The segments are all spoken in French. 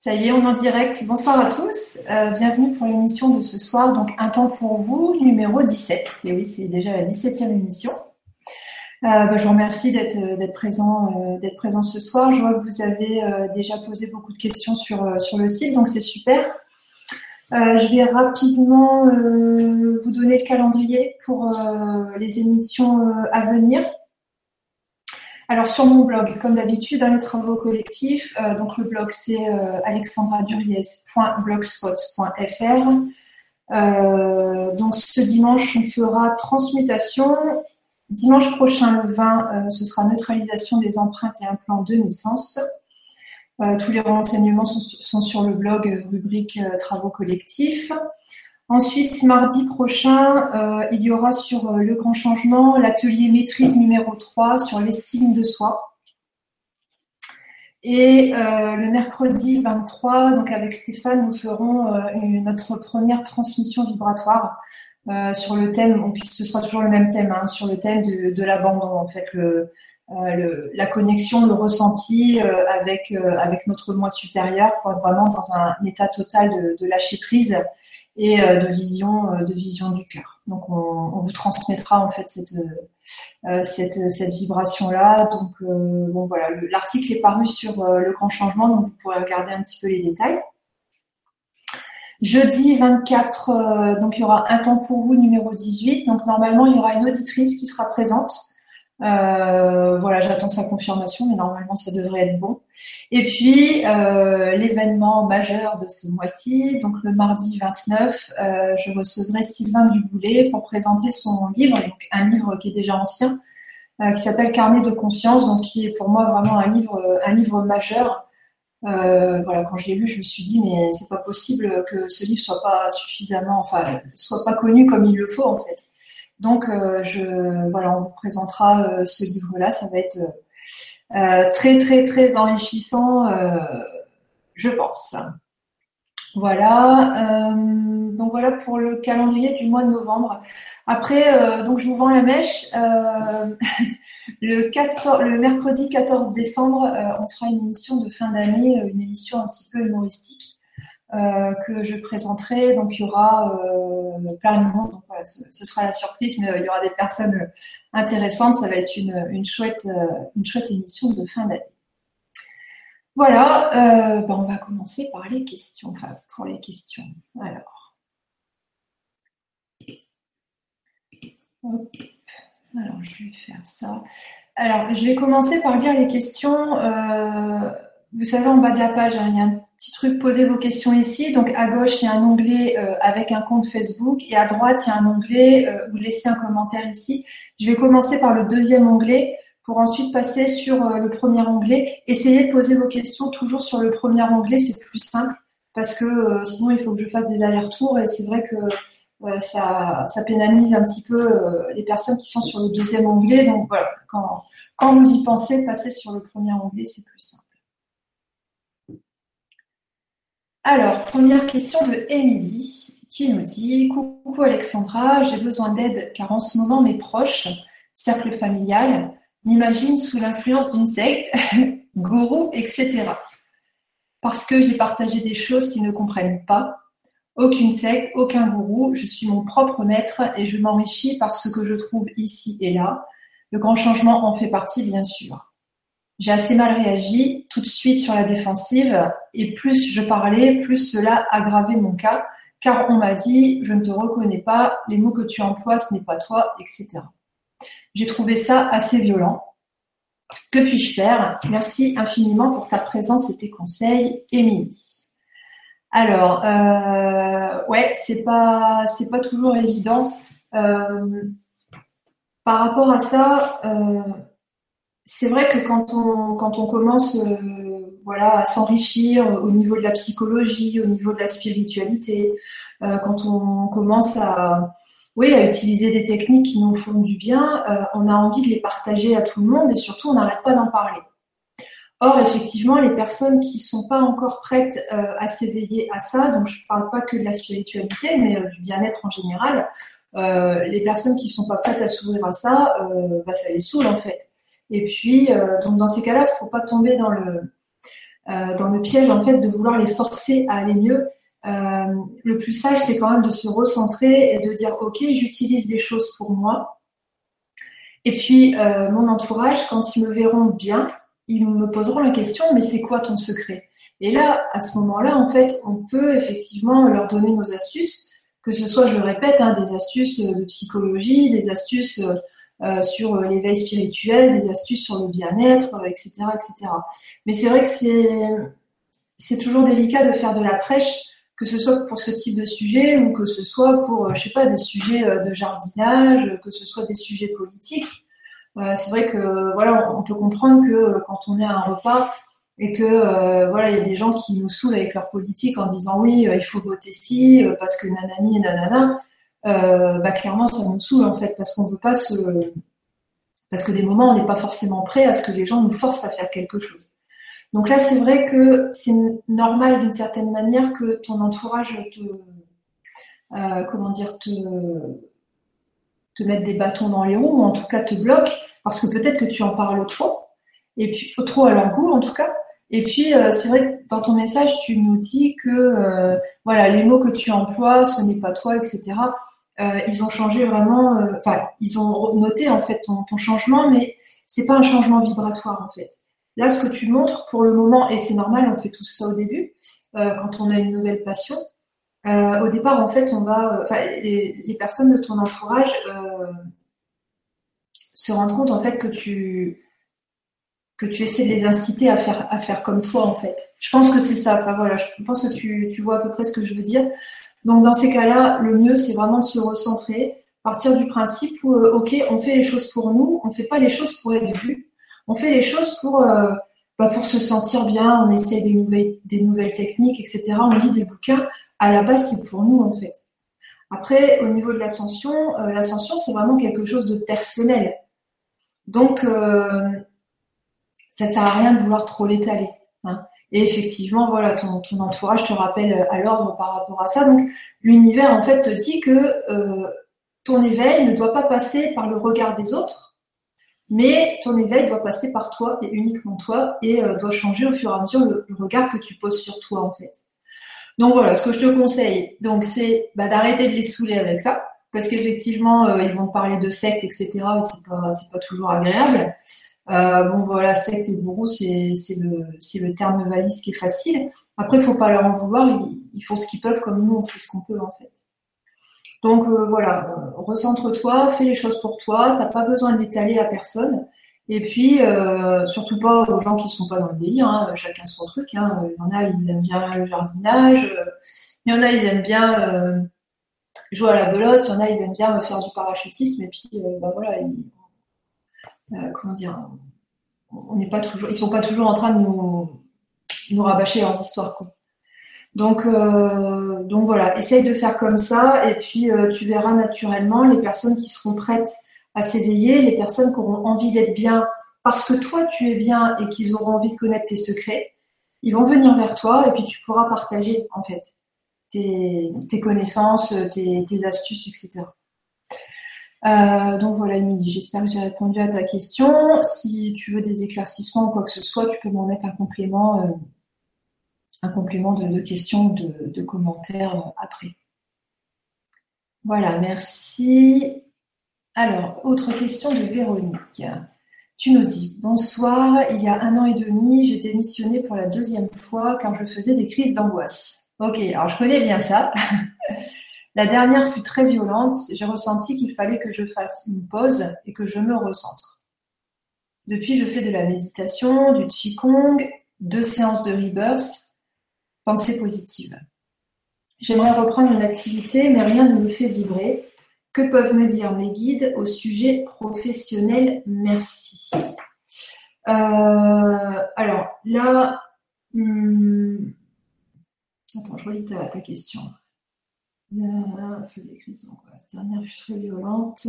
Ça y est, on est en direct. Bonsoir à tous. Euh, bienvenue pour l'émission de ce soir. Donc, Un temps pour vous, numéro 17. Et oui, c'est déjà la 17e émission. Euh, bah, je vous remercie d'être d'être présent euh, d'être présent ce soir. Je vois que vous avez déjà posé beaucoup de questions sur sur le site, donc c'est super. je vais rapidement vous donner le calendrier pour les émissions à venir. Alors sur mon blog, comme d'habitude, dans les travaux collectifs, euh, donc le blog c'est euh, alexandraduriez.blogspot.fr. Euh, donc ce dimanche, on fera transmutation. Dimanche prochain, le 20, ce sera neutralisation des empreintes et implants de naissance. tous les renseignements sont, sur le blog rubrique travaux collectifs. Ensuite, mardi prochain, euh, il y aura sur euh, le grand changement l'atelier maîtrise numéro 3 sur l'estime de soi. Et euh, le mercredi 23, donc avec Stéphane, nous ferons notre première transmission vibratoire sur le thème, ce sera toujours le même thème, hein, sur le thème de, l'abandon, en fait, la connexion, le ressenti avec, avec notre moi supérieur pour être vraiment dans un état total de lâcher prise et euh, de vision, euh, de vision du cœur. Donc on, vous transmettra en fait cette euh, cette, cette vibration là. Donc bon voilà, l'article est paru sur le grand changement, donc vous pourrez regarder un petit peu les détails. Jeudi 24, donc il y aura un temps pour vous numéro 18. Donc normalement il y aura une auditrice qui sera présente euh, voilà, j'attends sa confirmation, mais normalement ça devrait être bon. Et puis euh, l'événement majeur de ce mois-ci, donc le mardi 29, euh, je recevrai Sylvain Duboulet pour présenter son livre, donc un livre qui est déjà ancien, qui s'appelle Carnet de conscience, donc qui est pour moi vraiment un livre, un livre majeur. voilà, quand je l'ai lu, je me suis dit mais c'est pas possible que ce livre soit pas suffisamment, enfin, soit pas connu comme il le faut en fait. Donc, euh, je, voilà, on vous présentera euh, ce livre-là. Ça va être euh, très, très, très enrichissant, je pense. Voilà. donc voilà pour le calendrier du mois de novembre. Après, donc je vous vends la mèche. le, 14, le mercredi 14 décembre, on fera une émission de fin d'année, une émission un petit peu humoristique. Euh, que je présenterai. Donc il y aura euh, plein de monde. Donc ce, sera la surprise, mais euh, il y aura des personnes intéressantes. Ça va être une, une chouette, une chouette émission de fin d'année. Voilà, ben, on va commencer par les questions. Enfin, pour les questions. Alors. Alors, je vais faire ça. Alors, je vais commencer par lire les questions. vous savez, en bas de la page, hein, il a petit truc, posez vos questions ici. Donc à gauche, il y a un onglet euh, avec un compte Facebook et à droite, il y a un onglet euh, laissez un commentaire ici. Je vais commencer par le deuxième onglet pour ensuite passer sur euh, le premier onglet. Essayez de poser vos questions toujours sur le premier onglet, c'est plus simple parce que sinon il faut que je fasse des allers-retours et c'est vrai que ça, ça pénalise un petit peu les personnes qui sont sur le deuxième onglet. Donc voilà, quand, quand vous y pensez, passez sur le premier onglet, c'est plus simple. Alors, première question de Émilie qui nous dit Coucou Alexandra, j'ai besoin d'aide car en ce moment mes proches, cercle familial, m'imaginent sous l'influence d'une secte, gourou, etc. Parce que j'ai partagé des choses qu'ils ne comprennent pas. Aucune secte, aucun gourou, je suis mon propre maître et je m'enrichis par ce que je trouve ici et là. Le grand changement en fait partie, bien sûr. J'ai assez mal réagi, tout de suite sur la défensive, et plus je parlais, plus cela aggravait mon cas, car on m'a dit je ne te reconnais pas, les mots que tu emploies ce n'est pas toi, etc. J'ai trouvé ça assez violent. Que puis-je faire? Merci infiniment pour ta présence et tes conseils, Émilie. Alors, euh, ouais, c'est pas c'est pas toujours évident. Euh, par rapport à ça, euh, c'est vrai que quand on, quand on commence euh, voilà, à s'enrichir au niveau de la psychologie, au niveau de la spiritualité, euh, quand on commence à, oui, à utiliser des techniques qui nous font du bien, euh, on a envie de les partager à tout le monde et surtout on n'arrête pas d'en parler. Or, effectivement, les personnes qui sont pas encore prêtes à s'éveiller à ça, donc je ne parle pas que de la spiritualité, mais du bien-être en général, les personnes qui sont pas prêtes à s'ouvrir à ça, bah, ça les saoule en fait. Et puis, euh, donc dans ces cas-là, il faut pas tomber dans le dans le piège en fait de vouloir les forcer à aller mieux. le plus sage, c'est quand même de se recentrer et de dire ok, j'utilise des choses pour moi. Et puis mon entourage, quand ils me verront bien, ils me poseront la question mais c'est quoi ton secret? Et là, à ce moment-là, en fait, on peut effectivement leur donner nos astuces que ce soit, je le répète, hein, des astuces de psychologie, des astuces euh, sur l'éveil spirituel, des astuces sur le bien-être, etc., etc. Mais c'est vrai que c'est c'est toujours délicat de faire de la prêche, que ce soit pour ce type de sujet ou que ce soit pour, je sais pas, des sujets euh, de jardinage, que ce soit des sujets politiques. Euh, c'est vrai que voilà, on peut comprendre que quand on est à un repas, et que euh, voilà, il y a des gens qui nous saoulent avec leur politique en disant oui, euh, il faut voter si euh, parce que nanani et nanana. Bah clairement, ça nous saoule en fait parce qu'on veut pas se parce que des moments on n'est pas forcément prêt à ce que les gens nous forcent à faire quelque chose. Donc là, c'est vrai que c'est normal d'une certaine manière que ton entourage te comment dire te te mette des bâtons dans les roues ou en tout cas te bloque parce que peut-être que tu en parles trop et puis trop à leur goût en tout cas et puis, euh, c'est vrai que dans ton message, tu nous dis que euh, voilà, les mots que tu emploies, ce n'est pas toi, etc. Euh, ils ont changé vraiment, enfin, ils ont noté en fait ton, changement, mais c'est pas un changement vibratoire en fait. Là, ce que tu montres pour le moment, et c'est normal, on fait tout ça au début, quand on a une nouvelle passion. au départ, en fait, on va, les, les, personnes de ton entourage se rendent compte en fait que tu que tu essaies de les inciter à faire, à faire comme toi, en fait. Je pense que c'est ça. Enfin, voilà, je pense que tu, tu vois à peu près ce que je veux dire. Donc, dans ces cas-là, le mieux, c'est vraiment de se recentrer, partir du principe où, euh, OK, on fait les choses pour nous, on fait pas les choses pour être vu, on fait les choses pour, euh, bah, pour se sentir bien, on essaie des nouvelles, des nouvelles techniques, etc. On lit des bouquins. À la base, c'est pour nous, en fait. Après, au niveau de l'ascension, euh, l'ascension, c'est vraiment quelque chose de personnel. Donc, ça sert à rien de vouloir trop l'étaler. Hein. Et effectivement, voilà, ton, entourage te rappelle euh, à l'ordre par rapport à ça. Donc, l'univers, en fait, te dit que euh, ton éveil ne doit pas passer par le regard des autres, mais ton éveil doit passer par toi et uniquement toi et euh, doit changer au fur et à mesure le, regard que tu poses sur toi, en fait. Donc voilà, ce que je te conseille, donc c'est bah, d'arrêter de les saouler avec ça, parce qu'effectivement, ils vont parler de secte, etc. Et c'est pas, c'est pas toujours agréable. Euh, bon voilà, secte et bourreau, c'est le, terme valise qui est facile. Après, il faut pas leur en vouloir, ils, font ce qu'ils peuvent comme nous, on fait ce qu'on peut en fait. Donc euh, voilà, recentre-toi, fais les choses pour toi, t'as pas besoin de l'étaler à personne. Et puis, euh, surtout pas aux gens qui sont pas dans le délire, hein, chacun son truc. Hein. Il y en a, ils aiment bien le jardinage, il y en a, ils aiment bien jouer à la belote, il y en a, ils aiment bien faire du parachutisme, et puis bah voilà, ils, comment dire, on n'est toujours, ils sont pas toujours en train de nous, rabâcher leurs histoires. Euh, donc voilà, essaye de faire comme ça et puis euh, tu verras naturellement les personnes qui seront prêtes à s'éveiller, les personnes qui auront envie d'être bien parce que toi tu es bien et qu'ils auront envie de connaître tes secrets, ils vont venir vers toi et puis tu pourras partager en fait tes, connaissances, tes astuces, etc. Euh, donc voilà, Émilie, j'espère que j'ai répondu à ta question. Si tu veux des éclaircissements ou quoi que ce soit, tu peux m'en mettre un complément, euh, un complément de, questions, de, de commentaires euh, après. Voilà, merci. Alors, autre question de Véronique. Tu nous dis Bonsoir, il y a un an et demi, j'ai démissionné pour la deuxième fois car je faisais des crises d'angoisse. Ok, alors je connais bien ça. La dernière fut très violente, j'ai ressenti qu'il fallait que je fasse une pause et que je me recentre. Depuis, je fais de la méditation, du qigong, deux séances de rebirth, pensée positive. J'aimerais reprendre une activité, mais rien ne me fait vibrer. Que peuvent me dire mes guides au sujet professionnel? Merci. Euh, alors là, hmm, attends, je relis ta question. Feu des crises Cette dernière fut très violente.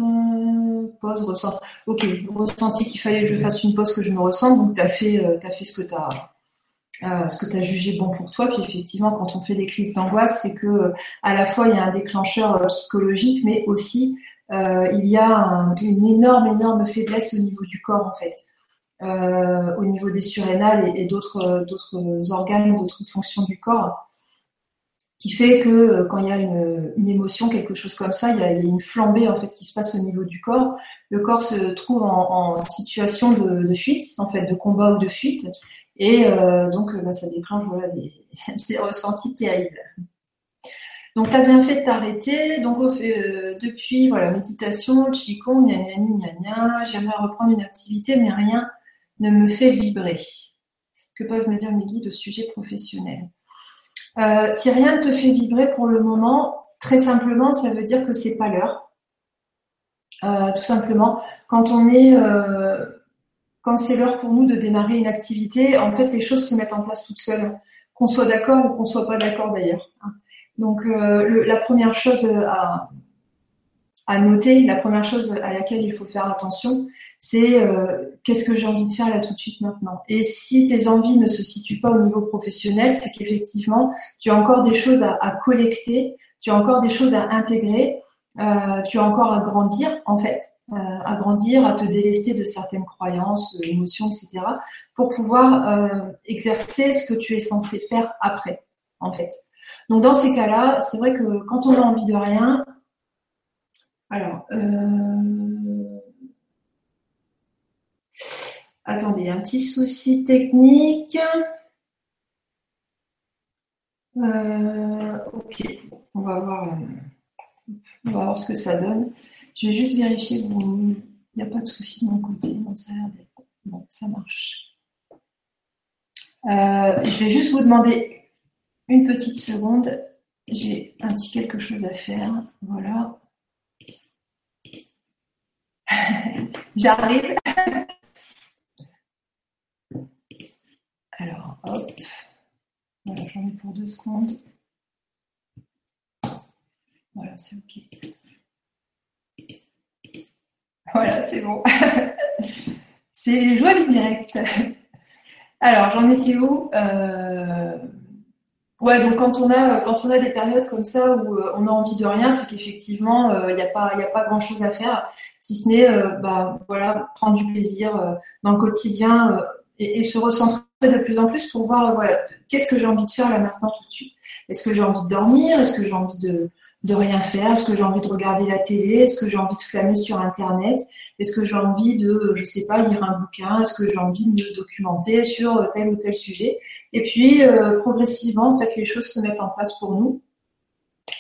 Pause, ressenti. Ok, ressenti qu'il fallait que je fasse une pause, que je me ressente. Donc, tu as fait, euh, fait ce que tu as, euh, ce que tu as jugé bon pour toi. Puis effectivement, quand on fait des crises d'angoisse, c'est que euh, à la fois il y a un déclencheur psychologique, mais aussi il y a une énorme, énorme faiblesse au niveau du corps en fait. au niveau des surrénales et, d'autres d'autres organes, d'autres fonctions du corps, qui fait que quand il y a une, émotion, quelque chose comme ça, il y, a, une flambée en fait qui se passe au niveau du corps. Le corps se trouve en, situation de, fuite, en fait, de combat ou de fuite, et donc bah, ça déclenche voilà, des, ressentis terribles. Donc, tu as bien fait de t'arrêter. Donc, euh, depuis, voilà, méditation, Qigong, gna gna gna gna, j'aimerais reprendre une activité, mais rien ne me fait vibrer. Que peuvent me dire mes guides au sujet professionnel? Euh, Si rien ne te fait vibrer pour le moment, très simplement, ça veut dire que c'est pas l'heure. Euh, tout simplement, quand on est, quand c'est l'heure pour nous de démarrer une activité, en fait, les choses se mettent en place toutes seules, qu'on soit d'accord ou qu'on soit pas d'accord d'ailleurs. Hein. Donc euh, la première chose euh, à, noter, la première chose à laquelle il faut faire attention, c'est euh, qu'est-ce que j'ai envie de faire là tout de suite maintenant? Et si tes envies ne se situent pas au niveau professionnel, c'est qu'effectivement, tu as encore des choses à, collecter, tu as encore des choses à intégrer, tu as encore à grandir en fait, à grandir, à te délester de certaines croyances, émotions, etc., pour pouvoir exercer ce que tu es censé faire après, en fait. Donc dans ces cas-là, c'est vrai que quand on a envie de rien, alors, euh, attendez, un petit souci technique. Euh, ok, on va voir, euh, on ce que ça donne. Je vais juste vérifier qu'il n'y a pas de souci de mon côté. Ça Bon, ça marche. je vais juste vous demander une petite seconde, j'ai un petit quelque chose à faire. Voilà. J'arrive. Hop. Voilà, j'en ai pour deux secondes. Voilà, c'est OK. Voilà, c'est bon. c'est joie direct. Alors, j'en étais où euh, Ouais, donc quand on a quand on a des périodes comme ça où euh, on a envie de rien, c'est qu'effectivement il euh, n'y a pas pas grand chose à faire, si ce n'est bah voilà prendre du plaisir dans le quotidien et, se recentrer de plus en plus pour voir voilà qu'est-ce que j'ai envie de faire là maintenant tout de suite? Est-ce que j'ai envie de dormir? Est-ce que j'ai envie de de rien faire? Est-ce que j'ai envie de regarder la télé? Est-ce que j'ai envie de flâner sur Internet? Est-ce que j'ai envie de, je sais pas, lire un bouquin? Est-ce que j'ai envie de me documenter sur tel ou tel sujet? Et puis, euh, progressivement, en fait, les choses se mettent en place pour nous.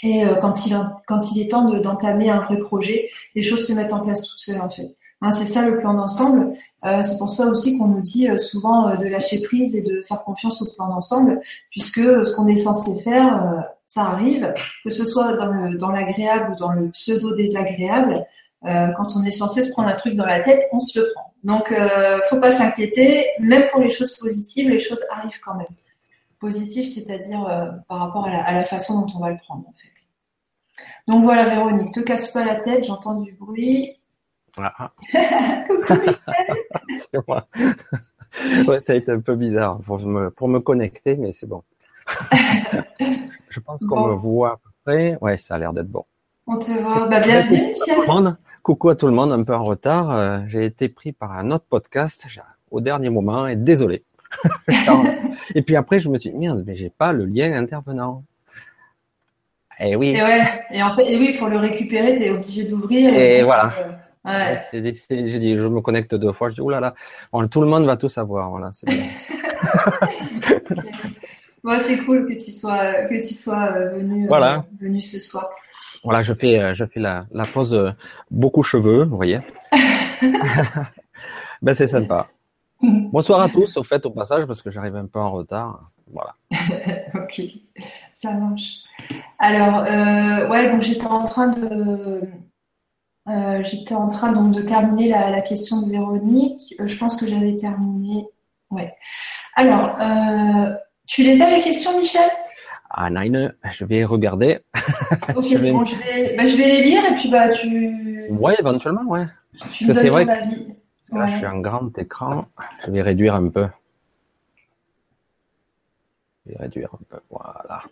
Et euh, quand, il, quand il est temps d'entamer un vrai projet, les choses se mettent en place toutes seules, en fait. Hein, c'est ça le plan d'ensemble. Euh, c'est pour ça aussi qu'on nous dit souvent de lâcher prise et de faire confiance au plan d'ensemble, puisque ce qu'on est censé faire ça arrive, que ce soit dans l'agréable ou dans le pseudo-désagréable, euh, quand on est censé se prendre un truc dans la tête, on se le prend. Donc, euh, faut pas s'inquiéter. Même pour les choses positives, les choses arrivent quand même. Positif, c'est-à-dire euh, par rapport à la, façon dont on va le prendre, en fait. Donc voilà, Véronique, te casse pas la tête, j'entends du bruit. Coucou C'est moi. ouais, ça a été un peu bizarre pour me, pour me connecter, mais c'est bon. je pense qu'on me voit à peu près. Ouais, ça a l'air d'être bon. On te voit. Bah, bienvenue, Michel. Coucou à tout le monde, un peu en retard. Euh, j'ai été pris par un autre podcast au dernier moment et désolé. et puis après, je me suis dit, merde, mais j'ai pas le lien intervenant. Et eh oui. Et ouais. Et en fait, et oui, pour le récupérer, tu es obligé d'ouvrir. Et, voilà. Euh, ouais. J'ai dit, je me connecte deux fois. Je dis, oulala, bon, tout le monde va tout savoir. Voilà, c'est cool que tu sois que tu sois euh, venu euh, venu ce soir. Voilà, je fais euh, je fais la, la pause beaucoup cheveux, vous voyez. ben c'est sympa. Bonsoir à tous, au fait, au passage, parce que j'arrive un peu en retard. Voilà. ok, ça marche. Alors, ouais, donc j'étais en train de, j'étais en train donc de terminer la, la question de Véronique. je pense que j'avais terminé. Ouais. Alors, tu les as les questions, Michel? Ah, Nine, je vais regarder. Ok, je vais... Bon, je, vais... Bah, je vais les lire et puis bah tu. Ouais, éventuellement, ouais. Tu me donnes ton avis. là, je suis en grand écran. Je vais réduire un peu. Je vais réduire un peu. Voilà.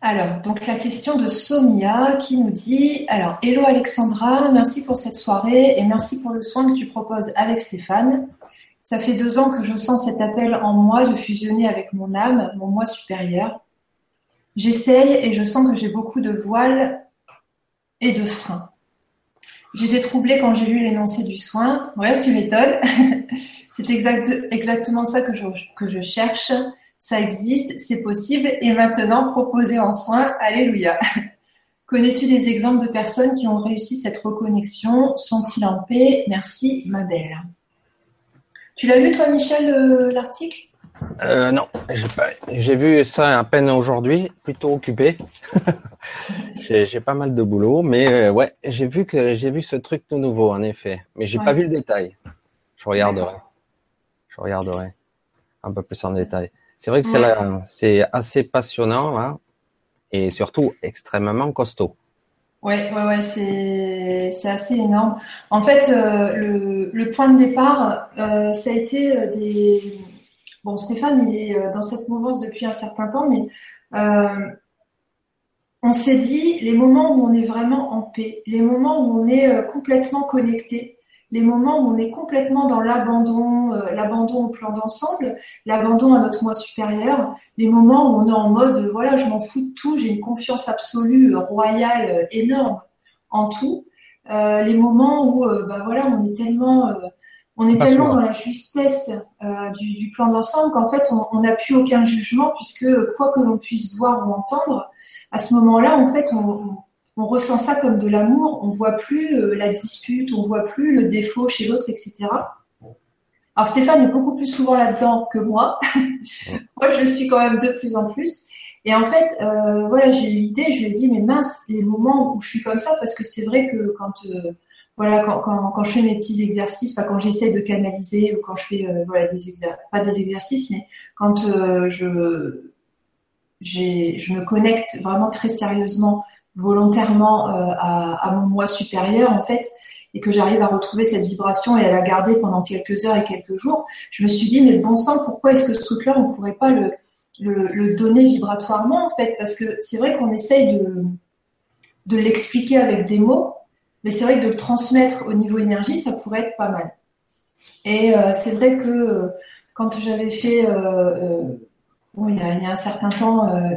Alors, donc la question de Sonia qui nous dit Alors, Hello Alexandra, merci pour cette soirée et merci pour le soin que tu proposes avec Stéphane. Ça fait deux ans que je sens cet appel en moi de fusionner avec mon âme, mon moi supérieur. J'essaye et je sens que j'ai beaucoup de voiles et de freins. J'étais troublée quand j'ai lu l'énoncé du soin. Ouais, tu m'étonnes. C'est exactement ça que je, que je cherche. Ça existe, c'est possible et maintenant proposé en soin. Alléluia. Connais-tu des exemples de personnes qui ont réussi cette reconnexion? Sont-ils en paix? Merci, ma belle. Tu l'as lu, toi, Michel, euh, l'article? Euh, Non, j'ai vu ça à peine aujourd'hui, plutôt occupé. j'ai pas mal de boulot, mais euh, ouais, j'ai vu que j'ai vu ce truc tout nouveau, en effet. Mais j'ai pas vu le détail. Je regarderai. Je regarderai un peu plus en détail. C'est vrai que c'est assez passionnant hein, et surtout extrêmement costaud. Ouais, ouais, ouais, c'est assez énorme. En fait, euh, le, le, point de départ, euh, ça a été euh, des bon Stéphane, il est dans cette mouvance depuis un certain temps, mais on s'est dit les moments où on est vraiment en paix, les moments où on est complètement connecté, les moments où on est complètement dans l'abandon, euh, l'abandon au plan d'ensemble, l'abandon à notre moi supérieur, les moments où on est en mode voilà, je m'en fous de tout, j'ai une confiance absolue, euh, royale, euh, énorme en tout. les moments où bah voilà, on est tellement on est tellement dans la justesse du, du, plan d'ensemble qu'en fait on n'a plus aucun jugement puisque quoi que l'on puisse voir ou entendre, à ce moment-là en fait on, on ressent ça comme de l'amour, on voit plus euh, la dispute, on voit plus le défaut chez l'autre, etc. Alors Stéphane est beaucoup plus souvent là-dedans que moi. moi, je suis quand même de plus en plus. Et en fait, euh, voilà, j'ai eu l'idée, je lui ai dit, mais mince, les moments où je suis comme ça, parce que c'est vrai que quand, euh, voilà, quand, quand, je fais mes petits exercices, pas quand j'essaie de canaliser ou quand je fais, voilà, des exercices, pas des exercices, mais quand je, je me connecte vraiment très sérieusement volontairement euh, à, mon moi supérieur en fait et que j'arrive à retrouver cette vibration et à la garder pendant quelques heures et quelques jours, je me suis dit mais bon sang pourquoi est-ce que ce truc-là on pourrait pas le, donner vibratoirement en fait? Parce que c'est vrai qu'on essaye de de l'expliquer avec des mots, mais c'est vrai que de le transmettre au niveau énergie ça pourrait être pas mal. Et euh, c'est vrai que euh, quand j'avais fait il, y a, un certain temps, euh,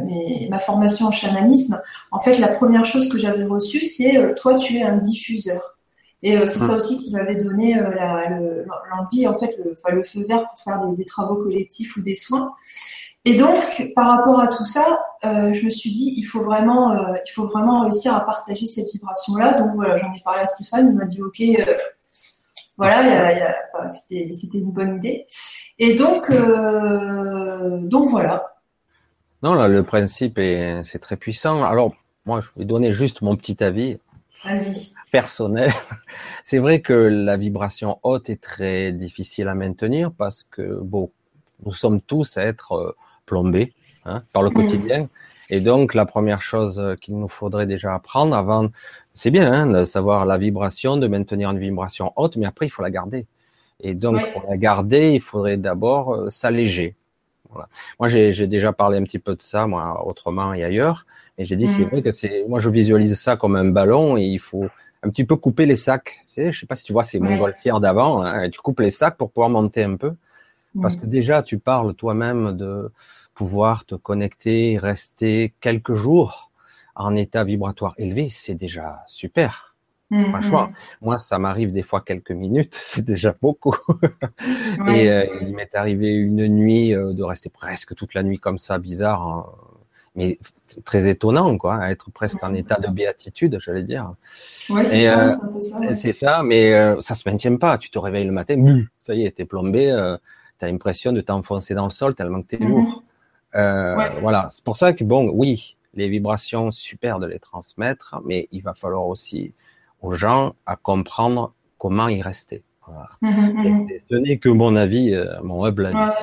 ma formation en chamanisme, en fait, la première chose que j'avais reçue, c'est euh, toi, tu es un diffuseur. Et euh, c'est ça hum. aussi qui m'avait donné l'envie, en fait, le, le, feu vert pour faire des, travaux collectifs ou des soins. Et donc, par rapport à tout ça, je me suis dit, il faut vraiment, il faut vraiment réussir à partager cette vibration-là. Donc voilà, j'en ai parlé à Stéphane, il m'a dit, ok, voilà, c'était une bonne idée. Et donc, euh, donc voilà. Non, là, le principe est, c'est très puissant. Alors, moi, je vais donner juste mon petit avis. Personnel. C'est vrai que la vibration haute est très difficile à maintenir parce que, bon, nous sommes tous à être euh, plombés hein, par le mm. quotidien. Et donc, la première chose qu'il nous faudrait déjà apprendre avant, c'est bien hein, de savoir la vibration, de maintenir une vibration haute, mais après, il faut la garder. Et donc, pour la garder, il faudrait d'abord euh, s'alléger. Voilà. Moi, j'ai déjà parlé un petit peu de ça, moi, autrement et ailleurs. Et j'ai dit, c'est mm. vrai que c'est, moi, je visualise ça comme un ballon et il faut un petit peu couper les sacs. Tu sais, je sais pas si tu vois ces ouais. montgolfières d'avant. Hein, tu coupes les sacs pour pouvoir monter un peu. Parce que déjà, tu parles toi-même de pouvoir te connecter, rester quelques jours en état vibratoire élevé. C'est déjà super. Mmh, Franchement, moi, ça m'arrive des fois quelques minutes, c'est déjà beaucoup. Et euh, il m'est arrivé une nuit euh, de rester presque toute la nuit comme ça, bizarre, hein, mais très étonnant, quoi, être presque en état de béatitude, j'allais dire. Ouais, c'est ça, euh, c'est ça, mais ça se maintient pas. Tu te réveilles le matin, ça y est, t'es plombé, tu as l'impression de t'enfoncer dans le sol tellement que t'es mmh. lourd. Voilà, c'est pour ça que bon, oui, les vibrations, super de les transmettre, mais il va falloir aussi aux gens à comprendre comment y rester. Voilà. Mmh, mmh, mmh. Ce n'est que mon avis, euh, mon humble avis.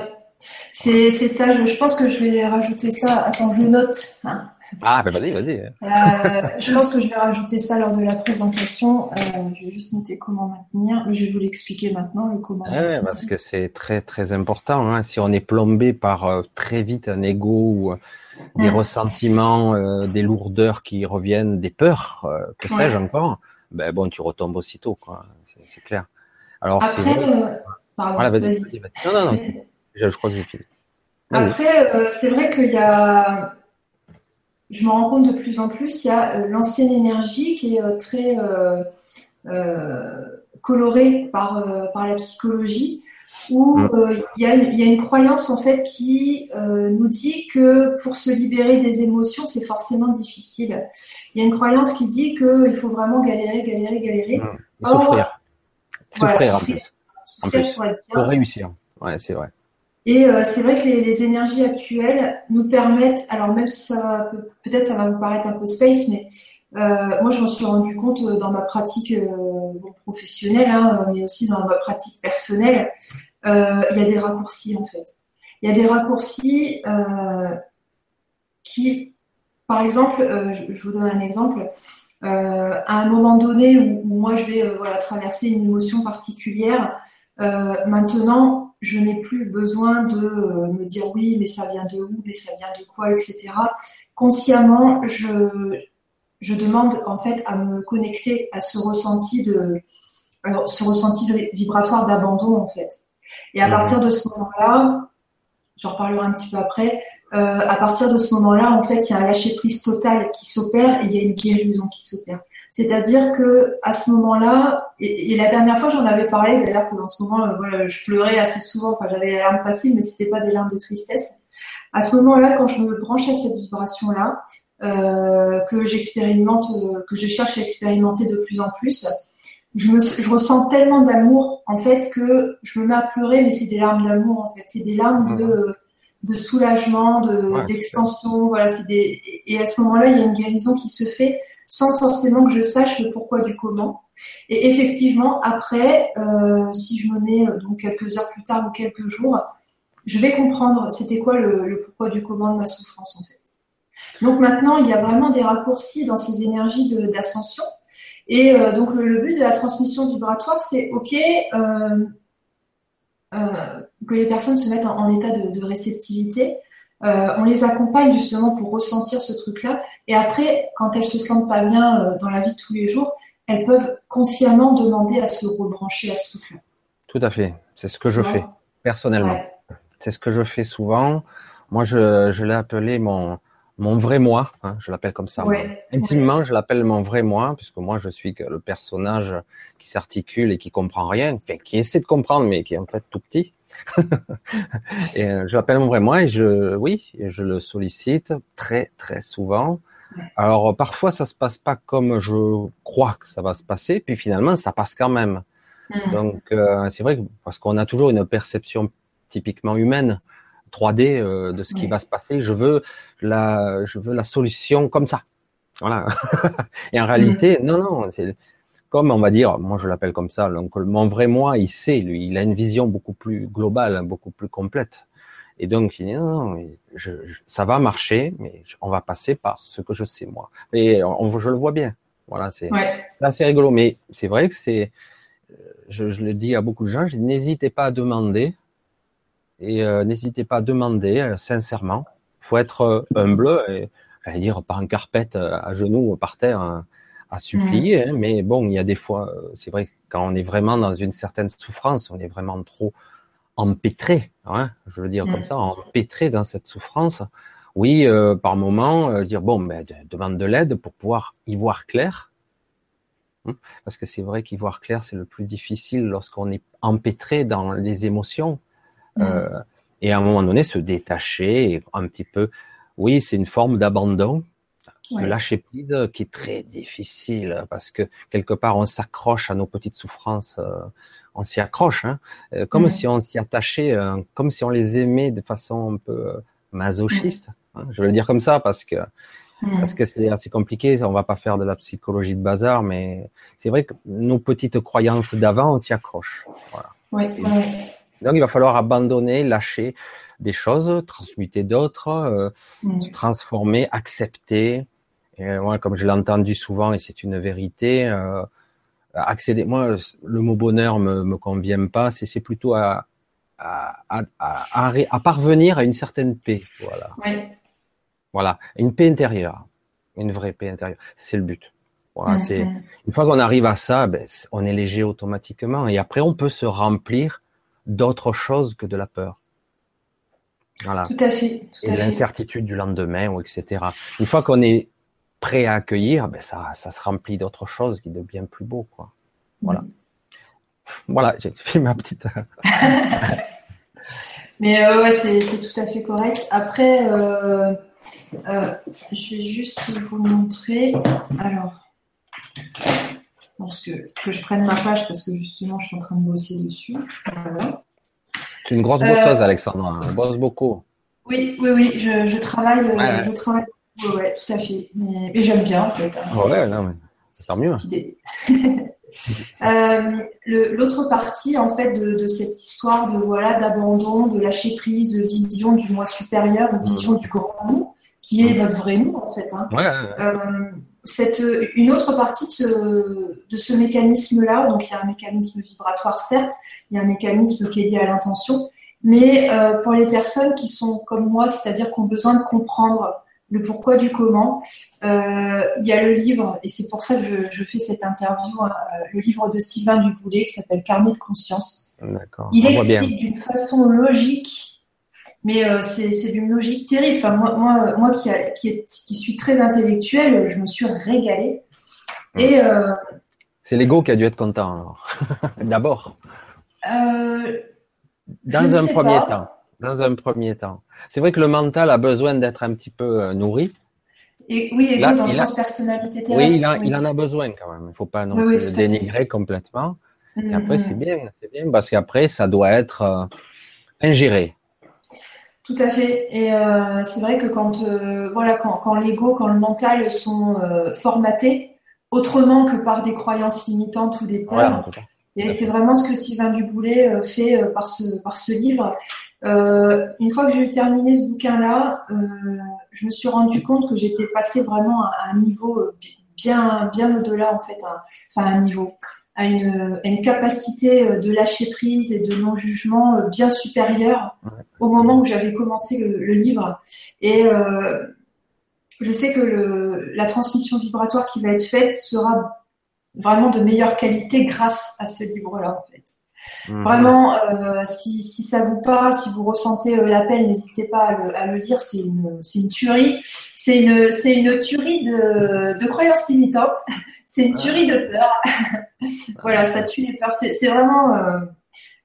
C'est, ça, je, pense que je vais rajouter ça. Attends, je note. Hein. Ah, ben vas-y, vas-y. Euh, je pense que je vais rajouter ça lors de la présentation. Euh, je vais juste noter comment maintenir, mais je vais vous l'expliquer maintenant, le comment. Ouais, parce que c'est très très important. Hein. Si on est plombé par très vite un ego ou des ressentiments, euh, des lourdeurs qui reviennent, des peurs, euh, que sais-je encore, ben bon, tu retombes aussitôt, quoi. C'est clair. Alors, Après, euh, pardon, vas-y. non, non, non, je, crois que j'ai fini. Après, c'est vrai qu'il y a, je me rends compte de plus en plus, il y a l'ancienne énergie qui est très colorée par, par la psychologie où mm. euh, il y, a une croyance en fait qui euh, nous dit que pour se libérer des émotions, c'est forcément difficile. Il y a une croyance qui dit qu'il faut vraiment galérer, galérer, galérer. Mm. souffrir. souffrir, en plus. Souffrir pour, réussir. Ouais, c'est vrai. Et euh, c'est vrai que les, énergies actuelles nous permettent, alors même si ça va, peut-être ça va vous paraître un peu space, mais moi je m'en suis rendu compte dans ma pratique professionnelle, hein, mais aussi dans ma pratique personnelle, euh, il y a des raccourcis en fait. Il y a des raccourcis euh, qui, par exemple, euh, je, vous donne un exemple. à un moment donné où, moi je vais voilà, traverser une émotion particulière, maintenant je n'ai plus besoin de me dire oui, mais ça vient de où, mais ça vient de quoi, etc. Consciemment, je, je demande en fait à me connecter à ce ressenti de, alors, ce ressenti vibratoire d'abandon en fait. Et à partir de ce moment-là, j'en reparlerai un petit peu après, euh, à partir de ce moment-là, en fait, il y a un lâcher-prise total qui s'opère et il y a une guérison qui s'opère. C'est-à-dire que à ce moment-là, et, la dernière fois j'en avais parlé d'ailleurs que ce moment, euh, voilà, je pleurais assez souvent, enfin j'avais les larmes faciles, mais c'était pas des larmes de tristesse. À ce moment-là, quand je me branche à cette vibration-là, que j'expérimente, euh, que je cherche à expérimenter de plus en plus, je, me, je ressens tellement d'amour en fait que je me mets à pleurer, mais c'est des larmes d'amour en fait, c'est des larmes de, de soulagement, de d'expansion, voilà, c'est des et à ce moment-là il y a une guérison qui se fait sans forcément que je sache le pourquoi du comment. Et effectivement après, euh, si je me mets euh, donc quelques heures plus tard ou quelques jours, je vais comprendre c'était quoi le, le pourquoi du comment de ma souffrance en fait. Donc maintenant il y a vraiment des raccourcis dans ces énergies d'ascension et euh, donc le but de la transmission vibratoire, c'est OK euh, euh, que les personnes se mettent en, état de, réceptivité. on les accompagne justement pour ressentir ce truc-là. Et après, quand elles se sentent pas bien dans la vie de tous les jours, elles peuvent consciemment demander à se rebrancher à ce truc-là. Tout à fait. C'est ce que je fais personnellement. C'est ce que je fais souvent. Moi, je, je l'ai appelé mon, mon vrai moi, hein, je l'appelle comme ça. Intimement, je l'appelle mon vrai moi, puisque moi, je suis le personnage qui s'articule et qui comprend rien, enfin, qui essaie de comprendre, mais qui est en fait tout petit. et euh, je l'appelle mon vrai moi et je, oui, je le sollicite très, très souvent. Alors, parfois, ça se passe pas comme je crois que ça va se passer, puis finalement, ça passe quand même. Mm. Donc, euh, c'est vrai que, parce qu'on a toujours une perception typiquement humaine. 3D euh, de ce qui va se passer. Je veux la, je veux la solution comme ça. Voilà. et en réalité, mm. non, non, c'est comme on va dire, moi je l'appelle comme ça. Donc mon vrai moi, il sait, lui, il a une vision beaucoup plus globale, beaucoup plus complète. Et donc il dit non, non je, ça va marcher, mais on va passer par ce que je sais moi. Et on, je le vois bien. Voilà, c'est assez rigolo. Mais c'est vrai que c'est, euh, je, je, le dis à beaucoup de gens, n'hésitez pas à demander et euh, n'hésitez pas à demander euh, sincèrement. faut être euh, humble et j'allais dire pas en carpette à genoux par terre hein, à supplier. Hein, mais bon, il y a des fois, c'est vrai que quand on est vraiment dans une certaine souffrance, on est vraiment trop empêtré, hein, je veux dire comme ça, empêtré dans cette souffrance. Oui, par moment, dire bon, ben, demande de l'aide pour pouvoir y voir clair. Hein, parce que c'est vrai qu'y voir clair, c'est le plus difficile lorsqu'on est empêtré dans les émotions. Euh, et à un moment donné, se détacher un petit peu. Oui, c'est une forme d'abandon, de lâcher prise qui est très difficile parce que quelque part on s'accroche à nos petites souffrances, euh, on s'y accroche, hein, euh, comme si on s'y attachait, comme si on les aimait de façon un peu masochiste. Hein, je veux le dire comme ça parce que parce que c'est assez compliqué. On va pas faire de la psychologie de bazar, mais c'est vrai que nos petites croyances d'avant, on s'y accroche. Voilà. Oui, donc il va falloir abandonner, lâcher des choses, transmuter d'autres, euh, mm. se transformer, accepter. Et, euh, comme je l'ai entendu souvent et c'est une vérité, euh, accéder. Moi, le mot bonheur me, me convient pas. C'est plutôt à à, à, à, à, parvenir à une certaine paix. Voilà. Voilà, une paix intérieure, une vraie paix intérieure, c'est le but. Voilà, c'est une fois qu'on arrive à ça, ben, on est léger automatiquement et après on peut se remplir d'autre chose que de la peur. Voilà. Tout à fait. et l'incertitude du lendemain ou etc. Une fois qu'on est prêt à accueillir, ben ça, ça se remplit d'autre chose qui est de bien plus beau, quoi. Voilà. Mm. Voilà, j'ai fait ma petite. Mais euh, ouais, c'est tout à fait correct. Après, euh, euh, je vais juste vous montrer. Alors, que, que je prenne ma page parce que justement, je suis en train de bosser dessus. Voilà. Tu es une grosse bosseuse, Alexandre. On bosse beaucoup. Oui, oui, oui. Je, je travaille, je travaille. Ouais, tout à fait. Mais, j'aime bien en fait. Hein. Ouais, non, mais tant mieux. Euh, l'autre partie en fait de, cette histoire de voilà d'abandon, de lâcher prise, de vision du moi supérieur, vision du grand nous, qui est notre vrai nous en fait. Hein. Euh, cette, une autre partie de ce, de ce mécanisme-là, donc il y a un mécanisme vibratoire certes, il y a un mécanisme qui est lié à l'intention, mais euh, pour les personnes qui sont comme moi, c'est-à-dire qui ont besoin de comprendre le pourquoi du comment. Euh, il y a le livre, et c'est pour ça que je, fais cette interview, hein, euh, le livre de Sylvain Duboulet qui s'appelle Carnet de conscience. Il explique d'une façon logique, mais euh, c'est d'une logique terrible. Enfin, moi, moi, moi qui, qui, qui, suis très intellectuelle, je me suis régalée. Et c'est l'ego qui a dû être content. D'abord. Dans un premier temps. Dans un premier temps. C'est vrai que le mental a besoin d'être un petit peu euh, nourri. Et, oui, et dans le sens personnalité terrestre. Oui, il, en a besoin quand même. Il ne faut pas non plus le dénigrer complètement. Et après, mm-hmm. c'est bien, c'est bien parce qu'après, ça doit être euh, ingéré. Tout à fait. Et euh, c'est vrai que quand, voilà, quand, l'ego, quand le mental sont formatés, autrement que par des croyances limitantes ou des peurs, et c'est vraiment ce que Sylvain Duboulet fait par ce, par ce livre. Euh, une fois que j'ai terminé ce bouquin-là, euh, je me suis rendu compte que j'étais passée vraiment à un niveau euh, bien, bien au-delà en fait, à, enfin un niveau, à une, une, capacité de lâcher prise et de non-jugement bien supérieure au moment où j'avais commencé le, le, livre. Et euh, je sais que le, la transmission vibratoire qui va être faite sera vraiment de meilleure qualité grâce à ce livre-là en fait. Mhm. Vraiment, euh, si, si, ça vous parle, si vous ressentez euh, l'appel, n'hésitez pas à le, à le lire. C'est une, une tuerie. C'est une, tuerie de, de croyances limitantes. C'est une tuerie de peur. voilà, ça tue les peurs. C'est, vraiment, euh,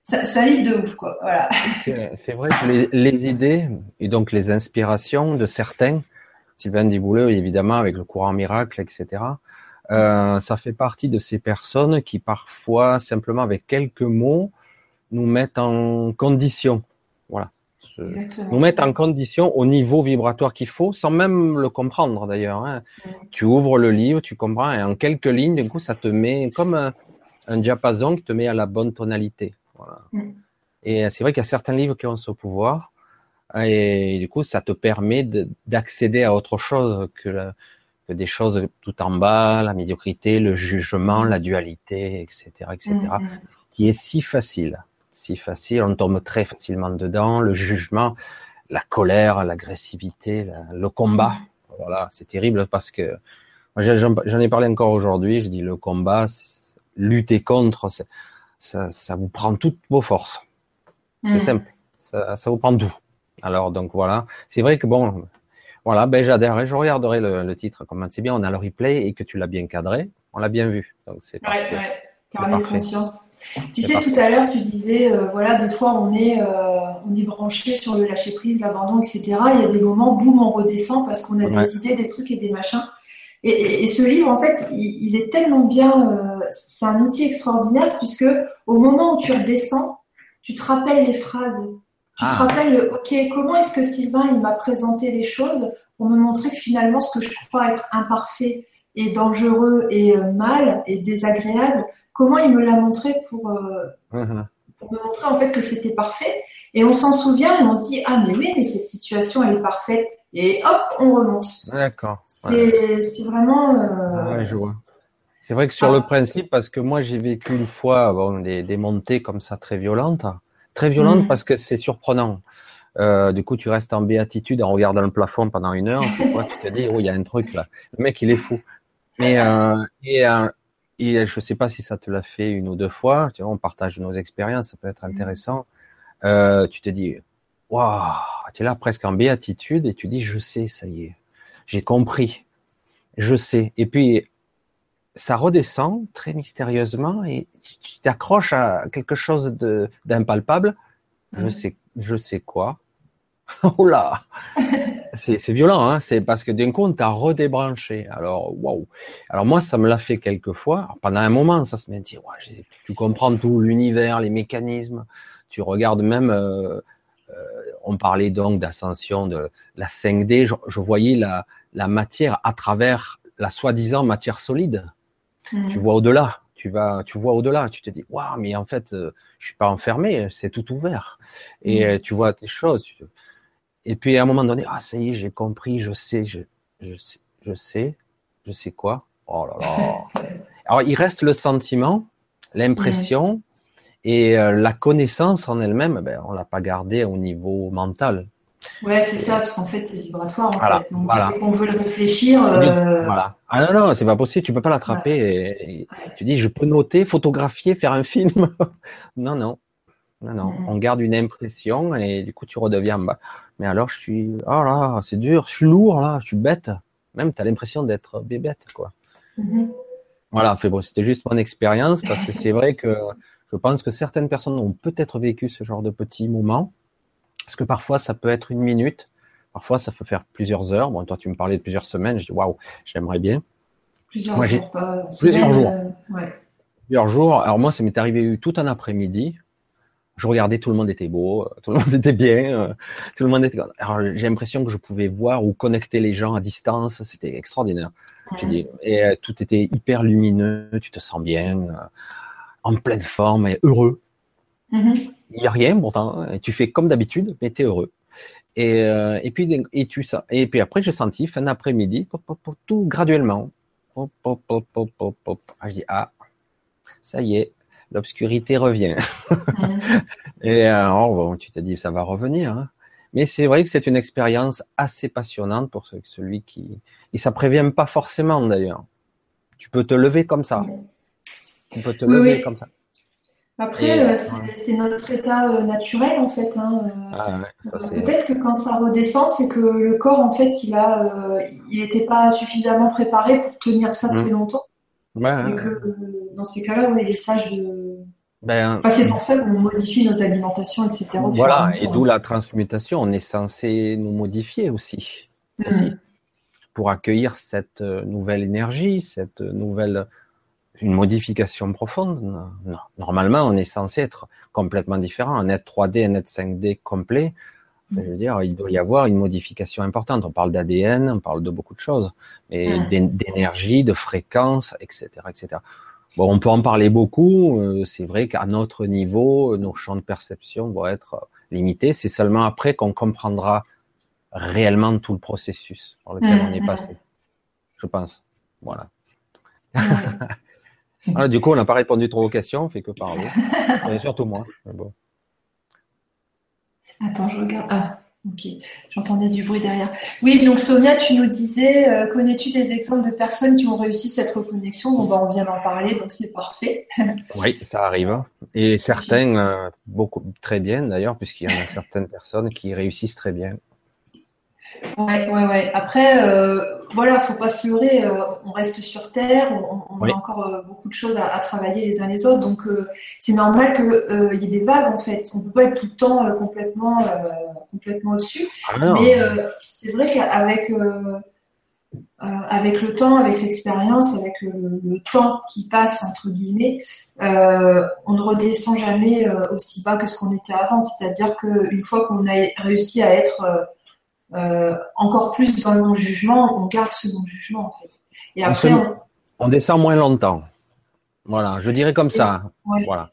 ça, ça livre de ouf, quoi. Voilà. C'est, vrai que les, les, idées et donc les inspirations de certains, Sylvain Dibouleux évidemment avec le courant miracle, etc. Euh, ça fait partie de ces personnes qui parfois, simplement avec quelques mots, nous mettent en condition. Nous mettent en condition au niveau vibratoire qu'il faut, sans même le comprendre d'ailleurs. Hein. Mm. Tu ouvres le livre, tu comprends, et en quelques lignes, du coup, ça te met comme un, diapason qui te met à la bonne tonalité. Voilà. Mm. Et c'est vrai qu'il y a certains livres qui ont ce pouvoir, et du coup, ça te permet d'accéder à autre chose que la, que des choses tout en bas, la médiocrité, le jugement, la dualité, etc., etc., mm-hmm. qui est si facile, si facile, on tombe très facilement dedans, le jugement, la colère, l'agressivité, le combat, mm-hmm. voilà, c'est terrible parce que j'en ai parlé encore aujourd'hui, je dis le combat, lutter contre, ça, ça vous prend toutes vos forces, c'est mm. simple, ça, ça vous prend tout. Alors donc voilà, c'est vrai que bon, voilà, ben j'adhère. Je regarderai le, le titre. Comment c'est bien, on a le replay et que tu l'as bien cadré. On l'a bien vu. Donc c'est ouais, ouais. Carnet de conscience. Tu sais, tout à l'heure, tu disais, euh, voilà, des fois, on est, euh, on est branché sur le lâcher prise, l'abandon, etc. Il y a des moments, boum, on redescend parce qu'on a des idées, des trucs et des machins. Et, et, ce livre, en fait, il, il est tellement bien. Euh, c'est un outil extraordinaire puisque au moment où tu redescends, tu te rappelles les phrases tu te ah. rappelles, ok, comment est-ce que Sylvain il m'a présenté les choses pour me montrer que finalement ce que je crois être imparfait et dangereux et euh, mal et désagréable, comment il me l'a montré pour, euh, uh-huh. pour me montrer en fait que c'était parfait. Et on s'en souvient et on se dit ah mais oui mais cette situation elle est parfaite et hop on remonte. D'accord. C'est vraiment. Euh... Ah ouais, je vois. C'est vrai que sur le ah. principe, parce que moi j'ai vécu une fois bon, des, des montées comme ça très violentes très violente mm. parce que c'est surprenant. Euh, du coup, tu restes en béatitude en regardant le plafond pendant une heure. Tu, vois, tu te dis, oh, il y a un truc là. Le mec, il est fou. Mais euh, et, euh, et je sais pas si ça te l'a fait une ou deux fois. Tu vois, on partage nos expériences, ça peut être intéressant. Euh, tu te dis, waouh, tu es là presque en béatitude et tu dis, je sais, ça y est, j'ai compris, je sais. Et puis ça redescend très mystérieusement et tu t'accroches à quelque chose de d'impalpable. Je sais, je sais quoi. oh là, c'est violent, hein c'est parce que d'un coup on t'a redébranché. Alors waouh. Alors moi ça me l'a fait quelques fois. pendant un moment ça se met dire, ouais, tu comprends tout l'univers, les mécanismes. Tu regardes même. Euh, euh, on parlait donc d'ascension de la 5D. Je, je voyais la, la matière à travers la soi-disant matière solide. Mm. Tu vois au-delà. Tu vas, tu vois au-delà. Tu te dis, waouh, mais en fait, euh, je suis pas enfermé, c'est tout ouvert. Et mm. euh, tu vois tes choses. Et puis à un moment donné, ah ça y est, j'ai compris, je sais, je, je sais, je sais, je sais quoi. Oh là là. Alors il reste le sentiment, l'impression et euh, la connaissance en elle-même. Ben on l'a pas gardé au niveau mental. Ouais, c'est ça, parce qu'en fait, c'est vibratoire. En fait. Donc, voilà. on veut le réfléchir. Euh... Voilà. Ah non, non, c'est pas possible. Tu peux pas l'attraper. Et, Tu dis, je peux noter, photographier, faire un film. non, non, non, non. On garde une impression et du coup, tu redeviens bas. Mais alors, je suis, oh là, c'est dur, je suis lourd là, je suis bête. Même, tu as l'impression d'être bébête, quoi. Mm-hmm. Voilà, bon, c'était juste mon expérience parce que c'est vrai que je pense que certaines personnes ont peut-être vécu ce genre de petits moments parce que parfois, ça peut être une minute. Parfois, ça peut faire plusieurs heures. Bon, toi, tu me parlais de plusieurs semaines. Je dis, waouh, j'aimerais bien. Plusieurs jours, Plusieurs jours. Euh, ouais. Plusieurs jours. Alors moi, ça m'est arrivé tout un après-midi. Je regardais, tout le monde était beau, tout le monde était bien, euh, tout le monde était. Alors j'ai l'impression que je pouvais voir ou connecter les gens à distance. C'était extraordinaire. et euh, tout était hyper lumineux. Tu te sens bien, en pleine forme et heureux. Mm-hmm. Il n'y a rien, pourtant, tu fais comme d'habitude, mais tu es heureux. Et, euh, et puis et tu et puis après j'ai senti fin d'après-midi tout graduellement pop, pop, pop, pop, pop, pop. Ah, je dis ah ça y est l'obscurité revient et alors euh, bon tu te dis ça va revenir hein. mais c'est vrai que c'est une expérience assez passionnante pour celui qui et ça prévient pas forcément d'ailleurs tu peux te lever comme ça tu peux te lever comme ça après, euh, c'est notre état euh, naturel en fait. Hein. Ah, peut-être que quand ça redescend, c'est que le corps en fait, il a, euh, il n'était pas suffisamment préparé pour tenir ça très mmh. longtemps. et que dans ces cas-là, on est sage de. Ben, enfin, c'est pour ça qu'on modifie nos alimentations, etc. Voilà, et d'où la transmutation. On est censé nous modifier aussi, mmh. aussi pour accueillir cette nouvelle énergie, cette nouvelle une modification profonde. Non. Normalement, on est censé être complètement différent. Un être 3D, un être 5D complet, je veux dire, il doit y avoir une modification importante. On parle d'ADN, on parle de beaucoup de choses, et d'énergie, de fréquence, etc., etc. Bon, on peut en parler beaucoup. Euh, c'est vrai qu'à notre niveau, nos champs de perception vont être limités. C'est seulement après qu'on comprendra réellement tout le processus par lequel on est passé. Je pense. Voilà. Ah, du coup, on n'a pas répondu trop aux questions, on fait que parler. Et surtout moi. Bon. Attends, je regarde. Ah, ok. J'entendais du bruit derrière. Oui, donc Sonia, tu nous disais, euh, connais-tu des exemples de personnes qui ont réussi cette reconnexion? Bon, ben, on vient d'en parler, donc c'est parfait. oui, ça arrive. Et certains, euh, beaucoup, très bien d'ailleurs, puisqu'il y en a certaines personnes qui réussissent très bien. Ouais, ouais, ouais. Après, euh, voilà, faut pas se leurrer. Euh, on reste sur Terre, on, a encore euh, beaucoup de choses à, travailler les uns les autres. Donc, euh, c'est normal qu'il y ait des vagues en fait. On peut pas être tout le temps complètement, complètement au-dessus. Ah Mais c'est vrai qu'avec avec le temps, avec l'expérience, avec le, temps qui passe entre guillemets, on ne redescend jamais aussi bas que ce qu'on était avant. C'est-à-dire qu'une fois qu'on a réussi à être euh, encore plus dans le non-jugement, on garde ce non-jugement en fait. Et après, on, descend moins longtemps. Voilà, je dirais comme ça. Voilà.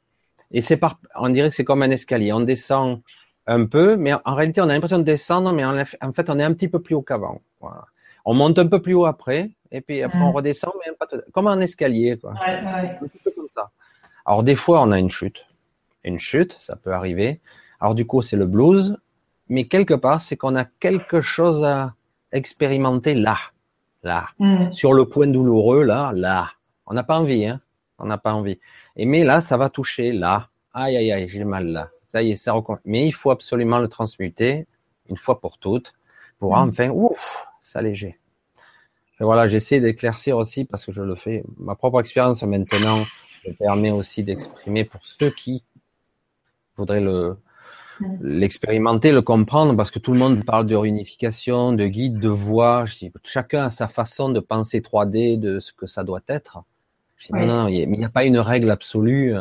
Et c'est par, on dirait que c'est comme un escalier. On descend un peu, mais en réalité, on a l'impression de descendre, mais en, fait, on est un petit peu plus haut qu'avant. Voilà. On monte un peu plus haut après, et puis après, on mm. redescend, mais pas comme un escalier, quoi. Ouais, ouais. Un petit peu comme ça. Alors, des fois, on a une chute. Une chute, ça peut arriver. Alors, du coup, c'est le blues, mais quelque part, c'est qu'on a quelque chose à expérimenter là, là, mm. sur le point douloureux, là, là. On n'a pas envie, hein. On n'a pas envie. Et mais là, ça va toucher là. Aïe, aïe, aïe, j'ai mal là. Ça y est, ça Mais il faut absolument le transmuter une fois pour toutes pour mm. enfin, ouf, s'alléger. Et voilà, j'essaie d'éclaircir aussi parce que je le fais. Ma propre expérience maintenant me permet aussi d'exprimer pour ceux qui voudraient le, l'expérimenter, le comprendre, parce que tout le monde parle de réunification, de guide, de voix. chacun a sa façon de penser 3D, de ce que ça doit être. non, non, il n'y a, pas une règle absolue.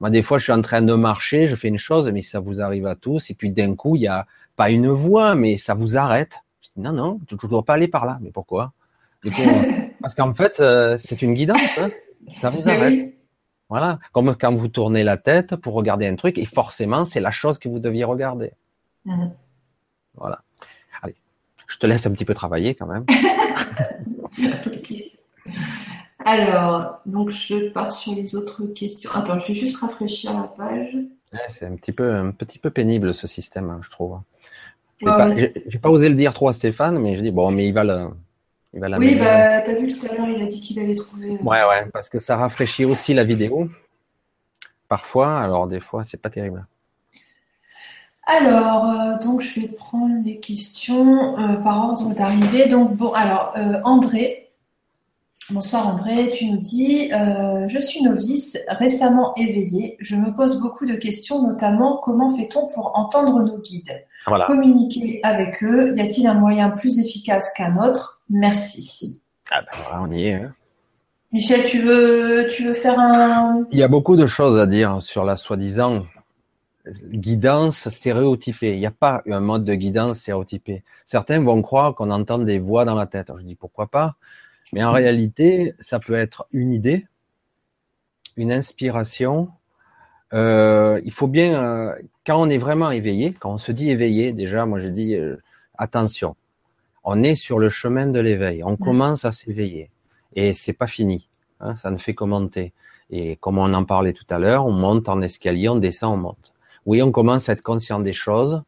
Moi, des fois, je suis en train de marcher, je fais une chose, mais ça vous arrive à tous, et puis d'un coup, il n'y a pas une voix, mais ça vous arrête. Je dis, non, non, tu ne dois pas aller par là. Mais pourquoi? Parce qu'en fait, euh, c'est une guidance. Hein. Ça vous arrête. Voilà, comme quand vous tournez la tête pour regarder un truc, et forcément, c'est la chose que vous deviez regarder. Mhm. Voilà. Allez, je te laisse un petit peu travailler quand même. Alors, donc je pars sur les autres questions. Attends, je vais juste rafraîchir la page. c'est un petit peu, un petit peu pénible ce système, hein, je trouve. Je n'ai pas, osé le dire trop à Stéphane, mais je dis bon, mais il va le, oui, bah, t'as vu tout à l'heure, il a dit qu'il allait trouver. Euh, ouais, ouais, parce que ça rafraîchit aussi la vidéo. Parfois, alors des fois, c'est pas terrible. Alors, euh, donc je vais prendre les questions euh, par ordre d'arrivée. Donc, bon, alors, André. Bonsoir André, tu nous dis Je suis novice, récemment éveillé. Je me pose beaucoup de questions, notamment comment fait-on pour entendre nos guides? Communiquer avec eux, y a-t-il un moyen plus efficace qu'un autre? Merci. Ah ben voilà, on y est. Hein. Michel, tu veux, tu veux faire un... Il y a beaucoup de choses à dire sur la soi-disant guidance stéréotypée. Il n'y a pas un mode de guidance stéréotypé. Certains vont croire qu'on entend des voix dans la tête. je dis pourquoi pas. Mais en réalité, ça peut être une idée, une inspiration. Euh, il faut bien, euh, quand on est vraiment éveillé, quand on se dit éveillé, déjà, moi je dis euh, attention on est sur le chemin de l'éveil. On commence à s'éveiller et c'est pas fini. Hein, ça ne fait commenter. Et comme on en parlait tout à l'heure, on monte en escalier, on descend, on monte. Oui, on commence à être conscient des choses,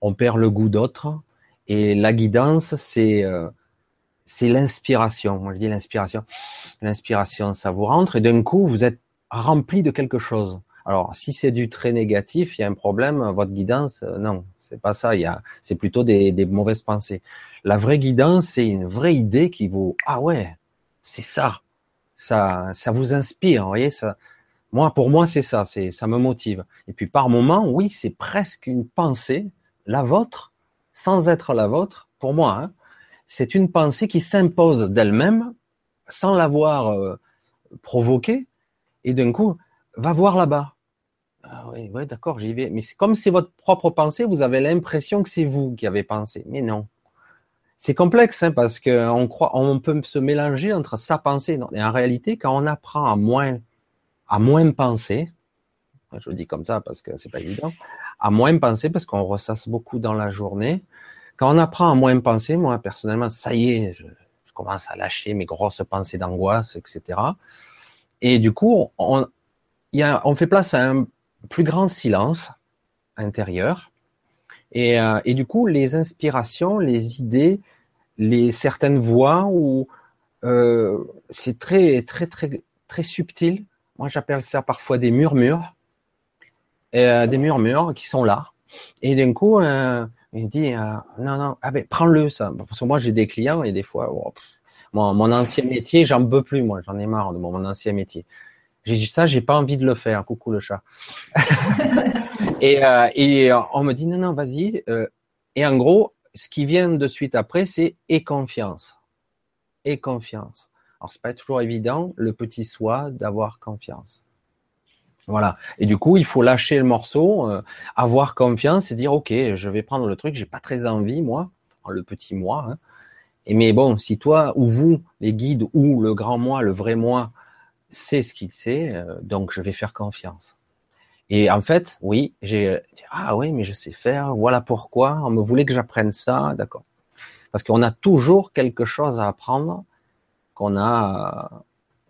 on perd le goût d'autres, et la guidance, c'est euh, c'est l'inspiration. Moi, je dis l'inspiration. L'inspiration, ça vous rentre, et d'un coup, vous êtes rempli de quelque chose. Alors, si c'est du très négatif, il y a un problème. Votre guidance, euh, non, c'est pas ça. Il y a, c'est plutôt des, des mauvaises pensées. La vraie guidance, c'est une vraie idée qui vous, ah ouais, c'est ça. Ça, ça vous inspire, vous voyez, ça. Moi, pour moi, c'est ça, c'est, ça me motive. Et puis, par moment, oui, c'est presque une pensée, la vôtre, sans être la vôtre, pour moi, hein, c'est une pensée qui s'impose d'elle-même, sans l'avoir euh, provoquée, et d'un coup, va voir là-bas. Ah oui, ouais, d'accord, j'y vais. Mais comme c'est votre propre pensée, vous avez l'impression que c'est vous qui avez pensé. Mais non. C'est complexe hein, parce qu'on on peut se mélanger entre sa pensée et en réalité, quand on apprend à moins, à moins penser, je le dis comme ça parce que c'est pas évident, à moins penser parce qu'on ressasse beaucoup dans la journée. Quand on apprend à moins penser, moi personnellement, ça y est, je, commence à lâcher mes grosses pensées d'angoisse, etc. Et du coup, on fait place à un plus grand silence intérieur et, euh, et, du coup, les inspirations, les idées, les certaines voix où euh, c'est très très très très subtil. Moi, j'appelle ça parfois des murmures, euh, des murmures qui sont là. Et d'un coup, euh, il dit euh, non non, ah ben prends-le ça. Parce que moi, j'ai des clients et des fois, oh, mon, mon ancien métier, j'en peux plus. Moi, j'en ai marre de mon, mon ancien métier. J'ai dit ça, j'ai pas envie de le faire. Coucou le chat. et, euh, et on me dit non, non, vas-y. Euh, et en gros, ce qui vient de suite après, c'est et confiance. Et confiance. Alors c'est pas toujours évident, le petit soi, d'avoir confiance. Voilà. Et du coup, il faut lâcher le morceau, euh, avoir confiance et dire ok, je vais prendre le truc. J'ai pas très envie moi, le petit moi. Hein. Et mais bon, si toi ou vous, les guides ou le grand moi, le vrai moi, c'est ce qu'il sait, euh, donc je vais faire confiance. Et en fait, oui, j'ai ah oui, mais je sais faire. Voilà pourquoi on me voulait que j'apprenne ça, d'accord. Parce qu'on a toujours quelque chose à apprendre qu'on a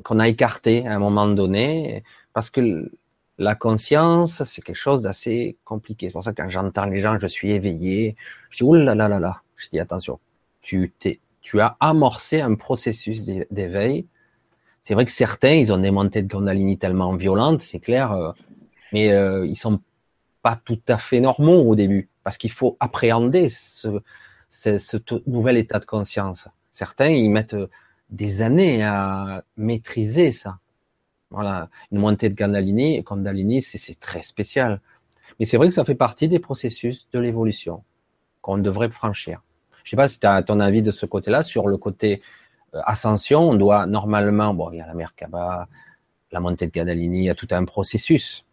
qu'on a écarté à un moment donné, parce que La conscience, c'est quelque chose d'assez compliqué. C'est pour ça que quand j'entends les gens, je suis éveillé, je dis, oh là là là là, je dis, attention, tu t'es, tu as amorcé un processus d'éveil. C'est vrai que certains, ils ont des montées de Kundalini tellement violentes, c'est clair, euh, mais euh, ils sont pas tout à fait normaux au début, parce qu'il faut appréhender ce, ce, ce, nouvel état de conscience. Certains, ils mettent des années à maîtriser ça. Voilà, une montée de Kundalini, Kundalini, c'est très spécial. Mais c'est vrai que ça fait partie des processus de l'évolution qu'on devrait franchir. Je sais pas si tu as ton avis de ce côté-là, sur le côté euh, ascension, on doit normalement, bon, il y a la Merkaba, la montée de Kundalini, il y a tout un processus.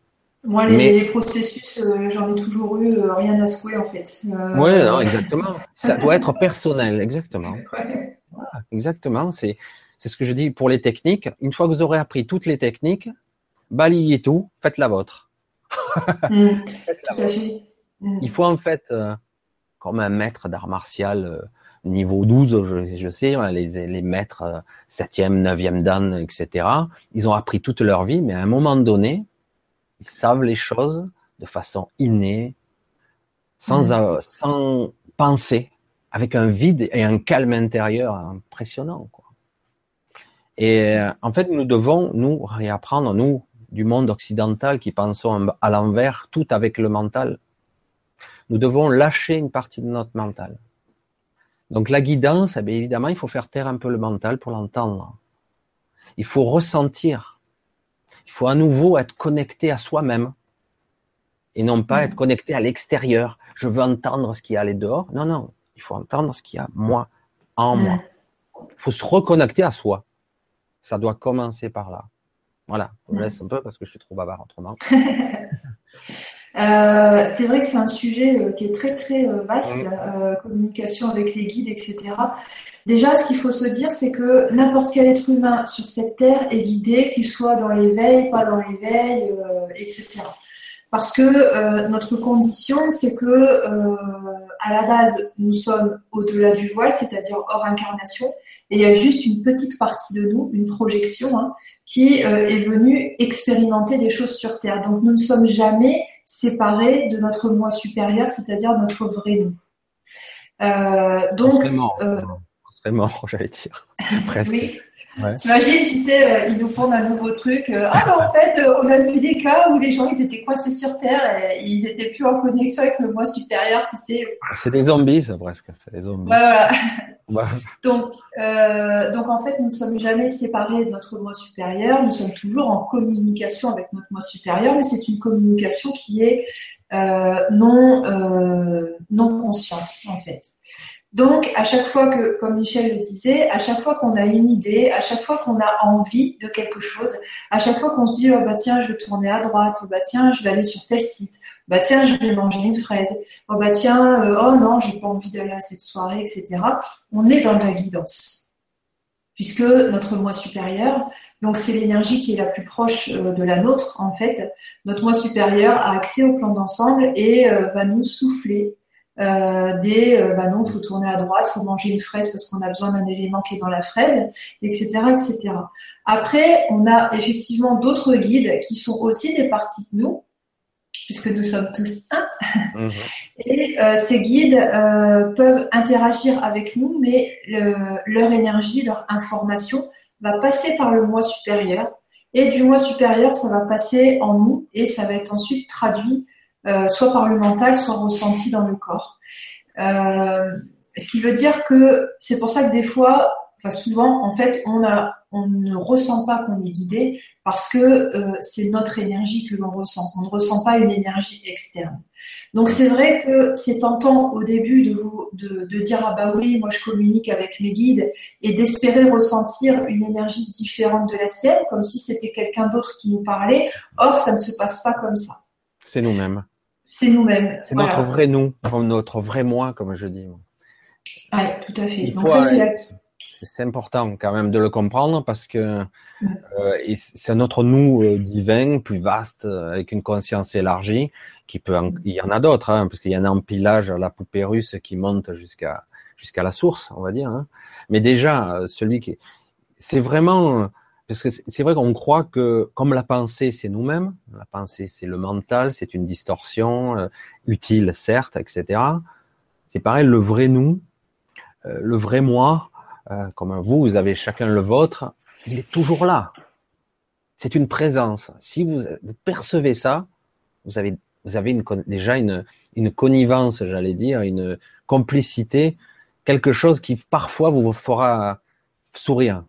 Moi, les, processus, euh, j'en ai toujours eu euh, rien à secouer en fait. oui, non, exactement. ça doit être personnel, exactement. exactement. C'est c'est ce que je dis pour les techniques. Une fois que vous aurez appris toutes les techniques, balayez tout, faites la vôtre. Mm. Mm. Il faut en fait, euh, comme un maître d'art martial euh, niveau 12, je, je sais, les, les maîtres 7e, 9e dan, etc., ils ont appris toute leur vie, mais à un moment donné, ils savent les choses de façon innée, sans, sans penser, avec un vide et un calme intérieur impressionnant. Quoi. Et en fait, nous devons nous réapprendre, nous, du monde occidental qui pensons à l'envers, tout avec le mental. Nous devons lâcher une partie de notre mental. Donc la guidance, eh bien, évidemment, il faut faire taire un peu le mental pour l'entendre. Il faut ressentir. Il faut à nouveau être connecté à soi-même et non pas être connecté à l'extérieur. Je veux entendre ce qu'il y a à dehors. Non, non, il faut entendre ce qu'il y a moi, en moi. Il faut se reconnecter à soi. Ça doit commencer par là. Voilà, je me laisse un peu parce que je suis trop bavard autrement. Euh, c'est vrai que c'est un sujet euh, qui est très très euh, vaste, communication avec les guides, etc. Déjà, ce qu'il faut se dire, c'est que n'importe quel être humain sur cette terre est guidé, qu'il soit dans l'éveil, pas dans l'éveil, etc. Parce que notre condition, c'est que à la base, nous sommes au-delà du voile, c'est-à-dire hors incarnation, et il y a juste une petite partie de nous, une projection, hein, qui est venue expérimenter des choses sur Terre. Donc nous ne sommes jamais séparés de notre moi supérieur, c'est-à-dire notre vrai nous. Euh, donc, euh, vraiment, j'allais dire. Presque. oui. T'imagines, tu sais, euh, ils nous font un nouveau truc. Euh, ah ben en fait, euh, on a vu des cas où les gens ils étaient coincés sur Terre et ils étaient plus en connexion avec le moi supérieur, tu sais. C'est des zombies, ça presque. C'est des zombies. voilà. donc, euh, donc en fait, nous ne sommes jamais séparés de notre moi supérieur. Nous sommes toujours en communication avec notre moi supérieur, mais c'est une communication qui est euh, non euh, non consciente en fait. Donc, à chaque fois que, comme Michel le disait, à chaque fois qu'on a une idée, à chaque fois qu'on a envie de quelque chose, à chaque fois qu'on se dit, oh bah tiens, je vais tourner à droite, oh bah tiens, je vais aller sur tel site, bah tiens, je vais manger une fraise, oh bah tiens, euh, oh non, j'ai pas envie d'aller à cette soirée, etc. On est dans la guidance. Puisque notre moi supérieur, donc c'est l'énergie qui est la plus proche euh, de la nôtre, en fait, notre moi supérieur a accès au plan d'ensemble et euh, va nous souffler euh, des euh, bah non, faut tourner à droite, faut manger une fraise parce qu'on a besoin d'un élément qui est dans la fraise, etc., etc. Après, on a effectivement d'autres guides qui sont aussi des parties de nous, puisque nous sommes tous un. Mhm. Et euh, ces guides euh, peuvent interagir avec nous, mais leur énergie, leur information va passer par le moi supérieur. Et du moi supérieur, ça va passer en nous et ça va être ensuite traduit soit par le mental, soit ressenti dans le corps. Euh, ce qui veut dire que c'est pour ça que des fois, souvent, en fait, on, ne ressent pas qu'on est guidé parce que euh, c'est notre énergie que l'on ressent. On ne ressent pas une énergie externe. Donc c'est vrai que c'est tentant au début de, de, dire ah bah oui moi je communique avec mes guides et d'espérer ressentir une énergie différente de la sienne comme si c'était quelqu'un d'autre qui nous parlait. Or ça ne se passe pas comme ça. C'est nous-mêmes c'est nous-mêmes. C'est notre vrai nous, notre vrai moi, comme je dis. Oui, tout à fait. c'est important quand même de le comprendre parce que euh, c'est notre nous euh, divin, plus vaste, euh, avec une conscience élargie, qui peut, il y en a d'autres, hein, parce qu'il y en a un empilage à la poupée russe qui monte jusqu'à jusqu'à la source, on va dire. Hein. Mais déjà, celui qui, c'est vraiment Parce que c'est vrai qu'on croit que comme la pensée, c'est nous-mêmes, la pensée, c'est le mental, c'est une distorsion, euh, utile certes, etc. C'est pareil, le vrai nous, euh, le vrai moi, euh, comme vous, vous avez chacun le vôtre, il est toujours là. C'est une présence. Si vous, percevez ça, vous avez, vous avez une, déjà une, une connivence, j'allais dire, une complicité, quelque chose qui parfois vous fera sourire.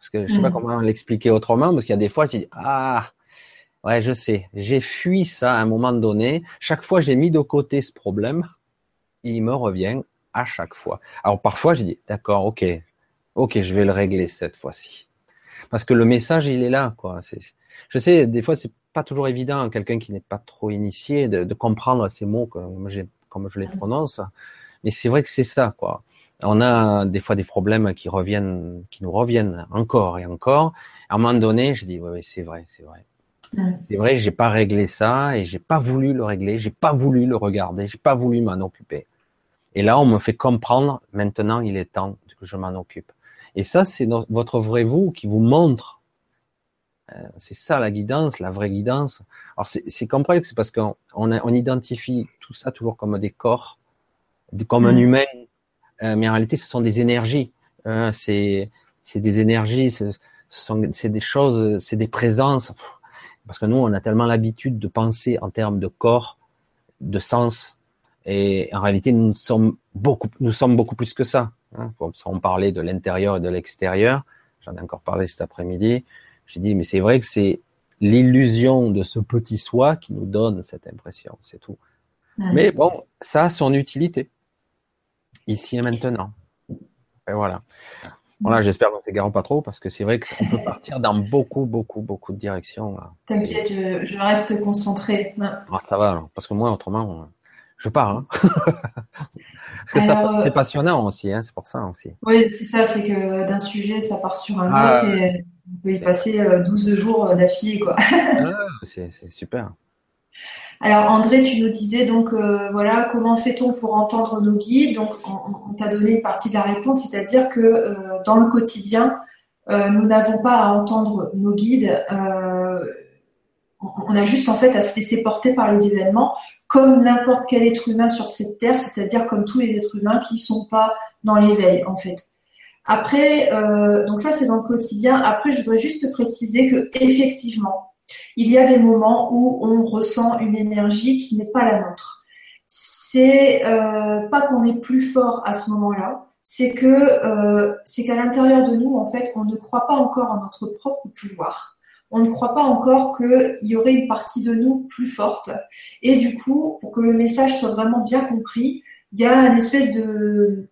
Parce que je sais pas mm. comment l'expliquer autrement, parce qu'il y a des fois, tu dis, ah, ouais, je sais, j'ai fui ça à un moment donné. Chaque fois, j'ai mis de côté ce problème, il me revient à chaque fois. Alors parfois, je dis, d'accord, ok, ok, je vais le régler cette fois-ci. Parce que le message, il est là, quoi. je sais, des fois, c'est pas toujours évident, quelqu'un qui n'est pas trop initié, de, comprendre ces mots comme, comme je les prononce. Mais c'est vrai que c'est ça, quoi on a des fois des problèmes qui reviennent, qui nous reviennent encore et encore. À un moment donné, je dis, oui, c'est vrai, c'est vrai. C'est vrai, j'ai pas réglé ça et j'ai pas voulu le régler, j'ai pas voulu le regarder, j'ai pas voulu m'en occuper. Et là, on me fait comprendre, maintenant, il est temps que je m'en occupe. Et ça, c'est votre vrai vous qui vous montre. Euh, c'est ça la guidance, la vraie guidance. Alors c'est complexe, parce qu'on on, identifie tout ça toujours comme des corps, comme un humain mais en réalité, ce sont des énergies. Euh, c'est des énergies, ce c'est des choses, c'est des présences. Parce que nous, on a tellement l'habitude de penser en termes de corps, de sens, et en réalité, nous sommes beaucoup, nous sommes beaucoup plus que ça. Hein. On parlait de l'intérieur et de l'extérieur. J'en ai encore parlé cet après-midi. J'ai dit, mais c'est vrai que c'est l'illusion de ce petit soi qui nous donne cette impression, c'est tout. Mais bon, ça a son utilité ici et maintenant. Et voilà. Voilà, j'espère qu'on ne s'égare pas trop parce que c'est vrai qu'on peut partir dans beaucoup, beaucoup, beaucoup de directions. T'inquiète, je, reste concentré. Ah, ça va, parce que moi, autrement, je pars. Hein. c'est euh, passionnant aussi, hein, c'est pour ça aussi. Oui, c'est ça, c'est que d'un sujet, ça part sur un ah, autre et on peut y passer 12 euh, jours d'affilée. quoi. Ah, c'est super. Alors André, tu nous disais donc euh, voilà comment fait-on pour entendre nos guides? Donc on, t'a donné une partie de la réponse, c'est-à-dire que euh, dans le quotidien, euh, nous n'avons pas à entendre nos guides. on a juste en fait à se laisser porter par les événements, comme n'importe quel être humain sur cette terre, c'est-à-dire comme tous les êtres humains qui sont pas dans l'éveil en fait. Après, donc ça c'est dans le quotidien. Après, je voudrais juste préciser que effectivement, il y a des moments où on ressent une énergie qui n'est pas la nôtre. C'est euh, pas qu'on est plus fort à ce moment-là, c'est que euh, c'est qu'à l'intérieur de nous, en fait, on ne croit pas encore en notre propre pouvoir. On ne croit pas encore qu'il y aurait une partie de nous plus forte. Et du coup, pour que le message soit vraiment bien compris, il y a une espèce de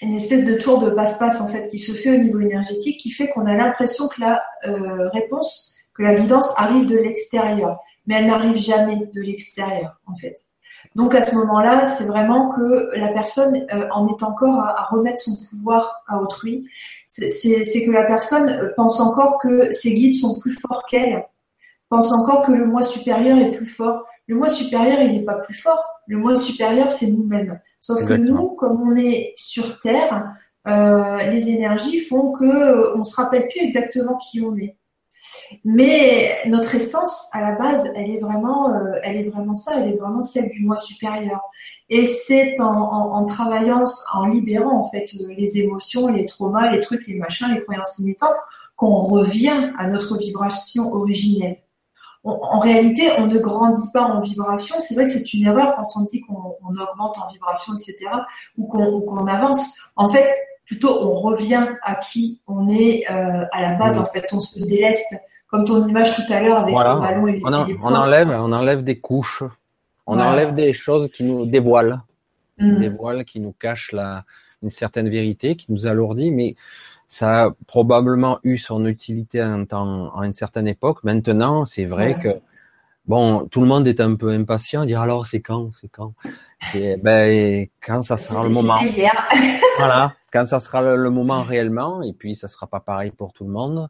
une espèce de tour de passe-passe en fait qui se fait au niveau énergétique, qui fait qu'on a l'impression que la euh, réponse que la guidance arrive de l'extérieur, mais elle n'arrive jamais de l'extérieur en fait. Donc à ce moment-là, c'est vraiment que la personne euh, en est encore à, remettre son pouvoir à autrui. C'est que la personne euh, pense encore que ses guides sont plus forts qu'elle, pense encore que le moi supérieur est plus fort. Le moi supérieur, il n'est pas plus fort. Le moi supérieur, c'est nous-mêmes. Sauf que nous, comme on est sur Terre, euh, les énergies font que euh, on se rappelle plus exactement qui on est. Mais notre essence, à la base, elle est vraiment, euh, elle est vraiment ça, elle est vraiment celle du moi supérieur. Et c'est en, travaillant, en libérant en fait euh, les émotions, les traumas, les trucs, les machins, les croyances limitantes, qu'on revient à notre vibration originelle. en réalité, on ne grandit pas en vibration. C'est vrai que c'est une erreur quand on dit qu'on augmente en vibration, etc., ou qu'on avance. En fait, plutôt on revient à qui on est euh, à la base. En fait, on se déleste, comme ton image tout à l'heure avec le ballon et les, on, on enlève, on enlève des couches, on enlève des choses qui nous dévoilent, mm. des voiles qui nous cachent la, une certaine vérité, qui nous alourdit, mais ça a probablement eu son utilité à, une certaine époque. Maintenant, c'est vrai que bon, tout le monde est un peu impatient, dire alors c'est quand, c'est quand? Ben, quand ça sera le moment. voilà quand ça sera le, moment réellement, et puis ça sera pas pareil pour tout le monde.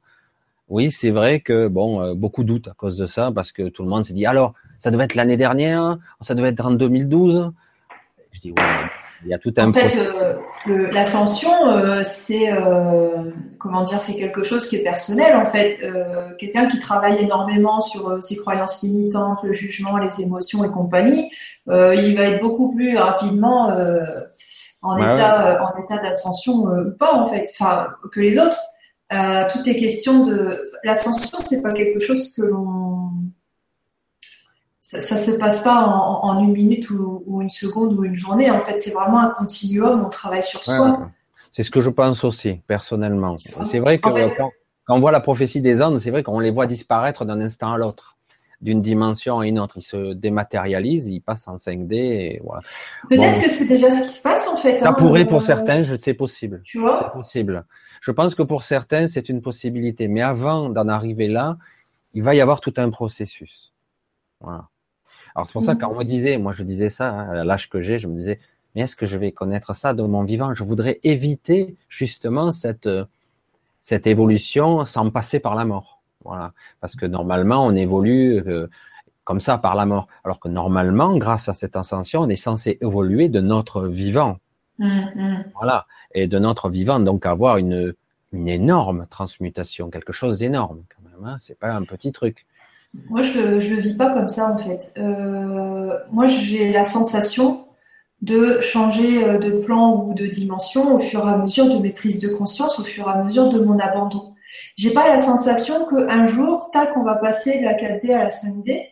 Oui, c'est vrai que bon, euh, beaucoup doutent à cause de ça, parce que tout le monde s'est dit alors, ça devait être l'année dernière, ça devait être en 2012. Je dis ouais, Il y a tout un. En fait, euh, l'ascension, euh, c'est euh, comment dire, c'est quelque chose qui est personnel. En fait, quelqu'un qui travaille énormément sur ses croyances limitantes, le jugement, les émotions et compagnie, il va être beaucoup plus rapidement en état, en état d'ascension ou pas en fait, enfin que les autres. tout est question de l'ascension, c'est pas quelque chose que l'on ça, ne se passe pas en, une minute ou, une seconde ou une journée. En fait, c'est vraiment un continuum. On travaille sur soi. c'est ce que je pense aussi, personnellement. C'est vrai que quand, on voit la prophétie des Andes, c'est vrai qu'on les voit disparaître d'un instant à l'autre, d'une dimension à une autre. Ils se dématérialisent, ils passent en 5D. Et voilà. Peut-être que c'est déjà ce qui se passe en fait. Ça hein, pourrait pour euh, certains, c'est possible. Tu vois C'est possible. Je pense que pour certains, c'est une possibilité. Mais avant d'en arriver là, il va y avoir tout un processus. Voilà. Alors c'est pour ça qu'on mhm. me disait, moi je disais ça, hein, à l'âge que j'ai, je me disais, mais est-ce que je vais connaître ça de mon vivant? Je voudrais éviter justement cette cette évolution sans passer par la mort. Voilà, parce que normalement on évolue euh, comme ça par la mort, alors que normalement, grâce à cette ascension, on est censé évoluer de notre vivant. Mhm. Voilà, et de notre vivant, donc avoir une une énorme transmutation, quelque chose d'énorme quand même. Hein, c'est pas un petit truc. Moi, je ne le vis pas comme ça, en fait. Euh, moi, j'ai la sensation de changer euh, de plan ou de dimension au fur et à mesure de mes prises de conscience, au fur et à mesure de mon abandon. J'ai pas la sensation qu'un jour, tac, on va passer de la 4D à la 5D.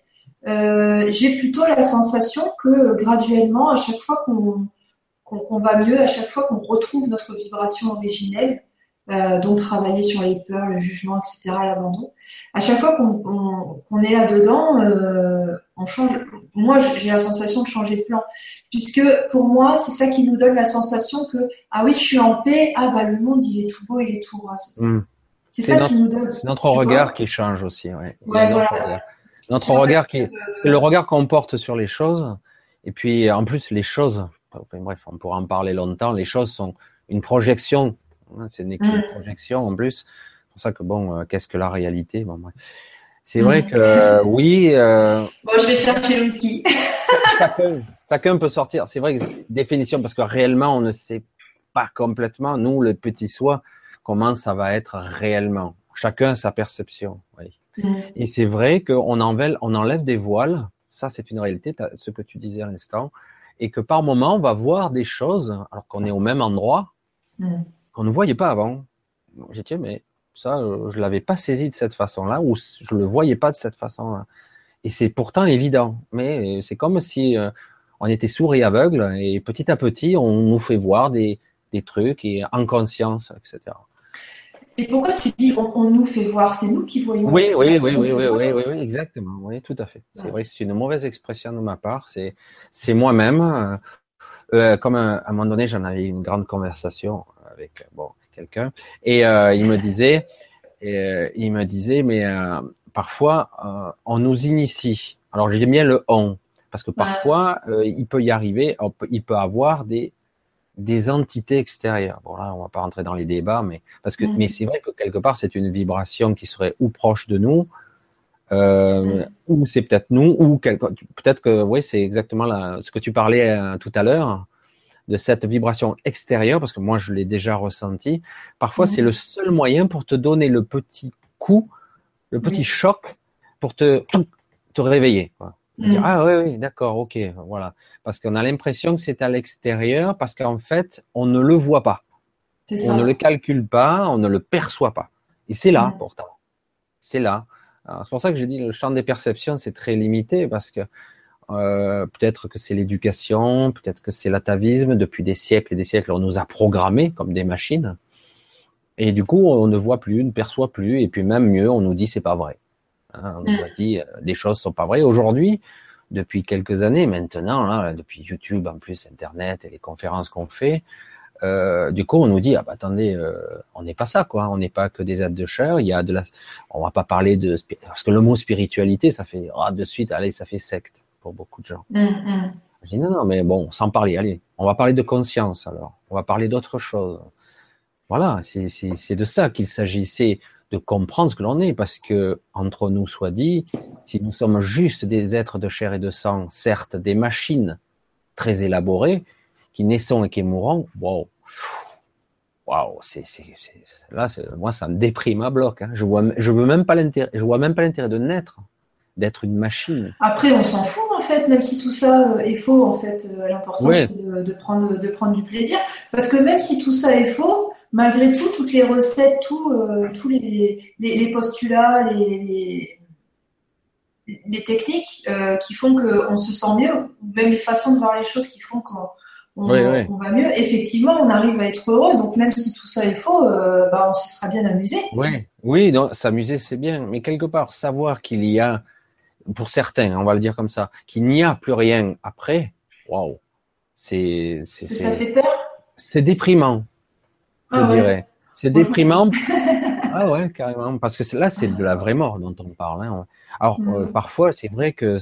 Euh, j'ai plutôt la sensation que graduellement, à chaque fois qu'on va mieux, à chaque fois qu'on retrouve notre vibration originelle, euh, donc travailler sur les peurs, le jugement, etc., l'abandon. À chaque fois qu'on est là-dedans, euh, on change. Moi, j'ai la sensation de changer de plan, puisque pour moi, c'est ça qui nous donne la sensation que ah oui, je suis en paix. Ah bah le monde, il est tout beau, il est tout rose. Hmm. C'est ça qui nous donne. C'est notre regard qui change aussi. Ouais. voilà. Notre regard, qui, c'est le regard qu'on porte sur les choses. Et puis en plus, les choses. bref, on pourra en parler longtemps. Les choses sont une projection Hein, c'est une mm. projection en plus. C'est pour ça que bon, euh, qu'est-ce que la réalité? Bon, C'est vrai mm. que euh, oui. Euh, bon, je vais chercher le whisky. chacun, peut sortir. C'est vrai que définition parce que réellement on ne sait pas complètement. Nous, le petit soi, comment ça va être réellement. Chacun a sa perception. Oui. Mm. Et c'est vrai qu'on enlève, on enlève des voiles. Ça, c'est une réalité, ce que tu disais à l'instant. Et que par moment, on va voir des choses, alors qu'on est au même endroit, qu'on ne voyait pas avant. J'ai dit, mais ça, euh, je l'avais pas saisi de cette façon-là, ou je le voyais pas de cette façon-là. Et c'est pourtant évident. Mais c'est comme si euh, on était sourd et aveugle, et petit à petit, on nous fait voir des, des trucs et en conscience, etc. Et pourquoi tu dis on, nous fait voir? C'est nous qui voyons. Oui, oui, oui, oui, oui, oui, oui, oui, exactement. Oui, tout à fait. C'est vrai que c'est une mauvaise expression de ma part. C'est, c'est moi-même. Euh, euh comme à un moment donné, j'en avais une grande conversation avec bon quelqu'un et euh, il me disait, euh, il me disait, mais euh, parfois on nous initie. Alors j'aime bien le on parce que parfois il peut y arriver, il peut avoir des des entités extérieures. Bon là, on va pas rentrer dans les débats, mais parce que, mais c'est vrai que quelque part c'est une vibration qui serait ou proche de nous, euh, ou c'est peut-être nous, ou peut-être que oui, c'est exactement ce que tu parlais tout à l'heure de cette vibration extérieure, parce que moi je l'ai déjà ressenti, parfois c'est le seul moyen pour te donner le petit coup, le petit choc pour te, te réveiller. Quoi. Dire, ah oui, oui, d'accord, ok, voilà. Parce qu'on a l'impression que c'est à l'extérieur, parce qu'en fait, on ne le voit pas. On ne le calcule pas, on ne le perçoit pas. Et c'est là, pourtant. C'est là. C'est pour ça que je dis le champ des perceptions, c'est très limité, parce que euh, peut-être que c'est l'éducation, peut-être que c'est l'atavisme. Depuis des siècles et des siècles, on nous a programmés comme des machines. Et du coup, on ne voit plus, ne perçoit plus. Et puis même mieux, on nous dit c'est pas vrai. Hein, on nous a dit les choses sont pas vraies. Aujourd'hui, depuis quelques années maintenant, là, depuis YouTube en plus, Internet et les conférences qu'on fait, euh, du coup, on nous dit ah bah attendez, euh, on n'est pas ça quoi, on n'est pas que des êtres de chair. Il y a de la, on va pas parler de parce que le mot spiritualité, ça fait ah, de suite, allez, ça fait secte pour beaucoup de gens. Mm, mm. Je dis non, non, mais bon, sans parler, allez, on va parler de conscience alors, on va parler d'autre chose. Voilà, c'est de ça qu'il s'agissait de comprendre ce que l'on est, parce que entre nous soit dit, si nous sommes juste des êtres de chair et de sang, certes des machines très élaborées, qui naissons et qui mourrons, waouh, waouh, c'est, c'est, là, moi, ça me déprime à bloc. Hein. Je vois, je veux même pas l'intérêt, je vois même pas l'intérêt de naître, d'être une machine. Après, on s'en fout en fait, même si tout ça euh, est faux. En fait, euh, l'important c'est de, prendre, de prendre du plaisir, parce que même si tout ça est faux, malgré tout, toutes les recettes, tout, euh, tous les, les, les, postulats, les, les techniques qui font qu'on se sent mieux, même les façons de voir les choses qui font qu'on on, va mieux. Effectivement, on arrive à être heureux. Donc même si tout ça est faux, euh, bah, on se sera bien amusé. Oui, oui, s'amuser c'est bien, mais quelque part savoir qu'il y a, pour certains, on va le dire comme ça, qu'il n'y a plus rien après. Waouh, c'est, c'est, ça fait peur. C'est déprimant, je ah dirais. C'est déprimant. ah ouais, carrément, parce que là c'est de la vraie mort dont on parle. Hein. Alors euh, mm. parfois c'est vrai que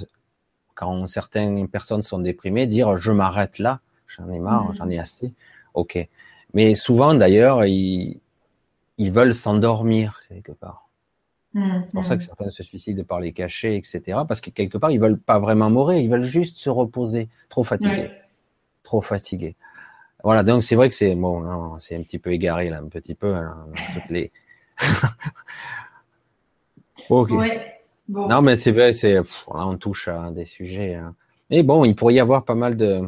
quand certaines personnes sont déprimées, dire je m'arrête là, j'en ai marre, j'en ai assez. Ok. Mais souvent, d'ailleurs, ils, ils veulent s'endormir quelque part. C'est pour ça que certains se suicident par les cachets, etc. Parce que quelque part, ils veulent pas vraiment mourir, ils veulent juste se reposer. Trop fatigués. Trop fatigués. Voilà, donc c'est vrai que c'est bon, c'est un petit peu égaré là, un petit peu. Hein, toutes les... ok. Non, mais c'est vrai, c'est là on touche à des sujets. Hein. Mais bon, il pourrait y avoir pas mal de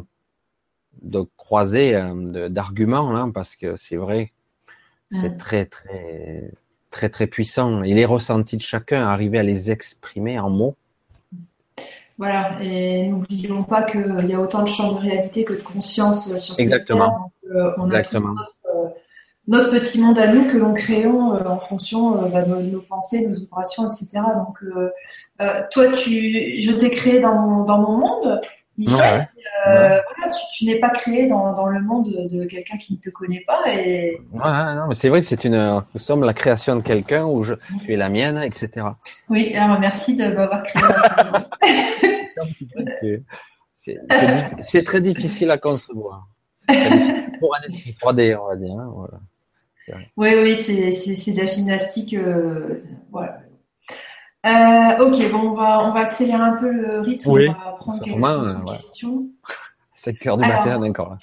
de euh, d'arguments là, parce que c'est vrai, c'est très très très très puissant. Et les ressentis de chacun, arriver à les exprimer en mots. Voilà, et n'oublions pas qu'il y a autant de champs de réalité que de conscience sur Exactement. cette terre. Euh, on a Tous euh, notre, petit monde à nous que l'on créons en fonction bah, de nos pensées, nos vibrations, etc. Donc, toi, tu, je t'ai créé dans mon, dans mon monde, Michel. Euh, tu, n'es pas créé dans, le monde de quelqu'un qui ne te connaît pas. Et... Ouais, non, mais c'est vrai que c'est une, nous sommes la création de quelqu'un ou je, tu es la mienne, etc. Oui, alors merci de m'avoir créé. c'est, très difficile à concevoir. Pour un esprit 3D, on va dire. Hein, oui, oui, c'est de la gymnastique. Euh, euh, ok, bon, on va, accélérer un peu le rythme. Oui, on va prendre quelques main, questions. 7h du matin, d'accord.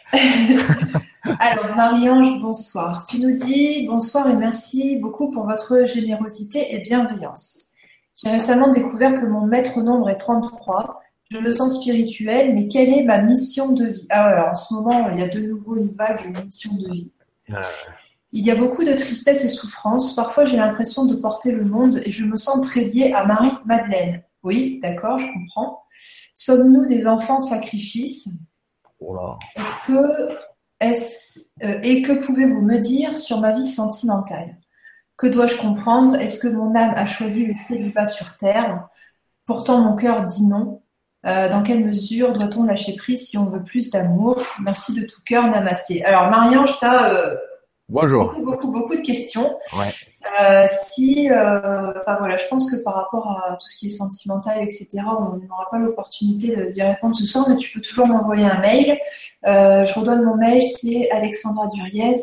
Alors, Marie-Ange, bonsoir. Tu nous dis bonsoir et merci beaucoup pour votre générosité et bienveillance. J'ai récemment découvert que mon maître nombre est 33. Je le sens spirituel, mais quelle est ma mission de vie? Ah, Alors, en ce moment, il y a de nouveau une vague de mission de vie. Euh. Il y a beaucoup de tristesse et souffrance. Parfois, j'ai l'impression de porter le monde et je me sens très liée à Marie-Madeleine. Oui, d'accord, je comprends. Sommes-nous des enfants sacrifices? Est-ce que, est euh, et que pouvez-vous me dire sur ma vie sentimentale? Que dois-je comprendre? Est-ce que mon âme a choisi le célibat sur terre? Pourtant, mon cœur dit non. Euh, dans quelle mesure doit-on lâcher prise si on veut plus d'amour? Merci de tout cœur, Namasté. Alors, Marianne, je t'ai Bonjour. Beaucoup, beaucoup, beaucoup de questions. Ouais. Euh, si, euh, enfin voilà, je pense que par rapport à tout ce qui est sentimental, etc., on n'aura pas l'opportunité d'y répondre ce soir, mais tu peux toujours m'envoyer un mail. Euh, je redonne mon mail, c'est alexandra duriez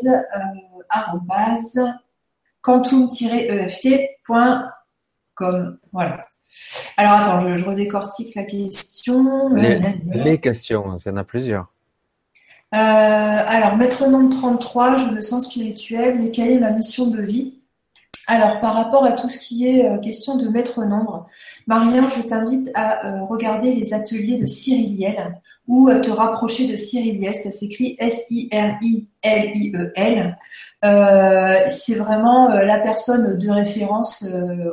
quantum-eft.com. Voilà. Alors attends, je, je, redécortique la question. Les, les questions, il y en a plusieurs. Euh, alors, maître nombre 33, je me sens spirituel, mais quelle est ma mission de vie? Alors, par rapport à tout ce qui est euh, question de maître nombre, Marien, je t'invite à euh, regarder les ateliers de Cyriliel ou à te rapprocher de Cyriliel. Ça s'écrit S-I-R-I-L-I-E-L. c'est vraiment la personne de référence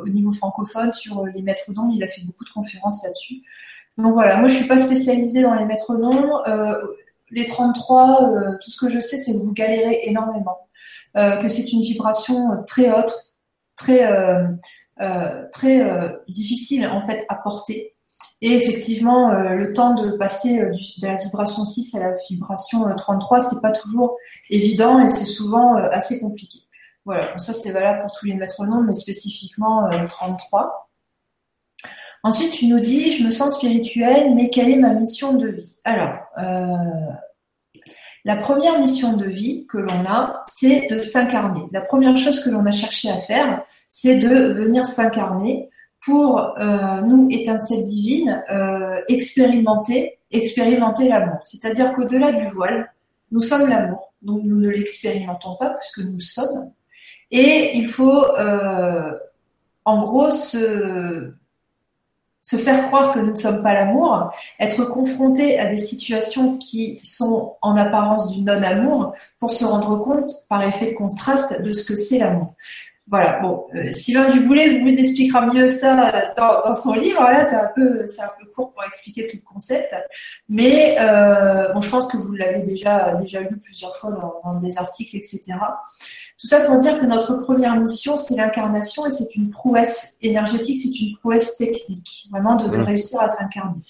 au niveau francophone sur les maîtres nombres. Il a fait beaucoup de conférences là-dessus. Donc voilà, moi je suis pas spécialisée dans les maîtres nombres les 33, euh, tout ce que je sais, c'est que vous galérez énormément, euh, que c'est une vibration très haute, très euh, très difficile en fait à porter. Et effectivement, le temps de passer de la vibration 6 à la vibration 33, c'est pas toujours évident et c'est souvent assez compliqué. Voilà, ça c'est valable pour tous les maîtres noms, mais spécifiquement 33. Ensuite, tu nous dis, je me sens spirituelle, mais quelle est ma mission de vie? Alors, euh, la première mission de vie que l'on a, c'est de s'incarner. La première chose que l'on a cherché à faire, c'est de venir s'incarner pour euh, nous, étincelles divines, euh, expérimenter, expérimenter l'amour. C'est-à-dire qu'au-delà du voile, Nous sommes l'amour, donc nous ne l'expérimentons pas puisque nous sommes. Et il faut, euh, en gros, se, se faire croire que nous ne sommes pas l'amour, être confronté à des situations qui sont en apparence du non-amour pour se rendre compte, par effet de contraste, de ce que c'est l'amour. Voilà, bon, euh, Sylvain Duboulet vous expliquera mieux ça dans, son livre. Là, c'est un peu, court pour expliquer tout le concept, mais euh, bon, je pense que vous l'avez déjà déjà lu plusieurs fois dans, des articles, etc. Tout ça pour dire que notre première mission, c'est l'incarnation et c'est une prouesse énergétique, c'est une prouesse technique, vraiment de, de mmh. réussir à s'incarner.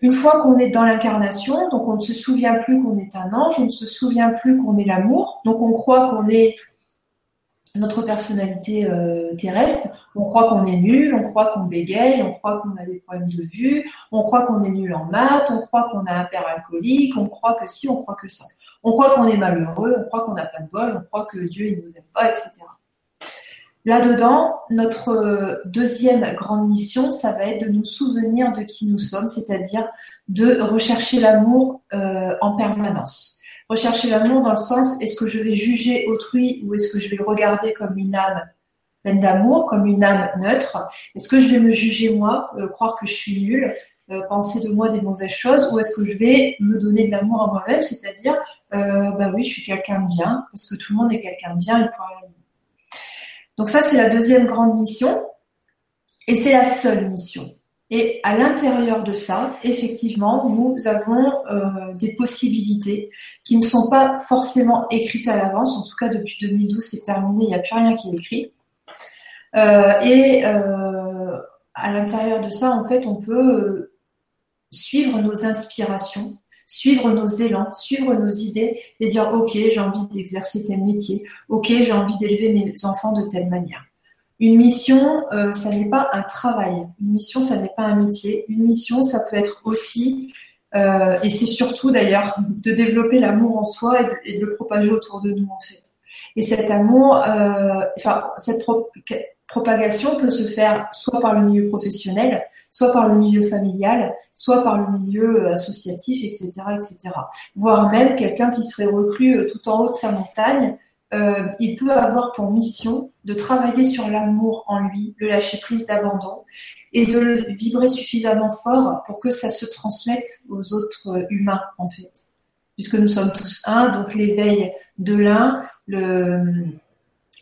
Une fois qu'on est dans l'incarnation, donc on ne se souvient plus qu'on est un ange, on ne se souvient plus qu'on est l'amour, donc on croit qu'on est notre personnalité euh, terrestre, on croit qu'on est nul, on croit qu'on bégaye, on croit qu'on a des problèmes de vue, on croit qu'on est nul en maths, on croit qu'on a un père alcoolique, on croit que si, on croit que ça. On croit qu'on est malheureux, on croit qu'on n'a pas de bol, on croit que Dieu il nous aime pas, etc. Là-dedans, notre euh, deuxième grande mission, ça va être de nous souvenir de qui nous sommes, c'est-à-dire de rechercher l'amour euh, en permanence. Rechercher l'amour dans le sens, est-ce que je vais juger autrui ou est-ce que je vais le regarder comme une âme pleine d'amour, comme une âme neutre? Est-ce que je vais me juger moi, euh, croire que je suis nulle, euh, penser de moi des mauvaises choses ou est-ce que je vais me donner de l'amour à moi-même, c'est-à-dire, euh, bah oui, je suis quelqu'un de bien, parce que tout le monde est quelqu'un de bien et pour Donc ça, c'est la deuxième grande mission et c'est la seule mission. Et à l'intérieur de ça, effectivement, nous avons euh, des possibilités qui ne sont pas forcément écrites à l'avance. En tout cas, depuis 2012, c'est terminé, il n'y a plus rien qui est écrit. Euh, et à l'intérieur de ça, en fait, on peut suivre nos inspirations, suivre nos élans, suivre nos idées et dire, OK, j'ai envie d'exercer tel métier. OK, j'ai envie d'élever mes enfants de telle manière. Une mission, euh, ça n'est pas un travail. Une mission, ça n'est pas un métier. Une mission, ça peut être aussi, euh, et c'est surtout d'ailleurs, de développer l'amour en soi et de, le propager autour de nous en fait. Et cet amour, euh, enfin cette propagation peut se faire soit par le milieu professionnel, soit par le milieu familial, soit par le milieu associatif, etc., etc. Voire même quelqu'un qui serait reclus tout en haut de sa montagne euh, il peut avoir pour mission de travailler sur l'amour en lui, le lâcher prise d'abandon, et de le vibrer suffisamment fort pour que ça se transmette aux autres humains, en fait. Puisque nous sommes tous un, donc l'éveil de l'un,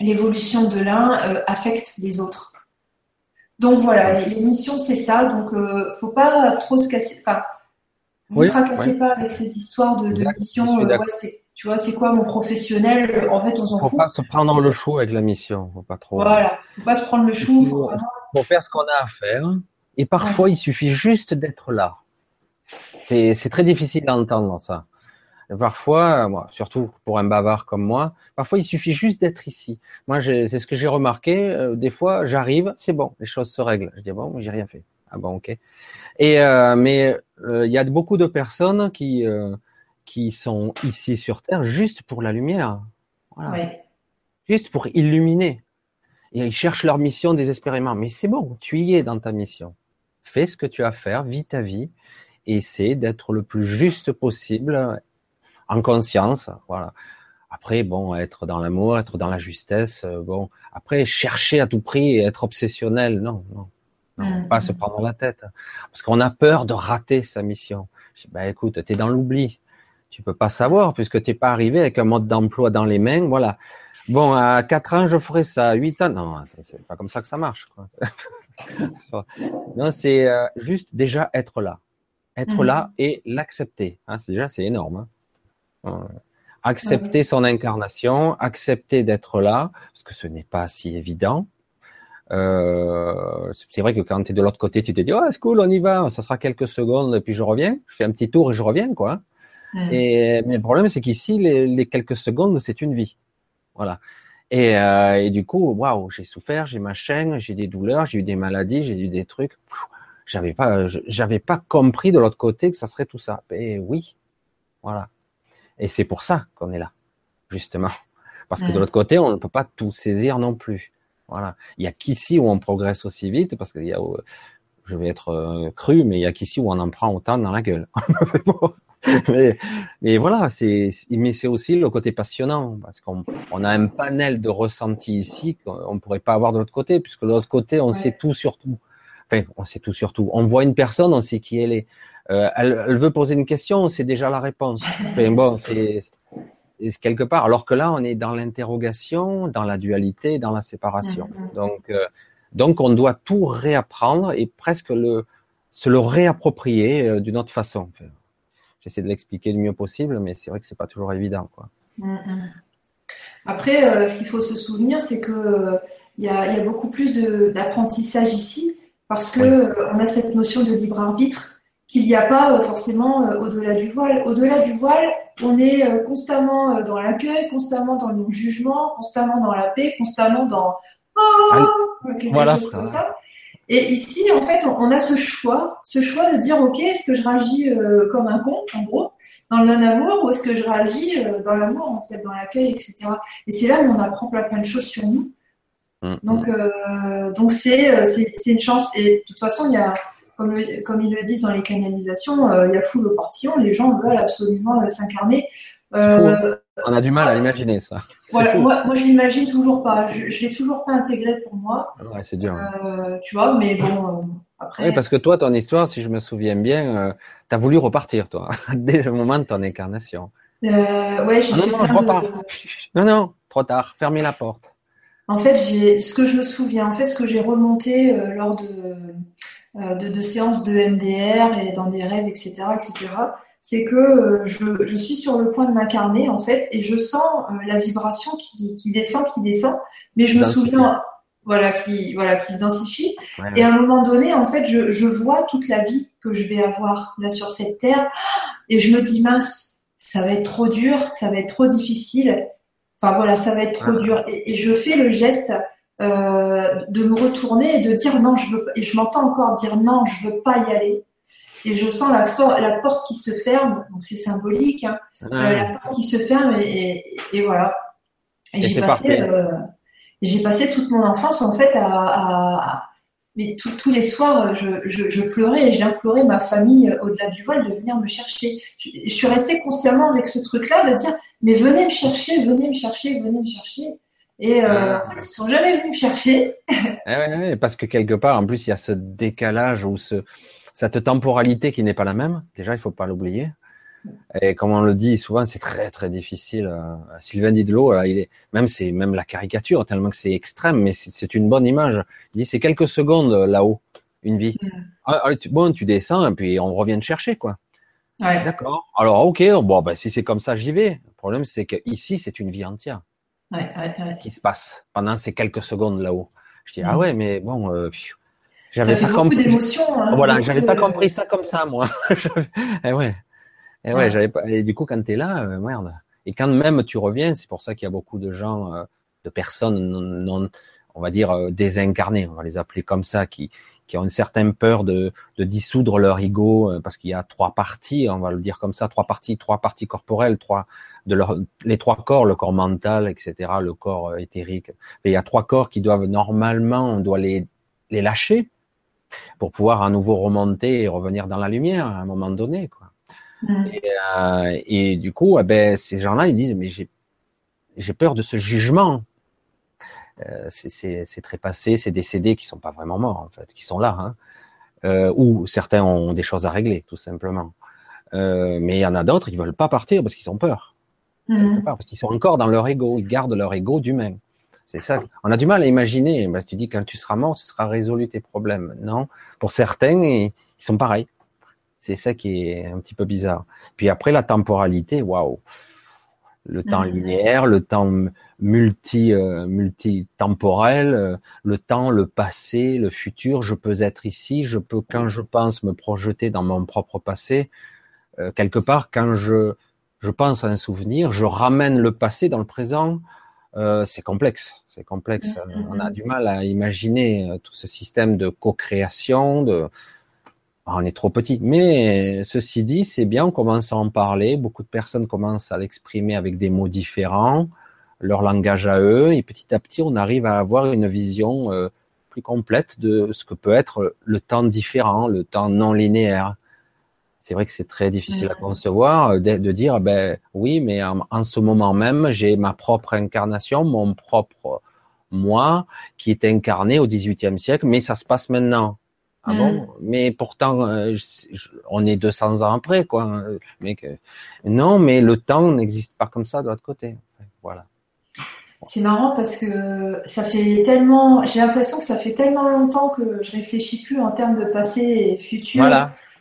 l'évolution de l'un euh, affecte les autres. Donc voilà, les, missions, c'est ça. Donc, euh, faut pas trop se casser. Enfin, vous ne tracassez pas avec ces histoires de, de missions. Euh, tu vois, c'est quoi mon professionnel En fait, on s'en fout. Faut pas se prendre le chou avec la mission. Faut pas trop. Voilà. Faut pas se prendre le chou. Faut, faut faire ce qu'on a à faire. Et parfois, il suffit juste d'être là. C'est très difficile d'entendre ça. Parfois, moi, surtout pour un bavard comme moi, parfois il suffit juste d'être ici. Moi, c'est ce que j'ai remarqué. Euh, des fois, j'arrive, c'est bon, les choses se règlent. Je dis bon, j'ai rien fait. Ah bon, ok. Et euh, mais euh, il y a beaucoup de personnes qui qui sont ici sur Terre juste pour la lumière. Voilà. Juste pour illuminer. Et ils cherchent leur mission désespérément. Mais c'est bon, tu y es dans ta mission. Fais ce que tu as à faire, vis ta vie, et essaie d'être le plus juste possible, en conscience. Voilà. Après, bon, être dans l'amour, être dans la justesse, euh, bon. Après, chercher à tout prix et être obsessionnel, non, non. Non, mm. pas se prendre la tête. Parce qu'on a peur de rater sa mission. Je dis, bah écoute, t'es dans l'oubli. Tu peux pas savoir puisque tu n'es pas arrivé avec un mode d'emploi dans les mains. Voilà. Bon, à 4 ans, je ferai ça. À 8 ans, non, c'est pas comme ça que ça marche. non, c'est euh, juste déjà être là. Être mhm. là et l'accepter. Hein, déjà, c'est énorme. Hein. Accepter son incarnation, accepter d'être là, parce que ce n'est pas si évident. Euh, c'est vrai que quand tu es de l'autre côté, tu te dis, oh, c'est cool, on y va, ça sera quelques secondes, et puis je reviens. Je fais un petit tour et je reviens, quoi. Et, mais le problème, c'est qu'ici, les, les, quelques secondes, c'est une vie. Voilà. Et, euh, et du coup, waouh, j'ai souffert, j'ai ma chaîne, j'ai des douleurs, j'ai eu des maladies, j'ai eu des trucs. J'avais pas, j'avais pas compris de l'autre côté que ça serait tout ça. Et oui, voilà. Et c'est pour ça qu'on est là, justement, parce que de l'autre côté, on ne peut pas tout saisir non plus. Voilà. Il y a qu'ici où on progresse aussi vite, parce qu'il y a, je vais être euh, cru, mais il y a qu'ici où on en prend autant dans la gueule. mais, mais voilà, c'est, mais c'est aussi le côté passionnant parce qu'on on a un panel de ressentis ici qu'on ne pourrait pas avoir de l'autre côté, puisque de l'autre côté, on sait tout sur tout. Enfin, on sait tout sur tout. On voit une personne, on sait qui elle est. Euh, elle, elle, veut poser une question, on sait déjà la réponse. Enfin, bon, c'est, quelque part. Alors que là, on est dans l'interrogation, dans la dualité, dans la séparation. Mm-hmm. Donc, euh, donc, on doit tout réapprendre et presque le se le réapproprier euh, d'une autre façon. J'essaie de l'expliquer le mieux possible, mais c'est vrai que c'est pas toujours évident, quoi. Mm. Après, ce qu'il faut se souvenir, c'est que il y, a, beaucoup plus d'apprentissage ici parce que euh, on a cette notion de libre arbitre qu'il n'y a pas forcément au-delà du voile. Au-delà du voile, on est constamment dans l'accueil, constamment dans le jugement, constamment dans la paix, constamment dans oh, quelque voilà, chose comme ça. Et ici, en fait, on a ce choix, ce choix de dire, ok, est-ce que je réagis euh, comme un con, en gros, dans le non-amour, ou est-ce que je réagis euh, dans l'amour, en fait, dans l'accueil, etc. Et c'est là où on apprend plein, plein de choses sur nous. Mm, donc, mm. euh, donc c'est, c'est, une chance. Et de toute façon, il y a, comme, comme ils le disent dans les canalisations, il y a foule au portillon. Les gens veulent absolument s'incarner. Euh, on a du mal à imaginer ça. moi, moi, je l'imagine toujours pas. Je, je l'ai toujours pas intégré pour moi. Ouais, c'est dur. Euh, tu vois, mais bon, euh, après. Oui, parce que toi, ton histoire, si je me souviens bien, euh, tu as voulu repartir, toi, dès le moment de ton incarnation. Euh, ouais, j'ai ah non, non, je repars. Non, non, trop tard. Fermez la porte. En fait, j'ai ce que je me souviens, en fait, ce que j'ai remonté lors de, de, de séances de MDR et dans des rêves, etc., etc c'est que euh, je, je, suis sur le point de m'incarner en fait et je sens euh, la vibration qui, qui, descend, qui descend, mais je me souviens, voilà, qui voilà, qui se densifie. Et à un moment donné, en fait, je, je vois toute la vie que je vais avoir là sur cette terre et je me dis mince, ça va être trop dur, ça va être trop difficile. Enfin voilà, ça va être trop dur. Et, et, je fais le geste euh, de me retourner et de dire non, je veux. Et je m'entends encore dire non, je veux pas y aller et je sens la, la porte qui se ferme, donc c'est symbolique, hein, euh, la porte qui se ferme et, et, voilà. Et, j'ai passé, euh, j'ai passé toute mon enfance en fait à, à mais tous les soirs, je, je, je pleurais et j'implorais ma famille au-delà du voile de venir me chercher. Je, je suis restée consciemment avec ce truc-là de dire mais venez me chercher, venez me chercher, venez me chercher. Et euh, en fait, ils sont jamais venus me chercher. ouais, parce que quelque part, en plus, il y a ce décalage ou ce, cette temporalité qui n'est pas la même, déjà il faut pas l'oublier. Et comme on le dit souvent, c'est très très difficile. Euh, Sylvain Didlot, il est même c'est même la caricature tellement que c'est extrême, mais c'est une bonne image. Il dit c'est quelques secondes là-haut, une vie. Mm. Ah, ah, bon, tu descends et puis on revient te chercher quoi. Ouais. D'accord. Alors ok, bon ben si c'est comme ça, j'y vais. Le problème c'est que ici c'est une vie entière ouais, ouais, qui se passe pendant ces quelques secondes là-haut. Je dis ah mm. ouais, mais bon. Euh, j'avais pas compris. Hein, voilà, j'avais pas compris ça comme ça, moi. et eh ouais. Et eh ouais, j'avais pas. Et du coup, quand t'es là, euh, merde. Et quand même tu reviens, c'est pour ça qu'il y a beaucoup de gens, euh, de personnes non, on va dire désincarnées, on va les appeler comme ça, qui qui ont une certaine peur de, de dissoudre leur ego, parce qu'il y a trois parties, on va le dire comme ça, trois parties, trois parties corporelles, trois de leur, les trois corps, le corps mental, etc., le corps éthérique. Et il y a trois corps qui doivent normalement, on doit les les lâcher pour pouvoir à nouveau remonter et revenir dans la lumière à un moment donné. Quoi. Mm. Et, euh, et, du coup, eh ben, ces gens-là, ils disent, mais j'ai peur de ce jugement. Euh, c'est trépassé, c'est décédés qui sont pas vraiment morts en fait, qui sont là, hein. euh, ou certains ont des choses à régler tout simplement. Euh, mais il y en a d'autres qui veulent pas partir parce qu'ils ont peur, mm. parce qu'ils sont encore dans leur ego, ils gardent leur ego d'humain. C'est ça. On a du mal à imaginer. Bah, tu dis quand tu seras mort, ce sera résolu tes problèmes. Non. Pour certains, ils sont pareils. C'est ça qui est un petit peu bizarre. Puis après, la temporalité, waouh. Le temps linéaire, le temps multi, euh, multi-temporel, euh, le temps, le passé, le futur. Je peux être ici. Je peux, quand je pense, me projeter dans mon propre passé. Euh, quelque part, quand je, je pense à un souvenir, je ramène le passé dans le présent euh, c'est complexe. C'est complexe. Mm-hmm. On a du mal à imaginer euh, tout ce système de co-création. De... Ah, on est trop petit. Mais ceci dit, c'est bien, on commence à en parler. Beaucoup de personnes commencent à l'exprimer avec des mots différents, leur langage à eux. Et petit à petit, on arrive à avoir une vision euh, plus complète de ce que peut être le temps différent, le temps non linéaire. c'est vrai que c'est très difficile à concevoir de, dire ben oui, mais en, ce moment même, j'ai ma propre incarnation, mon propre moi qui est incarné au XVIIIe siècle, mais ça se passe maintenant. Ah bon? Mm. Mais pourtant, euh, on est 200 ans après, quoi. Mais que... non, mais le temps n'existe pas comme ça de l'autre côté. Voilà. C'est marrant parce que ça fait tellement, j'ai l'impression que ça fait tellement longtemps que je réfléchis plus en termes de passé et futur,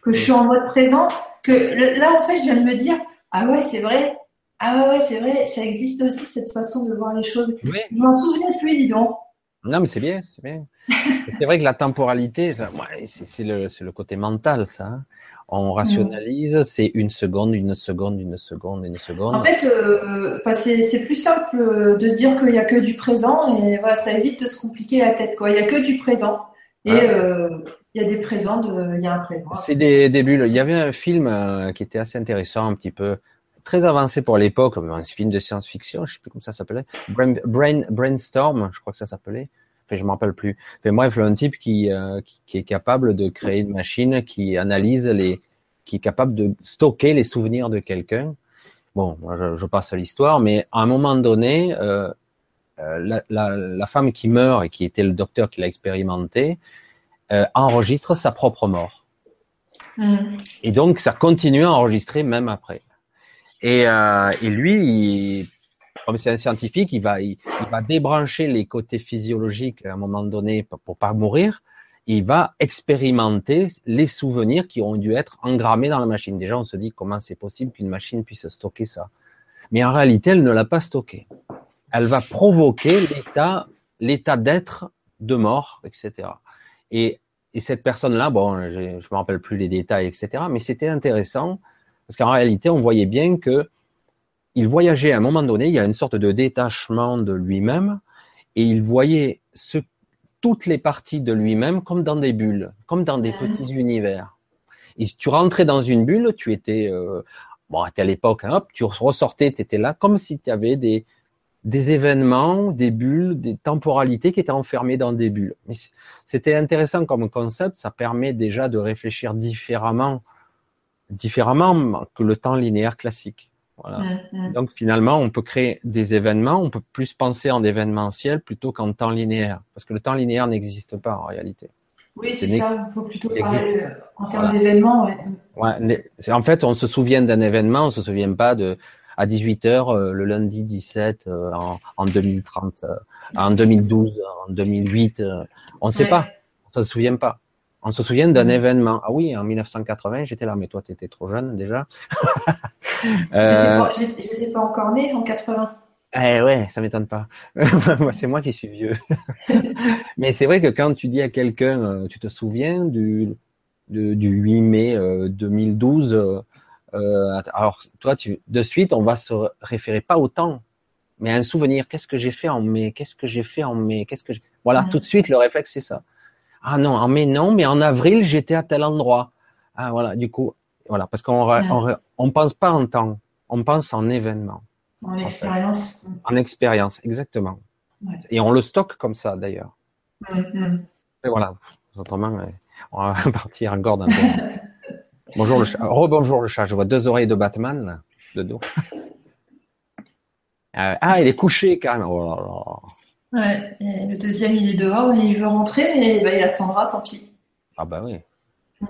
que je suis en mode présent, que là en fait je viens de me dire ah ouais c'est vrai, ah ouais, ouais c'est vrai, ça existe aussi cette façon de voir les choses. Je m'en souvenais plus, dis donc. Non, mais c'est bien, c'est bien. c'est vrai que la temporalité, c'est le, le, côté mental, ça. Hein. On rationalise, c'est une seconde, une seconde, une seconde, une seconde. En fait, euh, c'est plus simple de se dire qu'il n'y a que du présent et voilà, ça évite de se compliquer la tête. Quoi. Il n'y a que du présent et euh, il y a des présents, de, il y a un présent. C'est des, des bulles. Il y avait un film euh, qui était assez intéressant, un petit peu très avancé pour l'époque, un film de science-fiction, je sais plus comment ça s'appelait, Brain, Brain, Brainstorm, je crois que ça s'appelait. Enfin, je m'en rappelle plus. Enfin, bref, un type qui, euh, qui, qui, est capable de créer une machine qui analyse les, qui est capable de stocker les souvenirs de quelqu'un. Bon, je, je, passe à l'histoire, mais à un moment donné, euh, euh, la, la, la, femme qui meurt et qui était le docteur qui l'a expérimenté euh, enregistre sa propre mort. Mm. Et donc, ça continue à enregistrer même après. Et, euh, et lui, comme c'est un scientifique, il va, il, va débrancher les côtés physiologiques à un moment donné pour, pour pas mourir. Il va expérimenter les souvenirs qui ont dû être engrammés dans la machine. Déjà, on se dit comment c'est possible qu'une machine puisse stocker ça. Mais en réalité, elle ne l'a pas stocké. Elle va provoquer l'état, l'état d'être de mort, etc. Et, et cette personne-là, bon, je ne me rappelle plus les détails, etc. Mais c'était intéressant parce qu'en réalité, on voyait bien que il voyageait à un moment donné, il y a une sorte de détachement de lui-même, et il voyait ce, toutes les parties de lui-même comme dans des bulles, comme dans des petits univers. Et tu rentrais dans une bulle, tu étais, euh, bon, à l'époque, hein, hop, tu ressortais, tu étais là, comme si tu avais des, des événements, des bulles, des temporalités qui étaient enfermées dans des bulles. C'était intéressant comme concept, ça permet déjà de réfléchir différemment différemment que le temps linéaire classique. Voilà. Mm, mm. Donc finalement, on peut créer des événements, on peut plus penser en événementiel plutôt qu'en temps linéaire, parce que le temps linéaire n'existe pas en réalité. Oui, c'est ça. Il faut plutôt parler euh, en termes d'événements. Ouais. en fait, on se souvient d'un événement, on se souvient pas de à 18 h euh, le lundi 17 euh, en, en, 2030, en 2012, en 2008, on ne sait pas, on se souvient pas. On se souvient d'un mm. événement. Ah oui, en 1980, j'étais là, mais toi, tu étais trop jeune déjà. euh... J'étais pas, encore né en 80. Eh ouais, ça m'étonne pas. c'est moi qui suis vieux. mais c'est vrai que quand tu dis à quelqu'un, euh, tu te souviens du, du 8 mai 2012, euh, euh, alors toi, tu, de suite, on va se référer pas au temps, mais à un souvenir. Qu'est-ce que j'ai fait en mai? Qu'est-ce que j'ai fait en mai? Qu'est-ce que voilà, mm. tout de suite, le réflexe c'est ça. Ah non, en mai non, mais en avril j'étais à tel endroit. Ah voilà, du coup, voilà, parce qu'on on, on, pense pas en temps, on pense en événement. En, expérience. En expérience, exactement. Et on le stocke comme ça d'ailleurs. Et voilà, autrement, on va partir encore d'un Bonjour le chat. Rebonjour le chat. Je vois deux oreilles de Batman là, de dos. Euh, ah, il est couché carrément. Oh là là. Ouais, le deuxième, il est dehors et il veut rentrer, mais bah, il attendra, tant pis. Ah bah oui. Mm.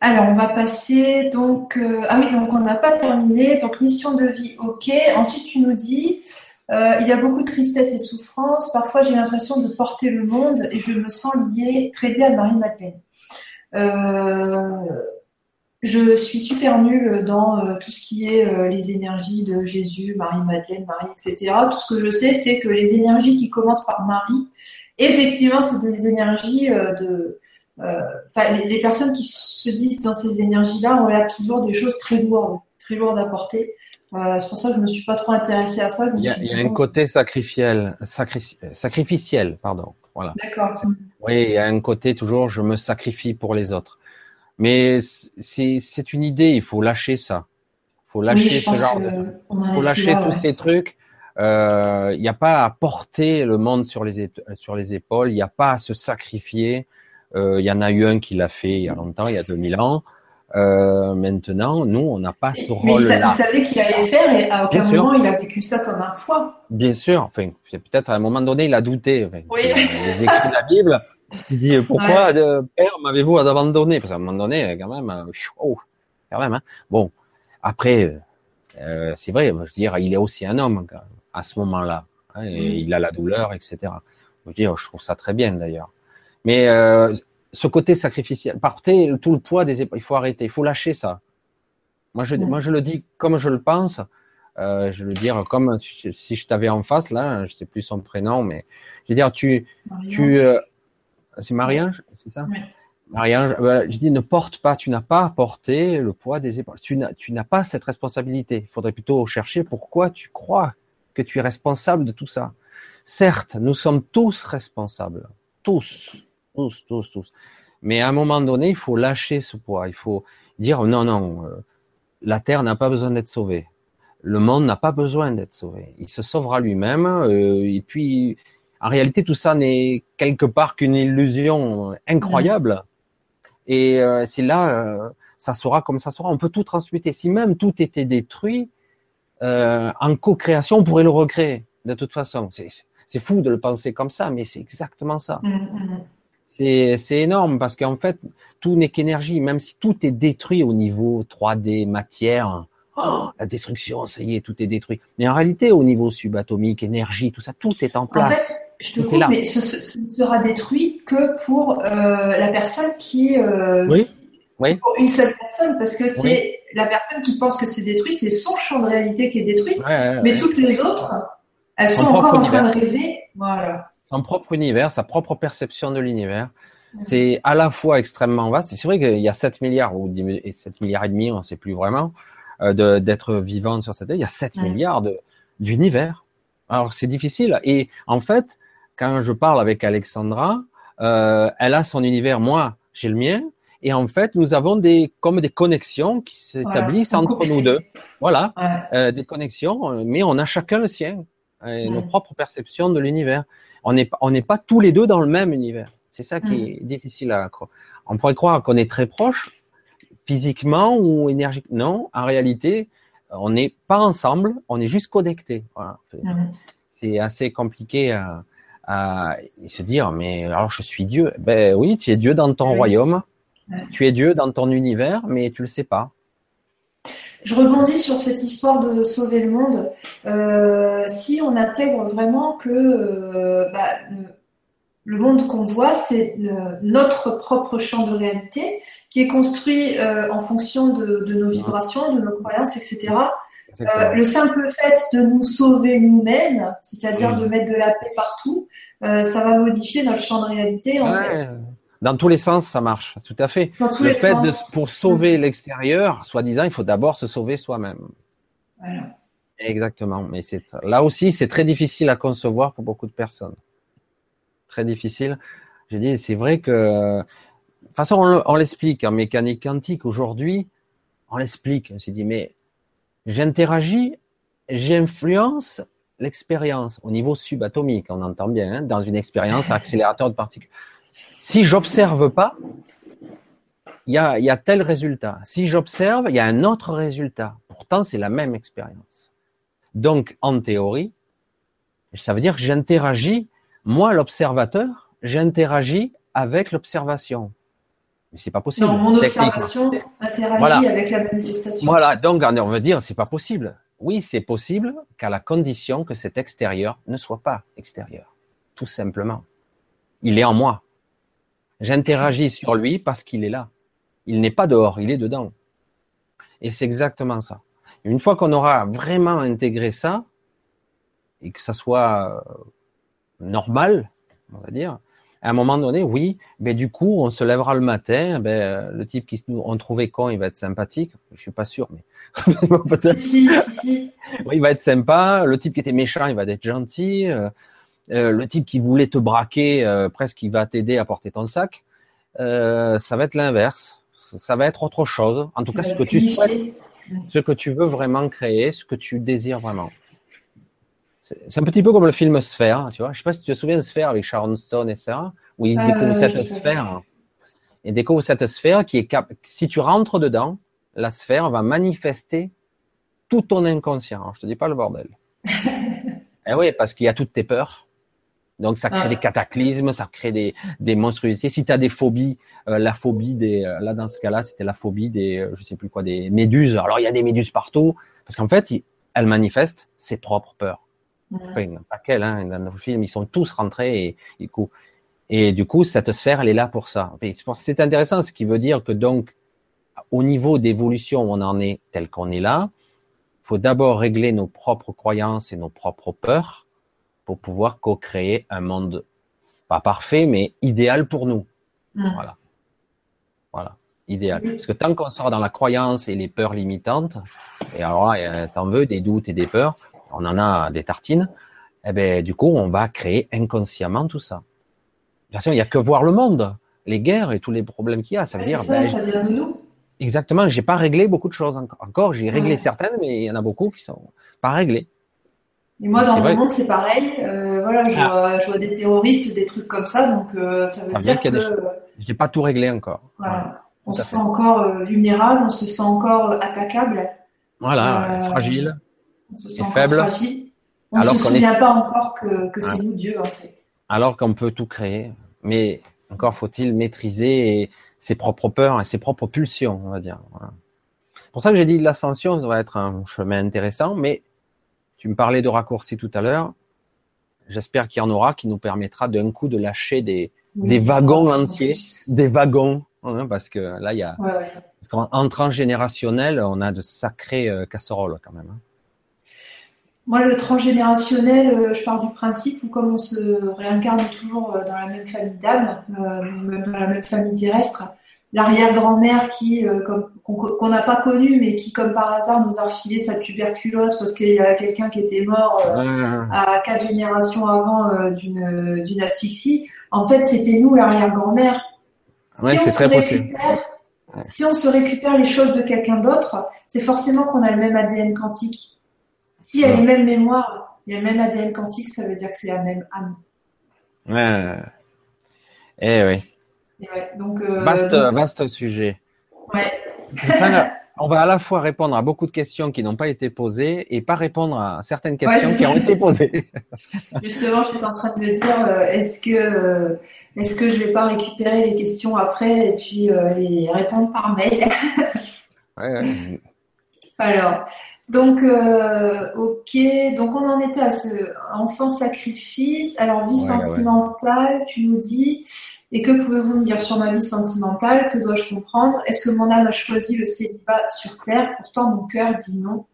Alors, on va passer donc. Euh, ah oui, donc on n'a pas terminé. Donc, mission de vie, ok. Ensuite, tu nous dis euh, il y a beaucoup de tristesse et souffrance. Parfois, j'ai l'impression de porter le monde et je me sens liée, très liée à Marie-Madeleine. Euh, je suis super nulle dans euh, tout ce qui est euh, les énergies de Jésus, Marie-Madeleine, Marie, etc. Tout ce que je sais, c'est que les énergies qui commencent par Marie, effectivement, c'est des énergies euh, de... Enfin, les, les, personnes qui se disent dans ces énergies-là ont là toujours des choses très lourdes, très lourdes à porter. c'est pour ça que je me suis pas trop intéressée à ça. Il y a, y a un côté sacrificiel, sacri sacrificiel, pardon. Voilà. D'accord. Oui, il y a un côté toujours, je me sacrifie pour les autres. Mais c'est une idée, il faut lâcher ça. Il faut lâcher ce genre de... faut lâcher tous ces trucs. Euh, il n'y a pas à porter le monde sur les, sur les épaules, il n'y a pas à se sacrifier. Euh, il y en a eu un qui l'a fait il y a longtemps, il y a 2000 ans. Euh, maintenant, nous, on n'a pas ce rôle-là. Mais il savait qu'il allait faire et à aucun moment il a vécu ça comme un poids. Bien sûr. Enfin, peut-être à un moment donné, il a douté. Enfin, oui. Il a écrit la Bible. Il dit pourquoi euh, Père m'avez-vous abandonné? Parce qu'à un moment donné, quand même, euh, oh, quand même. Hein. Bon, après, euh, c'est vrai. Je veux dire, il est aussi un homme à ce moment-là. Hein, et Il a la douleur, etc. Je veux dire, je trouve ça très bien d'ailleurs. Mais euh, ce côté sacrificiel, porter tout le poids des épaules, il faut arrêter, il faut lâcher ça. Moi, je, moi, je le dis comme je le pense. Euh, je veux dire comme si je t'avais en face là, je sais plus son prénom, mais je veux dire tu, tu, euh, c'est Marie-Ange, c'est ça. Oui. Marie-Ange, euh, je dis ne porte pas, tu n'as pas à porter le poids des épaules. Tu n'as, tu n'as pas cette responsabilité. Il faudrait plutôt chercher pourquoi tu crois que tu es responsable de tout ça. Certes, nous sommes tous responsables, tous, tous, tous, tous. Mais à un moment donné, il faut lâcher ce poids. Il faut dire non, non, euh, la Terre n'a pas besoin d'être sauvée. Le monde n'a pas besoin d'être sauvé. Il se sauvera lui-même. Euh, et puis, en réalité, tout ça n'est quelque part qu'une illusion incroyable. Et euh, c'est là, ça sera comme ça sera. On peut tout transmuter. Si même tout était détruit, en co-création, on pourrait le recréer. De toute façon, c'est fou de le penser comme ça, mais c'est exactement ça. Mm, mm c'est énorme parce qu'en fait, tout n'est qu'énergie. Même si tout est détruit au niveau 3D, matière, oh, la destruction, ça y est, tout est détruit. Mais en réalité, au niveau subatomique, énergie, tout ça, tout est en place. En fait, je te coupe, mais ce, ne sera détruit que pour euh, la personne qui. Euh, oui. Oui. Pour une seule personne, parce que c'est la personne qui pense que c'est détruit, c'est son champ de réalité qui est détruit. mais toutes les autres, elles sont encore en train de rêver. Voilà son propre univers, sa propre perception de l'univers. C'est à la fois extrêmement vaste. C'est vrai qu'il y a 7 milliards ou 7 milliards et demi, on ne sait plus vraiment, euh, d'être vivants sur cette terre. Il y a 7 milliards d'univers. Alors c'est difficile. Et en fait, quand je parle avec Alexandra, euh, elle a son univers, moi j'ai le mien. Et en fait, nous avons des comme des connexions qui s'établissent entre nous deux. Voilà, euh, des connexions, mais on a chacun le sien, et nos propres perceptions de l'univers on n'est on n'est pas tous les deux dans le même univers. C'est ça qui est difficile à croire. On pourrait croire qu'on est très proches physiquement ou énergiquement. Non, en réalité, on n'est pas ensemble, on est juste connectés. Voilà. C'est assez compliqué à, à, se dire, mais alors je suis Dieu. Ben oui, tu es Dieu dans ton royaume, tu es Dieu dans ton univers, mais tu le sais pas. Je rebondis sur cette histoire de sauver le monde. Euh, si on intègre vraiment que euh, bah, le monde qu'on voit, c'est notre propre champ de réalité qui est construit euh, en fonction de, de, nos vibrations, de nos croyances, etc. Euh, le simple fait de nous sauver nous-mêmes, c'est-à-dire de mettre de la paix partout, euh, ça va modifier notre champ de réalité en fait. Dans tous les sens, ça marche, tout à fait. Dans tous le fait de, pour sauver l'extérieur, soi-disant, il faut d'abord se sauver soi-même. Voilà. Exactement. Mais là aussi, c'est très difficile à concevoir pour beaucoup de personnes. Très difficile. J'ai dit, c'est vrai que, de toute façon, on, l'explique en mécanique quantique aujourd'hui. On l'explique. On s'est dit, mais j'interagis, j'influence l'expérience au niveau subatomique. On entend bien hein, dans une expérience accélérateur de particules. Si j'observe pas, il y a, tel résultat. Si j'observe, il y a un autre résultat. Pourtant, c'est la même expérience. Donc, en théorie, ça veut dire que j'interagis, moi, l'observateur, j'interagis avec l'observation. Mais c'est pas possible. Non, mon observation interagit avec la manifestation. Voilà, donc on veut dire c'est pas possible. Oui, c'est possible qu'à la condition que cet extérieur ne soit pas extérieur. Tout simplement. Il est en moi. J'interagis sur lui parce qu'il est là. Il n'est pas dehors, il est dedans. Et c'est exactement ça. Une fois qu'on aura vraiment intégré ça, et que ça soit euh, normal, on va dire, à un moment donné, oui, mais du coup, on se lèvera le matin, ben, le type qui nous on trouvait con, il va être sympathique. Je suis pas sûr, mais si, si, si. Oui, il va être sympa. Le type qui était méchant, il va être gentil. Euh, euh, le type qui voulait te braquer, euh, presque il va t'aider à porter ton sac, euh, ça va être l'inverse. Ça va être autre chose. En tout cas, ce que tu souhaites, ce que tu veux vraiment créer, ce que tu désires vraiment. C'est un petit peu comme le film Sphère, tu vois. Je sais pas si tu te souviens de Sphère avec Sharon Stone et ça, où il découvre cette sphère. Et découvre cette sphère qui est cap si tu rentres dedans, la sphère va manifester tout ton inconscient. Je te dis pas le bordel. eh oui, parce qu'il y a toutes tes peurs. Donc ça crée des cataclysmes, ça crée des, des monstruosités. Si tu as des phobies, euh, la phobie des euh, là dans ce cas-là, c'était la phobie des euh, je sais plus quoi des méduses. Alors il y a des méduses partout parce qu'en fait, elle manifeste ses propres peurs. Enfin, pas qu'elle, hein, dans le film, ils sont tous rentrés et, du coup, cette sphère, elle est là pour ça. C'est intéressant, ce qui veut dire que donc, au niveau d'évolution, on en est tel qu'on est là. Il faut d'abord régler nos propres croyances et nos propres peurs pour pouvoir co-créer un monde pas parfait, mais idéal pour nous. Voilà. Voilà. Idéal. Parce que tant qu'on sort dans la croyance et les peurs limitantes, et alors là, t'en veux des doutes et des peurs, on en a des tartines, eh ben, du coup, on va créer inconsciemment tout ça. Bien sûr, il n'y a que voir le monde, les guerres et tous les problèmes qu'il y a. Ça veut dire, ça, ben, ça vient de nous. Exactement. J'ai pas réglé beaucoup de choses encore. Encore, j'ai réglé certaines, mais il y en a beaucoup qui sont pas réglées. Et moi, dans mon monde, c'est pareil. Euh, voilà, je, ah. vois, je, vois, des terroristes, des trucs comme ça, donc euh, ça veut dire que. J'ai pas tout réglé encore. Voilà. On se sent encore euh, vulnérable, on se sent encore attaquable. Voilà, fragile. On se sent faible. On ne se souvient pas encore que, que c'est nous Dieu en fait alors qu'on peut tout créer. Mais encore faut-il maîtriser ses propres peurs et ses propres pulsions, on va dire. C'est pour ça que j'ai dit l'ascension, ça va être un chemin intéressant, mais tu me parlais de raccourcis tout à l'heure. J'espère qu'il y en aura qui nous permettra d'un coup de lâcher des, des wagons entiers, des wagons, hein, parce que là, il y a, en transgénérationnel, on a de sacrées euh, casseroles quand même. Hein. Moi, le transgénérationnel, euh, je pars du principe où comme on se réincarne toujours euh, dans la même famille d'âme, euh, même dans la même famille terrestre, l'arrière-grand-mère qui qu'on n'a pas connue, mais qui comme par hasard nous a refilé sa tuberculose parce qu'il y a quelqu'un qui était mort à quatre générations avant d'une d'une asphyxie. En fait, c'était nous l'arrière-grand-mère. Ouais, si, très si on se récupère les choses de quelqu'un d'autre, c'est forcément qu'on a le même ADN quantique. Si elle a les mêmes mémoires, il y a le même ADN quantique, ça veut dire que c'est la même âme. Ouais. Eh oui. donc, euh, vaste, sujet. Ouais. on va à la fois répondre à beaucoup de questions qui n'ont pas été posées et pas répondre à certaines questions qui ont été posées. Justement, je suis en train de me dire, euh, est-ce que, euh, est-ce que je vais pas récupérer les questions après et puis les répondre par mail? Ouais. Alors, donc, euh, ok, donc on en était à ce enfant sacrifice. Alors, vie sentimentale, tu nous dis. Et que pouvez-vous me dire sur ma vie sentimentale? Que dois-je comprendre? Est-ce que mon âme a choisi le célibat sur Terre? Pourtant, mon cœur dit non.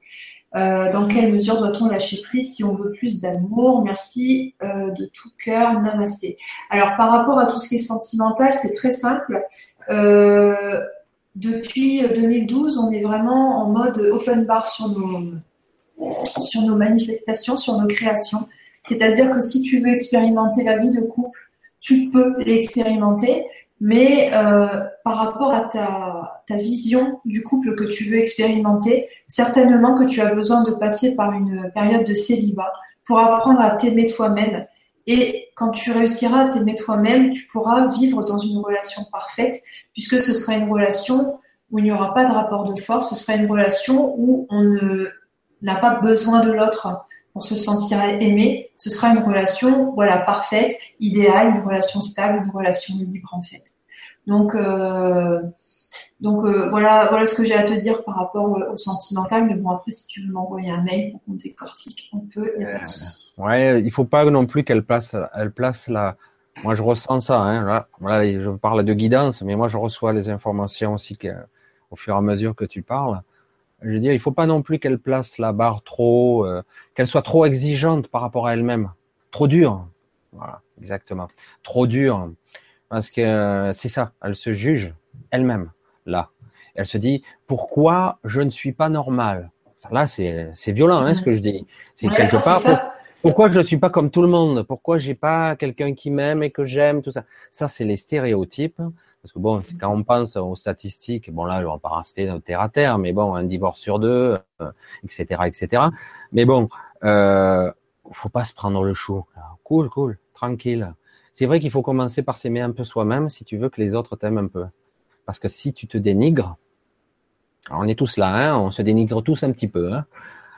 Euh, dans quelle mesure doit-on lâcher prise si on veut plus d'amour? Merci euh, de tout cœur, namasté. Alors, par rapport à tout ce qui est sentimental, c'est très simple. Euh, depuis 2012, on est vraiment en mode open bar sur nos, sur nos manifestations, sur nos créations. C'est-à-dire que si tu veux expérimenter la vie de couple, tu peux l'expérimenter, mais euh, par rapport à ta, ta vision du couple que tu veux expérimenter, certainement que tu as besoin de passer par une période de célibat pour apprendre à t'aimer toi-même. Et quand tu réussiras à t'aimer toi-même, tu pourras vivre dans une relation parfaite puisque ce sera une relation où il n'y aura pas de rapport de force, ce sera une relation où on n'a pas besoin de l'autre pour se sentir aimé. Ce sera une relation, voilà, parfaite, idéale, une relation stable, une relation libre en fait. Donc, euh, donc euh, voilà, voilà ce que j'ai à te dire par rapport au sentimental. Mais bon, après, si tu veux m'envoyer un mail pour qu'on décortique, on peut, il n'y a pas de souci. Ouais, il faut pas non plus qu'elle place, elle place la, moi, je ressens ça. Hein, là, voilà, je parle de guidance, mais moi, je reçois les informations aussi que, au fur et à mesure que tu parles. Je veux dire, il faut pas non plus qu'elle place la barre trop, euh, qu'elle soit trop exigeante par rapport à elle-même, trop dure. Voilà, exactement, trop dure, parce que euh, c'est ça. Elle se juge elle-même là. Elle se dit pourquoi je ne suis pas normal? Là, c'est c'est violent, hein, ce que je dis. C'est quelque part. Pourquoi je ne suis pas comme tout le monde? Pourquoi j'ai pas quelqu'un qui m'aime et que j'aime tout ça? Ça, c'est les stéréotypes. Parce que bon, quand on pense aux statistiques, bon là, on va pas rester terre à terre, mais bon, un divorce sur deux, etc., euh, etc. Mais bon, euh, faut pas se prendre le chou. Cool, cool, tranquille. C'est vrai qu'il faut commencer par s'aimer un peu soi-même si tu veux que les autres t'aiment un peu. Parce que si tu te dénigres, on est tous là, hein, on se dénigre tous un petit peu. Hein,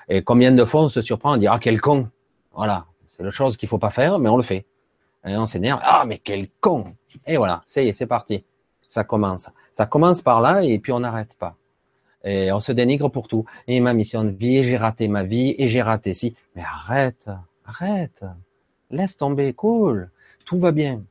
et combien de fois on se surprend à dire ah quel con. Voilà, c'est la chose qu'il faut pas faire, mais on le fait. Et on s'énerve ah mais quel con. Et voilà, c'est c'est parti. Ça commence. Ça commence par là et puis on n'arrête pas. Et on se dénigre pour tout. Et ma mission de vie, j'ai raté ma vie et j'ai raté si. Mais arrête, arrête, laisse tomber, cool, tout va bien.